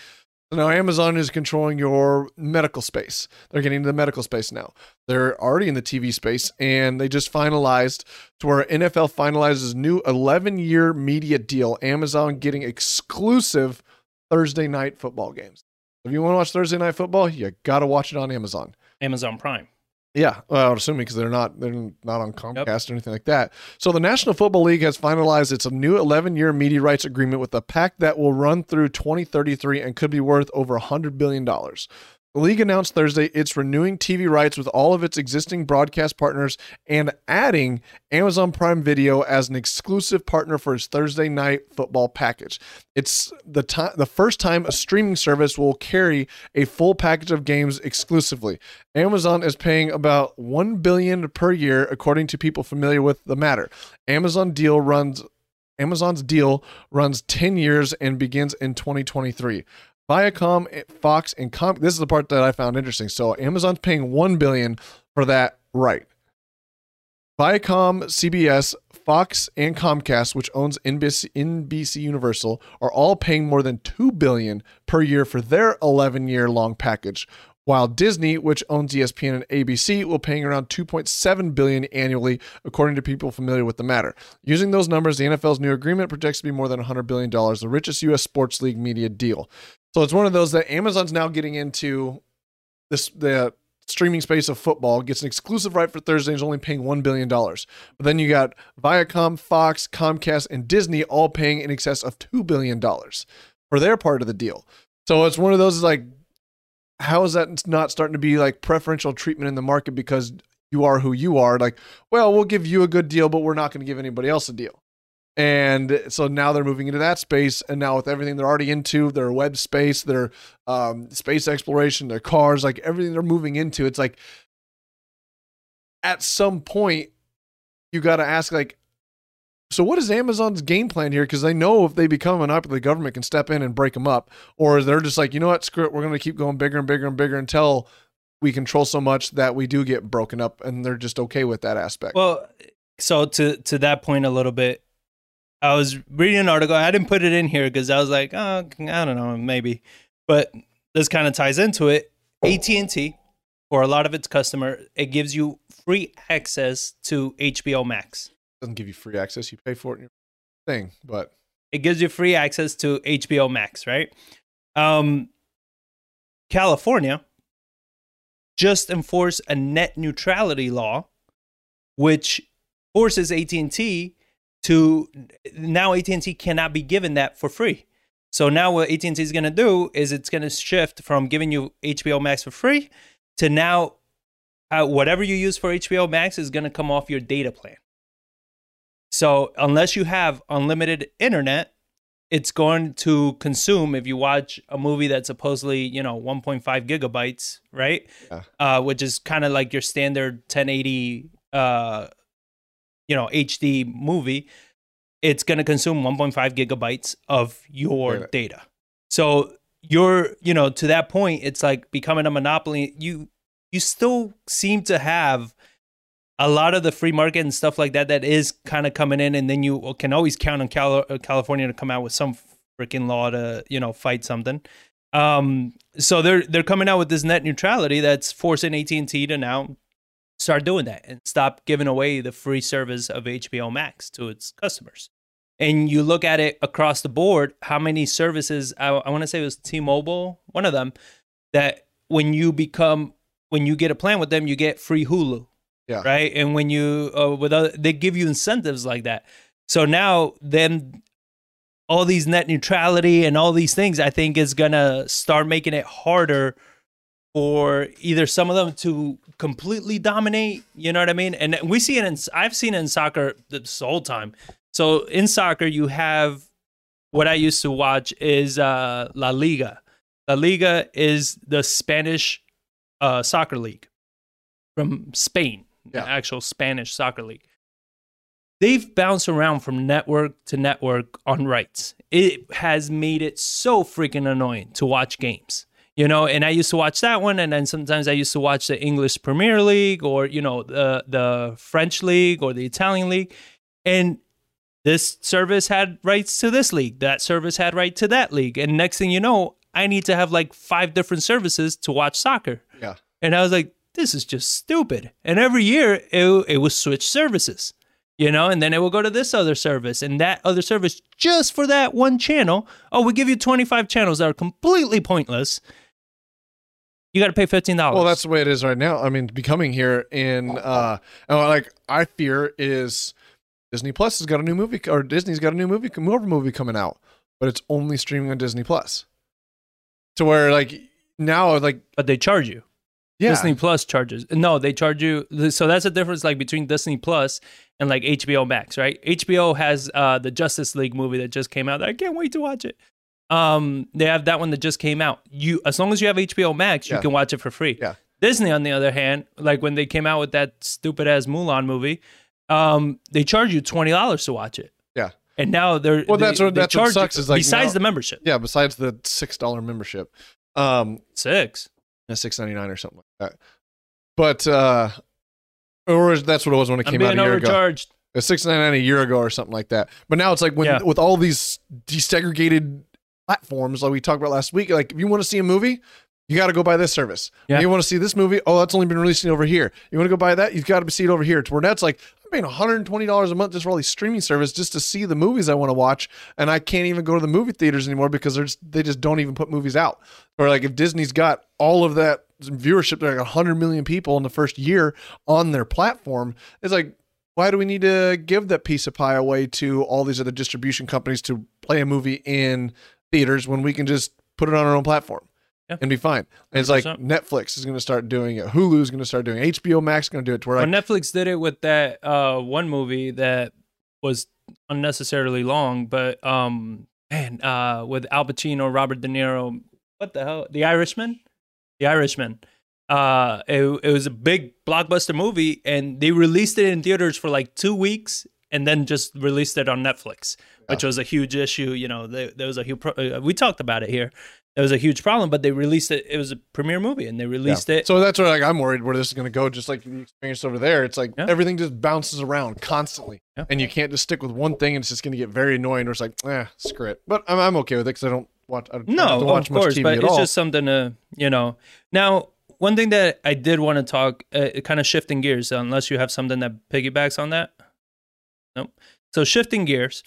so now Amazon is controlling your medical space. They're getting into the medical space now. They're already in the TV space, and they just finalized to where NFL finalizes new 11 year media deal. Amazon getting exclusive Thursday night football games. If you want to watch Thursday night football, you got to watch it on Amazon. Amazon Prime. Yeah, well, I would assume because they're not they're not on Comcast or anything like that. So the National Football League has finalized its new 11-year media rights agreement with a pact that will run through 2033 and could be worth over 100 billion dollars. The league announced Thursday it's renewing TV rights with all of its existing broadcast partners and adding Amazon Prime Video as an exclusive partner for its Thursday night football package. It's the time the first time a streaming service will carry a full package of games exclusively. Amazon is paying about 1 billion per year according to people familiar with the matter. Amazon deal runs Amazon's deal runs 10 years and begins in 2023. Viacom, Fox, and Com. This is the part that I found interesting. So Amazon's paying one billion for that right. Viacom, CBS, Fox, and Comcast, which owns NBC, NBC Universal, are all paying more than two billion per year for their 11-year long package. While Disney, which owns ESPN and ABC, will paying around 2.7 billion annually, according to people familiar with the matter. Using those numbers, the NFL's new agreement projects to be more than 100 billion dollars, the richest U.S. sports league media deal. So it's one of those that Amazon's now getting into this the streaming space of football, gets an exclusive right for Thursday, and is only paying one billion dollars. But then you got Viacom, Fox, Comcast, and Disney all paying in excess of two billion dollars for their part of the deal. So it's one of those like, how is that not starting to be like preferential treatment in the market because you are who you are? Like, well, we'll give you a good deal, but we're not going to give anybody else a deal. And so now they're moving into that space, and now with everything they're already into, their web space, their um, space exploration, their cars, like everything they're moving into, it's like at some point you got to ask, like, so what is Amazon's game plan here? Because they know if they become an up, the government can step in and break them up, or they're just like, you know what, screw it, we're going to keep going bigger and bigger and bigger until we control so much that we do get broken up, and they're just okay with that aspect. Well, so to to that point a little bit, I was reading an article. I didn't put it in here because I was like, oh, I don't know, maybe, but this kind of ties into it. AT and T, for a lot of its customer, it gives you free access to HBO Max. Doesn't give you free access; you pay for it in your thing. But It gives you free access to HBO Max, right? Um, California just enforced a net neutrality law, which forces AT&T to now AT&T cannot be given that for free. So now what AT&T is going to do is it's going to shift from giving you HBO Max for free to now uh, whatever you use for HBO Max is going to come off your data plan. So unless you have unlimited internet, it's going to consume if you watch a movie that's supposedly you know 1.5 gigabytes, right? Yeah. Uh, which is kind of like your standard 1080, uh, you know, HD movie. It's going to consume 1.5 gigabytes of your Data. data. So you're, you know, to that point, it's like becoming a monopoly. You you still seem to have a lot of the free market and stuff like that that is kind of coming in, and then you can always count on Cal- uh, California to come out with some freaking law to you know fight something. Um, so they're they're coming out with this net neutrality that's forcing AT and T to now start doing that and stop giving away the free service of HBO Max to its customers. And you look at it across the board, how many services? I, I want to say it was T-Mobile, one of them, that when you become when you get a plan with them, you get free Hulu yeah, right? And when you uh, with other, they give you incentives like that. So now then all these net neutrality and all these things I think is going to start making it harder for either some of them to completely dominate, you know what I mean? And we see it in I've seen it in soccer this whole time. So in soccer you have what I used to watch is uh, La Liga. La Liga is the Spanish uh, soccer league from Spain, Yeah. the actual Spanish soccer league. They've bounced around from network to network on rights. It has made it so freaking annoying to watch games. You know, and I used to watch that one, and then sometimes I used to watch the English Premier League or you know the the French league or the Italian league, and this service had rights to this league, that service had right to that league, and next thing you know, I need to have like five different services to watch soccer. yeah. And I was like, this is just stupid. And every year it, it would switch services, you know, and then it will go to this other service and that other service just for that one channel. Oh, we give you 25 channels that are completely pointless. You got to pay $15. Well, that's the way it is right now. I mean, becoming here in uh, and like I fear is Disney Plus has got a new movie, or Disney's got a new movie, more movie coming out, but it's only streaming on Disney Plus. To where like now, like but they charge you. Yeah, Disney Plus charges. No, they charge you. So that's the difference, like between Disney Plus and like HBO Max, right? HBO has uh, the Justice League movie that just came out. I can't wait to watch it. Um, they have that one that just came out. You, as long as you have HBO Max, you Yeah. can watch it for free. Yeah. Disney, on the other hand, like when they came out with that stupid ass Mulan movie, um, they charge you twenty dollars to watch it. Yeah. And now they're Well, that's they- what- they that's what sucks you- is, like, besides now- the membership, yeah. Besides the six dollar membership, um, six. Six ninety nine or something like that. But uh, or that's what it was when it came out a year ago. was six ninety nine a year ago or something like that. But now it's like when Yeah. with all these desegregated platforms like we talked about last week. Like if you want to see a movie, you got to go buy this service. Yeah. You want to see this movie? Oh, that's only been releasing over here. You want to go buy that? You've got to see it over here. To where that's like I'm paying 120 dollars a month just for all these streaming service just to see the movies I want to watch, and I can't even go to the movie theaters anymore because just, they just don't even put movies out. Or like if Disney's got all of that viewership, they're like 100 million people in the first year on their platform. It's like why do we need to give that piece of pie away to all these other distribution companies to play a movie in theaters when we can just put it on our own platform Yeah. and be fine? And it's like 100%. Netflix is going to start doing it, Hulu is going to start doing it, HBO Max is going to do it. To where Well, like, Netflix did it with that uh, one movie that was unnecessarily long. But um, man, uh, with Al Pacino, Robert De Niro, what the hell, The Irishman, The Irishman. Uh, it, it was a big blockbuster movie, and they released it in theaters for like two weeks, and then just released it on Netflix, which was a huge issue. You know, there, there was a huge. Pro- uh, we talked about it here. It was a huge problem, but they released it. It was a premiere movie, and they released it. So that's where like I'm worried where this is going to go. Just like the experience over there, it's like Yeah. everything just bounces around constantly, Yeah. and you can't just stick with one thing, and it's just going to get very annoying. Or it's like, eh, screw it. But I'm, I'm okay with it because I don't watch. I don't No, watch of much course, TV but it's all. just something to you know. Now, one thing that I did want to talk, uh, kind of shifting gears, unless you have something that piggybacks on that. Nope. So shifting gears.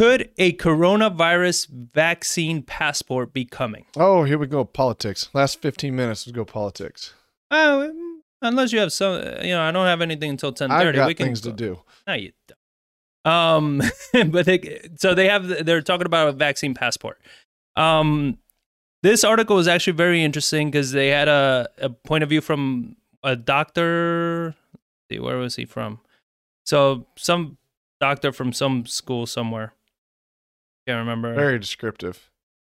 Could a coronavirus vaccine passport be coming? oh, here we go. Politics. Last 15 minutes. Let's go politics. Oh, unless you have some, you know, I don't have anything until ten I've thirty. got We can things to do. No, you don't. Um, but they, so they have they're talking about a vaccine passport. Um, this article was actually very interesting because they had a, a point of view from a doctor. where was he from? So some doctor from some school somewhere. Can't remember. Very descriptive.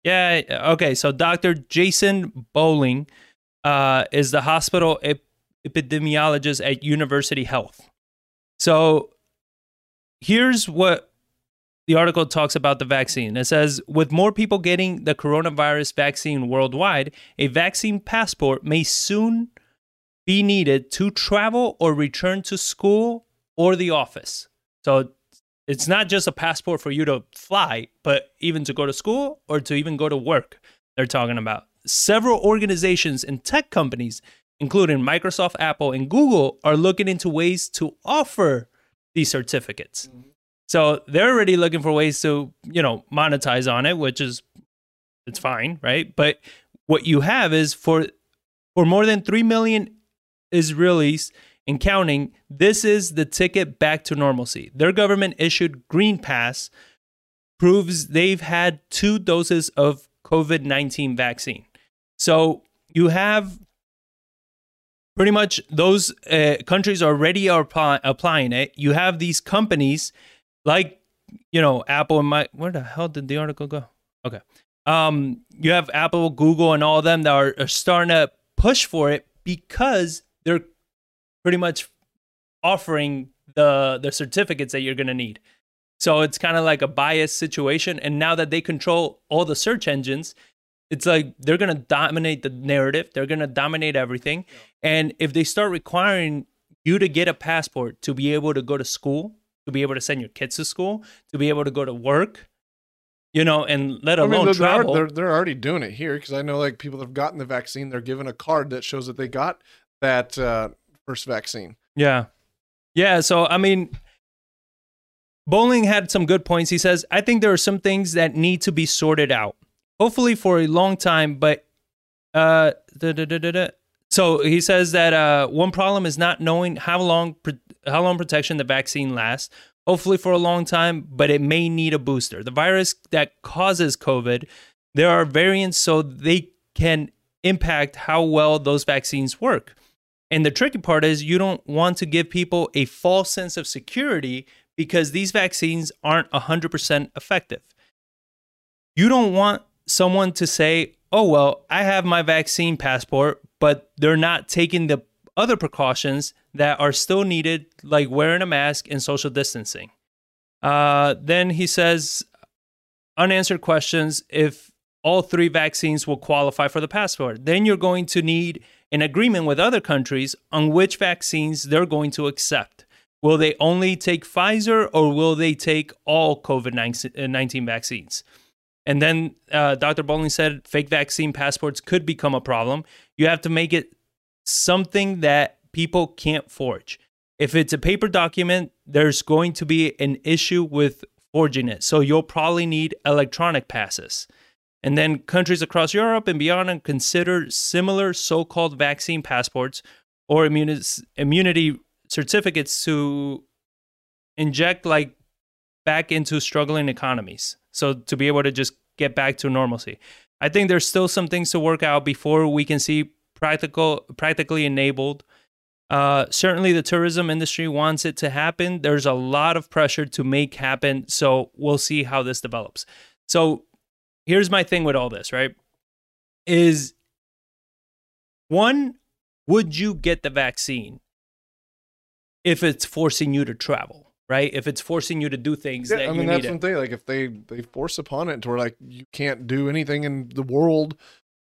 Yeah. Okay. So Dr. Jason Bowling uh, is the hospital ep- epidemiologist at University Health. So here's what the article talks about the vaccine. It says with more people getting the coronavirus vaccine worldwide, a vaccine passport may soon be needed to travel or return to school or the office. So it's not just a passport for you to fly, but even to go to school or to even go to work. They're talking about several organizations and tech companies, including Microsoft, Apple, and Google, are looking into ways to offer these certificates. Mm-hmm. So they're already looking for ways to, you know, monetize on it, which is it's fine, right? But what you have is for for more than 3 million Israelis and counting, this is the ticket back to normalcy. Their government issued Green Pass proves they've had two doses of COVID 19 vaccine. So you have pretty much those uh, countries already are apply- applying it. You have these companies like, you know, Apple and my, where the hell did the article go? Okay. Um, you have Apple, Google, and all of them that are, are starting to push for it because they're pretty much offering the the certificates that you're going to need. So it's kind of like a biased situation and now that they control all the search engines, it's like they're going to dominate the narrative, they're going to dominate everything. And if they start requiring you to get a passport to be able to go to school, to be able to send your kids to school, to be able to go to work, you know, and let I alone mean, they're, travel. they're, they're already doing it here because I know like people have gotten the vaccine, they're given a card that shows that they got that uh, first vaccine. Yeah. Yeah. So, I mean, Bowling had some good points. He says, I think there are some things that need to be sorted out, hopefully for a long time. But, uh, so he says that uh, one problem is not knowing how long how long protection the vaccine lasts. Hopefully for a long time, but it may need a booster. The virus that causes COVID, there are variants, so they can impact how well those vaccines work. And the tricky part is you don't want to give people a false sense of security because these vaccines aren't 100% effective. You don't want someone to say, oh, well, I have my vaccine passport, but they're not taking the other precautions that are still needed, like wearing a mask and social distancing. Uh, then he says, unanswered questions if all three vaccines will qualify for the passport. Then you're going to need an agreement with other countries on which vaccines they're going to accept. Will they only take Pfizer or will they take all COVID 19 vaccines? And then uh, Dr. Bowling said fake vaccine passports could become a problem. You have to make it something that people can't forge. If it's a paper document, there's going to be an issue with forging it. So you'll probably need electronic passes. And then countries across Europe and beyond consider similar so called vaccine passports or immuni- immunity certificates to inject like back into struggling economies. So to be able to just get back to normalcy. I think there's still some things to work out before we can see practical practically enabled Uh, certainly, the tourism industry wants it to happen. There's a lot of pressure to make happen. So we'll see how this develops. So here's my thing with all this, right? Is one, would you get the vaccine if it's forcing you to travel, right? If it's forcing you to do things Yeah, that I you mean that's need one thing. Like if they they force upon it to where like you can't do anything in the world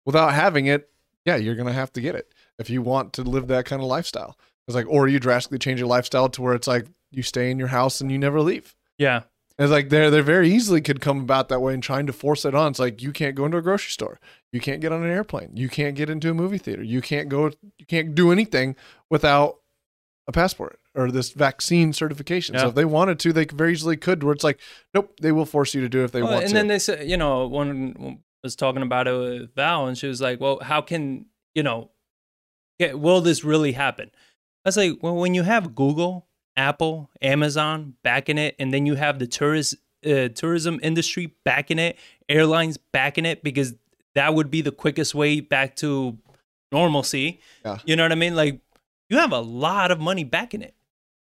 without having it, yeah, you're gonna have to get it if you want to live that kind of lifestyle. It's like, or you drastically change your lifestyle to where it's like you stay in your house and you never leave. Yeah. It's like they're they very easily could come about that way and trying to force it on. It's like you can't go into a grocery store, you can't get on an airplane, you can't get into a movie theater, you can't go, you can't do anything without a passport or this vaccine certification. So if they wanted to, they very easily could. Where it's like, nope, they will force you to do it if they Well, want and to. then they said, you know, one was talking about it with Val, and she was like, "Well, how can you know? yeah, Will this really happen?" I was like, "Well, when you have Google, Apple, Amazon backing it, and then you have the tourist uh, tourism industry backing it, airlines backing it, because that would be the quickest way back to normalcy. Yeah. You know what I mean? Like, you have a lot of money backing it.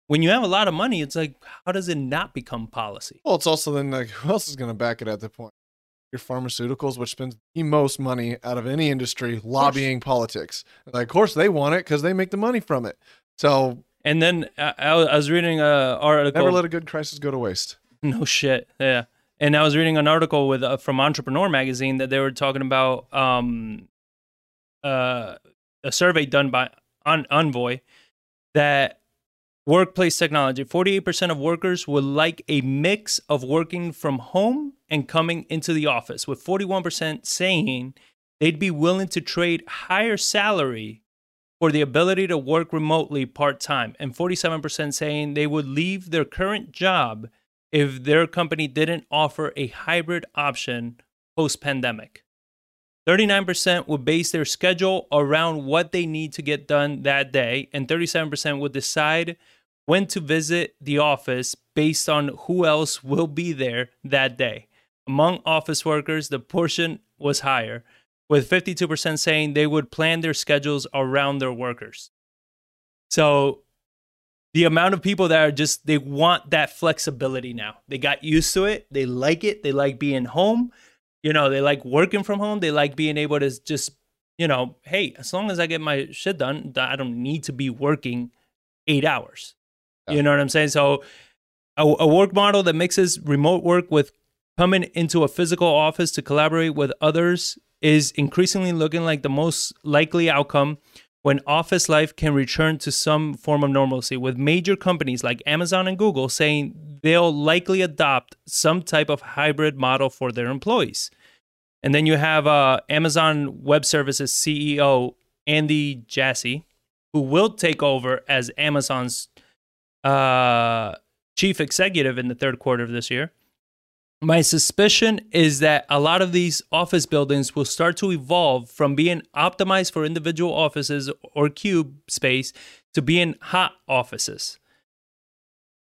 When you have a lot of money, it's like, how does it not become policy? well, it's also then like, who else is going to back it at that point? Your pharmaceuticals, which spends the most money out of any industry, lobbying politics. Like, of course, they want it because they make the money from it. So And then uh, I, I was reading a article. never let a good crisis go to waste. no shit. Yeah. And I was reading an article with uh, from Entrepreneur magazine that they were talking about um, uh, a survey done by on Envoy that workplace technology 48% of workers would like a mix of working from home and coming into the office with 41% saying they'd be willing to trade higher salary for the ability to work remotely part-time and 47% saying they would leave their current job if their company didn't offer a hybrid option post-pandemic 39% would base their schedule around what they need to get done that day, and 37% would decide when to visit the office based on who else will be there that day. Among office workers, the portion was higher, with 52% saying they would plan their schedules around their workers. So, the amount of people that are just, they want that flexibility now. They got used to it, they like it, they like being home you know they like working from home they like being able to just you know hey as long as i get my shit done i don't need to be working eight hours Yeah. you know what i'm saying so a, a work model that mixes remote work with coming into a physical office to collaborate with others is increasingly looking like the most likely outcome when office life can return to some form of normalcy, with major companies like Amazon and Google saying they'll likely adopt some type of hybrid model for their employees. And then you have uh, Amazon Web Services CEO Andy Jassy, who will take over as Amazon's uh, chief executive in the third quarter of this year. My suspicion is that a lot of these office buildings will start to evolve from being optimized for individual offices or cube space to being hot offices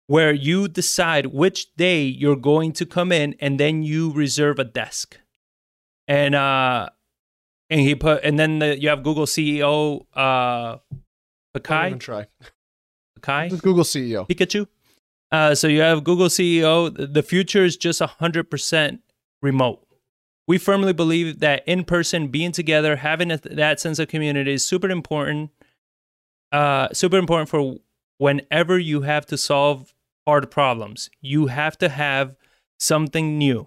where you decide which day you're going to come in and then you reserve a desk. And uh and he put and then the, you have Google CEO uh Don't even Pakai try. Pakai Google CEO. Pikachu. Uh, so you have Google CEO. The future is just 100% remote. We firmly believe that in person, being together, having a, that sense of community is super important. Uh, super important for whenever you have to solve hard problems. You have to have something new.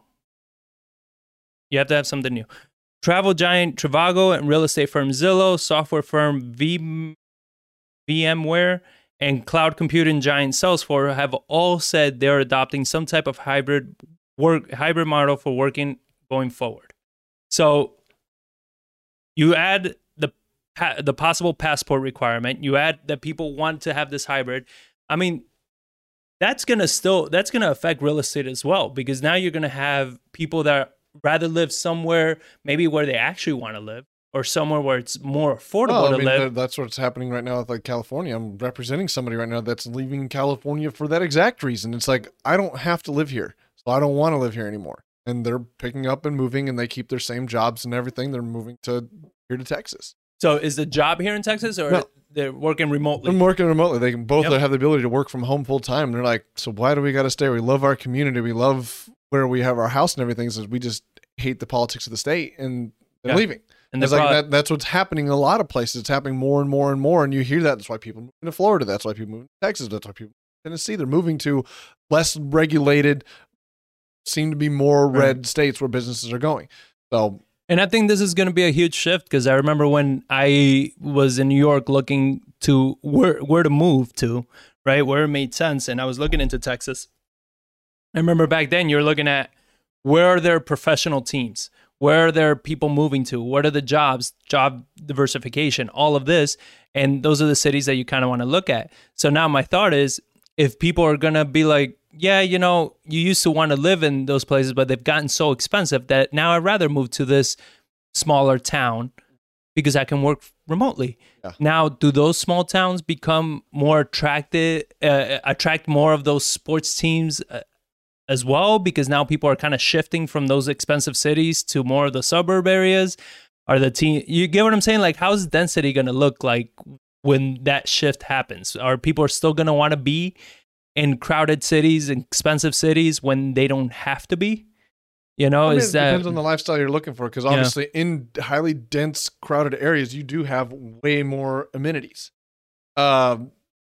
You have to have something new. Travel giant Trivago and real estate firm Zillow, software firm v- VMware, and cloud computing giant Salesforce have all said they're adopting some type of hybrid work hybrid model for working going forward. So you add the the possible passport requirement, you add that people want to have this hybrid. I mean, that's going to still that's going to affect real estate as well because now you're going to have people that rather live somewhere maybe where they actually want to live or somewhere where it's more affordable Well, to I mean, live. that's what's happening right now with like California. I'm representing somebody right now that's leaving California for that exact reason. It's like I don't have to live here, so I don't want to live here anymore. And they're picking up and moving, and they keep their same jobs and everything. They're moving to here to Texas. So is the job here in Texas or No. they're working remotely. I'm working remotely. They can both Yep. have the ability to work from home full time. They're like, so why do we got to stay? We love our community. We love where we have our house and everything. So we just hate the politics of the state and they're Yeah. leaving. And it's like pro- that, that's what's happening in a lot of places. It's happening more and more and more. And you hear that. That's why people move to Florida. That's why people move to Texas. That's why people move to Tennessee. They're moving to less regulated, seem to be more Right. red states where businesses are going. So And I think this is going to be a huge shift because I remember when I was in New York looking to where where to move to, right, where it made sense, and I was looking into Texas. I remember back then you're looking at where are their professional teams, where are there people moving to, what are the jobs, job diversification, all of this, and those are the cities that you kind of want to look at. So now my thought is, if people are gonna be like, yeah, you know, you used to want to live in those places, but they've gotten so expensive that now I'd rather move to this smaller town because I can work remotely. Yeah. Now, do those small towns become more attracted, uh, attract more of those sports teams uh, as well? Because now people are kind of shifting from those expensive cities to more of the suburb areas. Are the team? You get what I'm saying? Like, how's density going to look like when that shift happens? Are people are still going to want to be in crowded cities and expensive cities when they don't have to be? You know, I mean, is it that depends on the lifestyle you're looking for because Yeah. obviously in highly dense crowded areas you do have way more amenities um,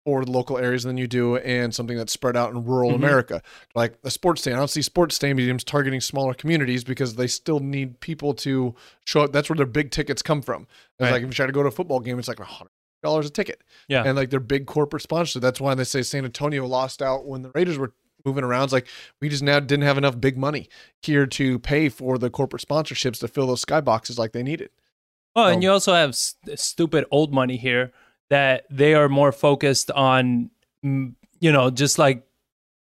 for the local areas than you do in something that's spread out in rural Mhm. america like a sports stadium i don't see sports stadiums targeting smaller communities because they still need people to show up that's where their big tickets come from it's Right. like if you try to go to a football game it's like hundred dollars a ticket Yeah. and like they're big corporate sponsors that's why they say san antonio lost out when the raiders were moving around it's like we just now didn't have enough big money here to pay for the corporate sponsorships to fill those skyboxes like they needed. Oh, and Um, you also have st- stupid old money here that they are more focused on, mm, you know, just like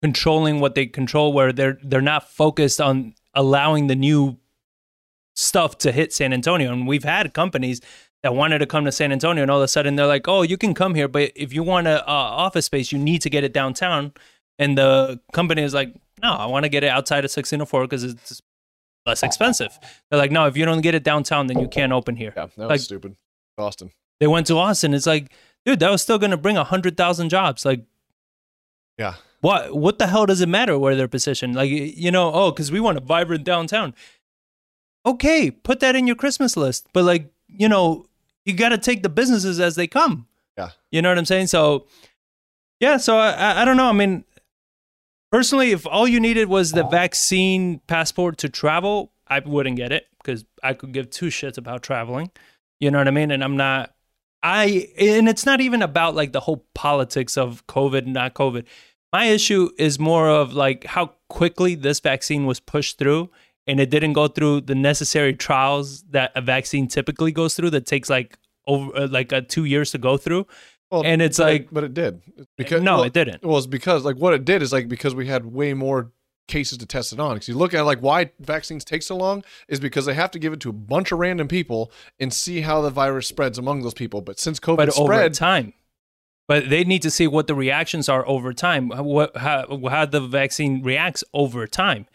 controlling what they control, where they're they're not focused on allowing the new stuff to hit San Antonio. And we've had companies that wanted to come to San Antonio, and all of a sudden they're like, "Oh, you can come here, but if you want a uh, office space, you need to get it downtown." And the company is like, "No, I want to get it outside of 1604 because it's less expensive." They're like, "No, if you don't get it downtown, then you can't open here." Yeah, that was Like- stupid. Austin. They went to Austin. It's like, dude, that was still going to bring a hundred thousand jobs. Like, Yeah. what? What the hell does it matter where they're positioned? Like, you know, oh, because we want a vibrant downtown. Okay, put that in your Christmas list. But like, you know, you got to take the businesses as they come. Yeah. You know what I'm saying? So, yeah. So I, I, I don't know. I mean, personally, if all you needed was the vaccine passport to travel, I wouldn't get it because I could give two shits about traveling. You know what I mean? And I'm not. I and it's not even about like the whole politics of COVID not COVID. My issue is more of like how quickly this vaccine was pushed through and it didn't go through the necessary trials that a vaccine typically goes through that takes like over uh, like uh, 2 years to go through. Well, And it's but it- like- but it did because no, well, it didn't. Well, it's because like what it did is like because we had way more cases to test it on. Because you look at like why vaccines take so long is because they have to give it to a bunch of random people and see how the virus spreads among those people. But since COVID but over spread, time. But they need to see what the reactions are over time. What how, how the vaccine reacts over time.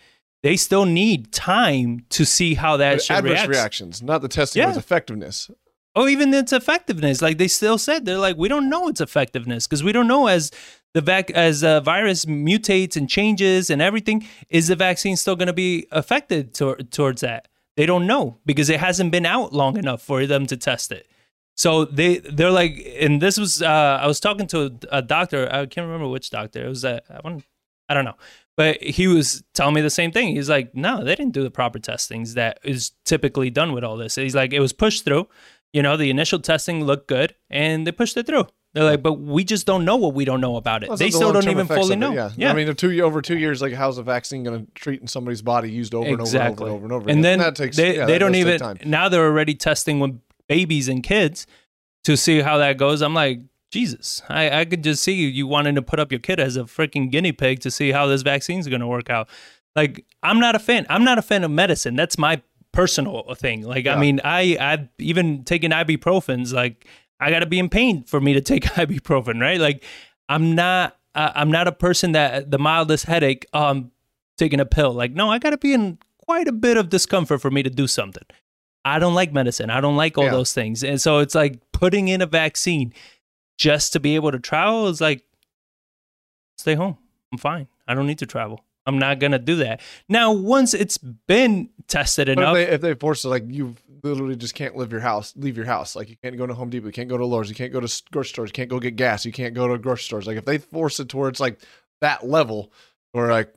They still need time to see how that adverse reacts. reactions, not the testing of its effectiveness. Oh, even its effectiveness. Like they still said, they're like, we don't know its effectiveness because we don't know as the vac as the virus mutates and changes and everything. Is the vaccine still going to be affected tor- towards that? They don't know because it hasn't been out long enough for them to test it. So they they're like, and this was uh, I was talking to a, doctor. I can't remember which doctor. It was uh, I want I don't know, but he was telling me the same thing. He's like, no, they didn't do the proper testings that is typically done with all this. He's like, it was pushed through. You know, the initial testing looked good, and they pushed it through. They're like, but we just don't know what we don't know about it. Well, they the still don't even fully know. it, yeah. I mean, two over two years, like how's a vaccine going to treat in somebody's body used over exactly. and over and over and over? And again? then that takes they yeah, they don't even now they're already testing with babies and kids to see how that goes. I'm like, Jesus, I, I could just see you, you wanting to put up your kid as a freaking guinea pig to see how this vaccine's going to work out. Like, I'm not a fan. I'm not a fan of medicine. That's my personal thing. Like, I mean, I I've even taken ibuprofens. Like, I got to be in pain for me to take ibuprofen, right? Like, I'm not. Uh, I'm not a person that the mildest headache. Um, taking a pill. Like, no, I got to be in quite a bit of discomfort for me to do something. I don't like medicine. I don't like all Yeah. those things. And so it's like putting in a vaccine. just to be able to travel is like stay home. I'm fine. I don't need to travel. I'm not gonna do that. Now, once it's been tested But enough, if they, if they force it, like you literally just can't leave your house, leave your house. Like you can't go to Home Depot, you can't go to Lowe's, you can't go to grocery stores, you can't go get gas, you can't go to grocery stores. Like if they force it towards like that level, or like,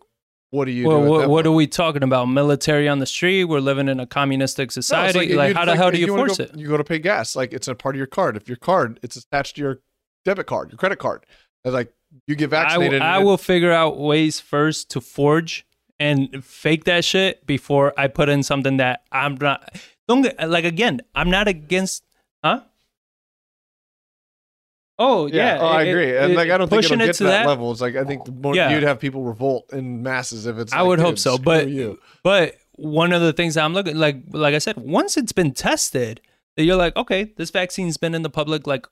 what do you well, do? what, what are we talking about? Military on the street? We're living in a communistic society. you- like, you- how the like, hell do you, wanna force go- it? You go to pay gas, like it's a part of your card. If your card, it's attached to your debit card, your credit card. It's like you get I, vaccinated. I will figure out ways first to forge and fake that shit before I put in something that I'm not. Don't get like again. I'm not against. Huh? Oh yeah, oh, I agree. it- and like I don't think it'll it get to to that, that level. It's like I think the more Yeah. you'd have people revolt in masses if it's. I like, would hope so, but you. but one of the things I'm looking like like I said, once it's been tested, that you're like, okay, this vaccine's been in the public. Like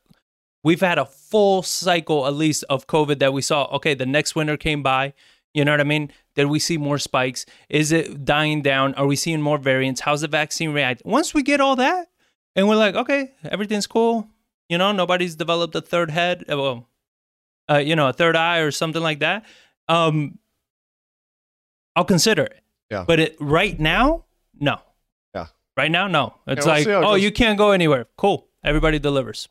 we've had a full cycle at least of COVID that we saw. Okay, the next winter came by. You know what I mean? Did we see more spikes? Is it dying down? Are we seeing more variants? How's the vaccine react? Once we get all that, and we're like, okay, everything's cool. You know, nobody's developed a third head. uh, Well, uh, you know, a third eye or something like that. Um, I'll consider it. Yeah. But it right now, no. Yeah. Right now, no. It's we'll like, see how it oh, goes. you can't go anywhere. Cool. Everybody delivers.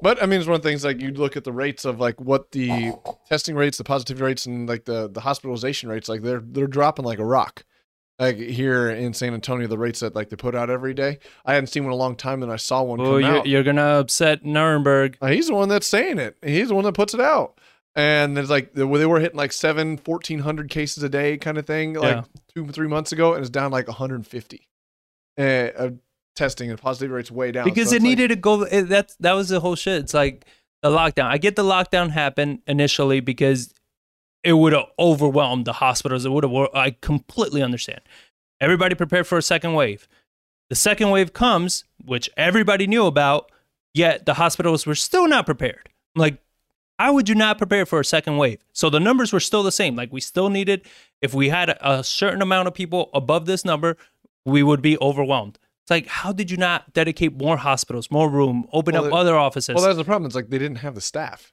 But I mean, it's one of the things like you look at the rates of like what the testing rates, the positivity rates, and like the the hospitalization rates, like they're they're dropping like a rock. Like here in San Antonio, the rates that like they put out every day, I hadn't seen one in a long time, and I saw one Oh, you're, you're gonna upset Nirenberg. Uh, he's the one that's saying it. He's the one that puts it out. And it's like they they were hitting like seven, 1,400 cases a day kind of thing, like Yeah. two, three months ago, and it's down like 150. Uh, uh, testing and positivity rates way down. because So it like- needed to go. It, that that was the whole shit. It's like the lockdown. I get the lockdown happened initially because it would have overwhelmed the hospitals. It would have. I completely understand. Everybody prepared for a second wave. The second wave comes, which everybody knew about, yet the hospitals were still not prepared. I'm like, how would you not prepare for a second wave? So the numbers were still the same. Like we still needed, if we had a certain amount of people above this number, we would be overwhelmed. It's like, how did you not dedicate more hospitals, more room, open Well, up the- other offices? Well, that's the problem. It's like they didn't have the staff.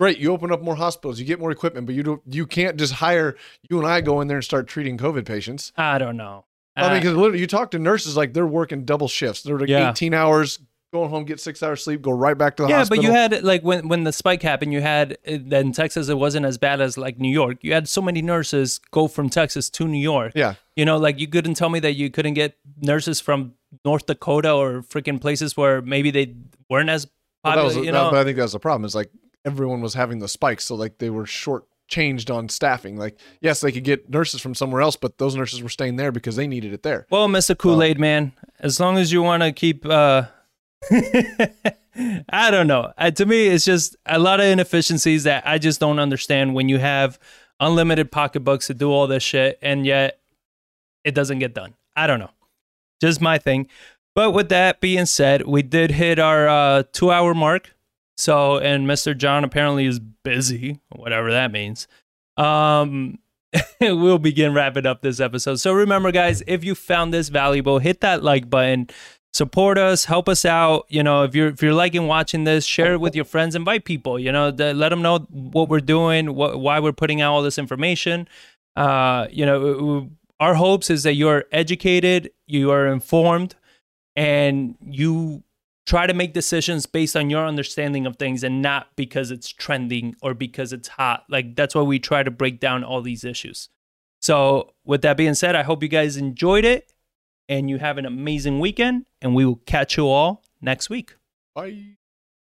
Right, you open up more hospitals, you get more equipment, but you don't. You can't just hire you and I go in there and start treating COVID patients. I don't know. I mean, because literally, you talk to nurses like they're working double shifts. They're like Yeah. 18 hours, going home, get six hours sleep, go right back to the yeah, hospital. Yeah, but you had like when when the spike happened, you had eh, in Texas it wasn't as bad as like New York. You had so many nurses go from Texas to New York. yeah, You know, like you couldn't tell me that you couldn't get nurses from North Dakota or freaking places where maybe they weren't as Well, popular. that was, you that- know, but I think that was the problem. Is like everyone was having the spikes, so like they were short changed on staffing. Like yes, they could get nurses from somewhere else, but those nurses were staying there because they needed it there. well, Mr. Kool Aid man, as long as you want to keep. uh I don't know. Uh, to me, it's just a lot of inefficiencies that I just don't understand when you have unlimited pocketbooks to do all this shit and yet it doesn't get done. I don't know. Just my thing. But with that being said, we did hit our uh, two hour mark. So, and Mr. John apparently is busy, whatever that means. Um, we'll begin wrapping up this episode. So remember, guys, if you found this valuable, hit that like button. Support us, help us out. You know, if you're if you're liking watching this, share it with your friends, invite people. You know, let them know what we're doing, why we're putting out all this information. Uh, you know, our hopes is that you're educated, you are informed, and you try to make decisions based on your understanding of things and not because it's trending or because it's hot. Like that's why we try to break down all these issues. So, with that being said, I hope you guys enjoyed it and you have an amazing weekend and we will catch you all next week. Bye.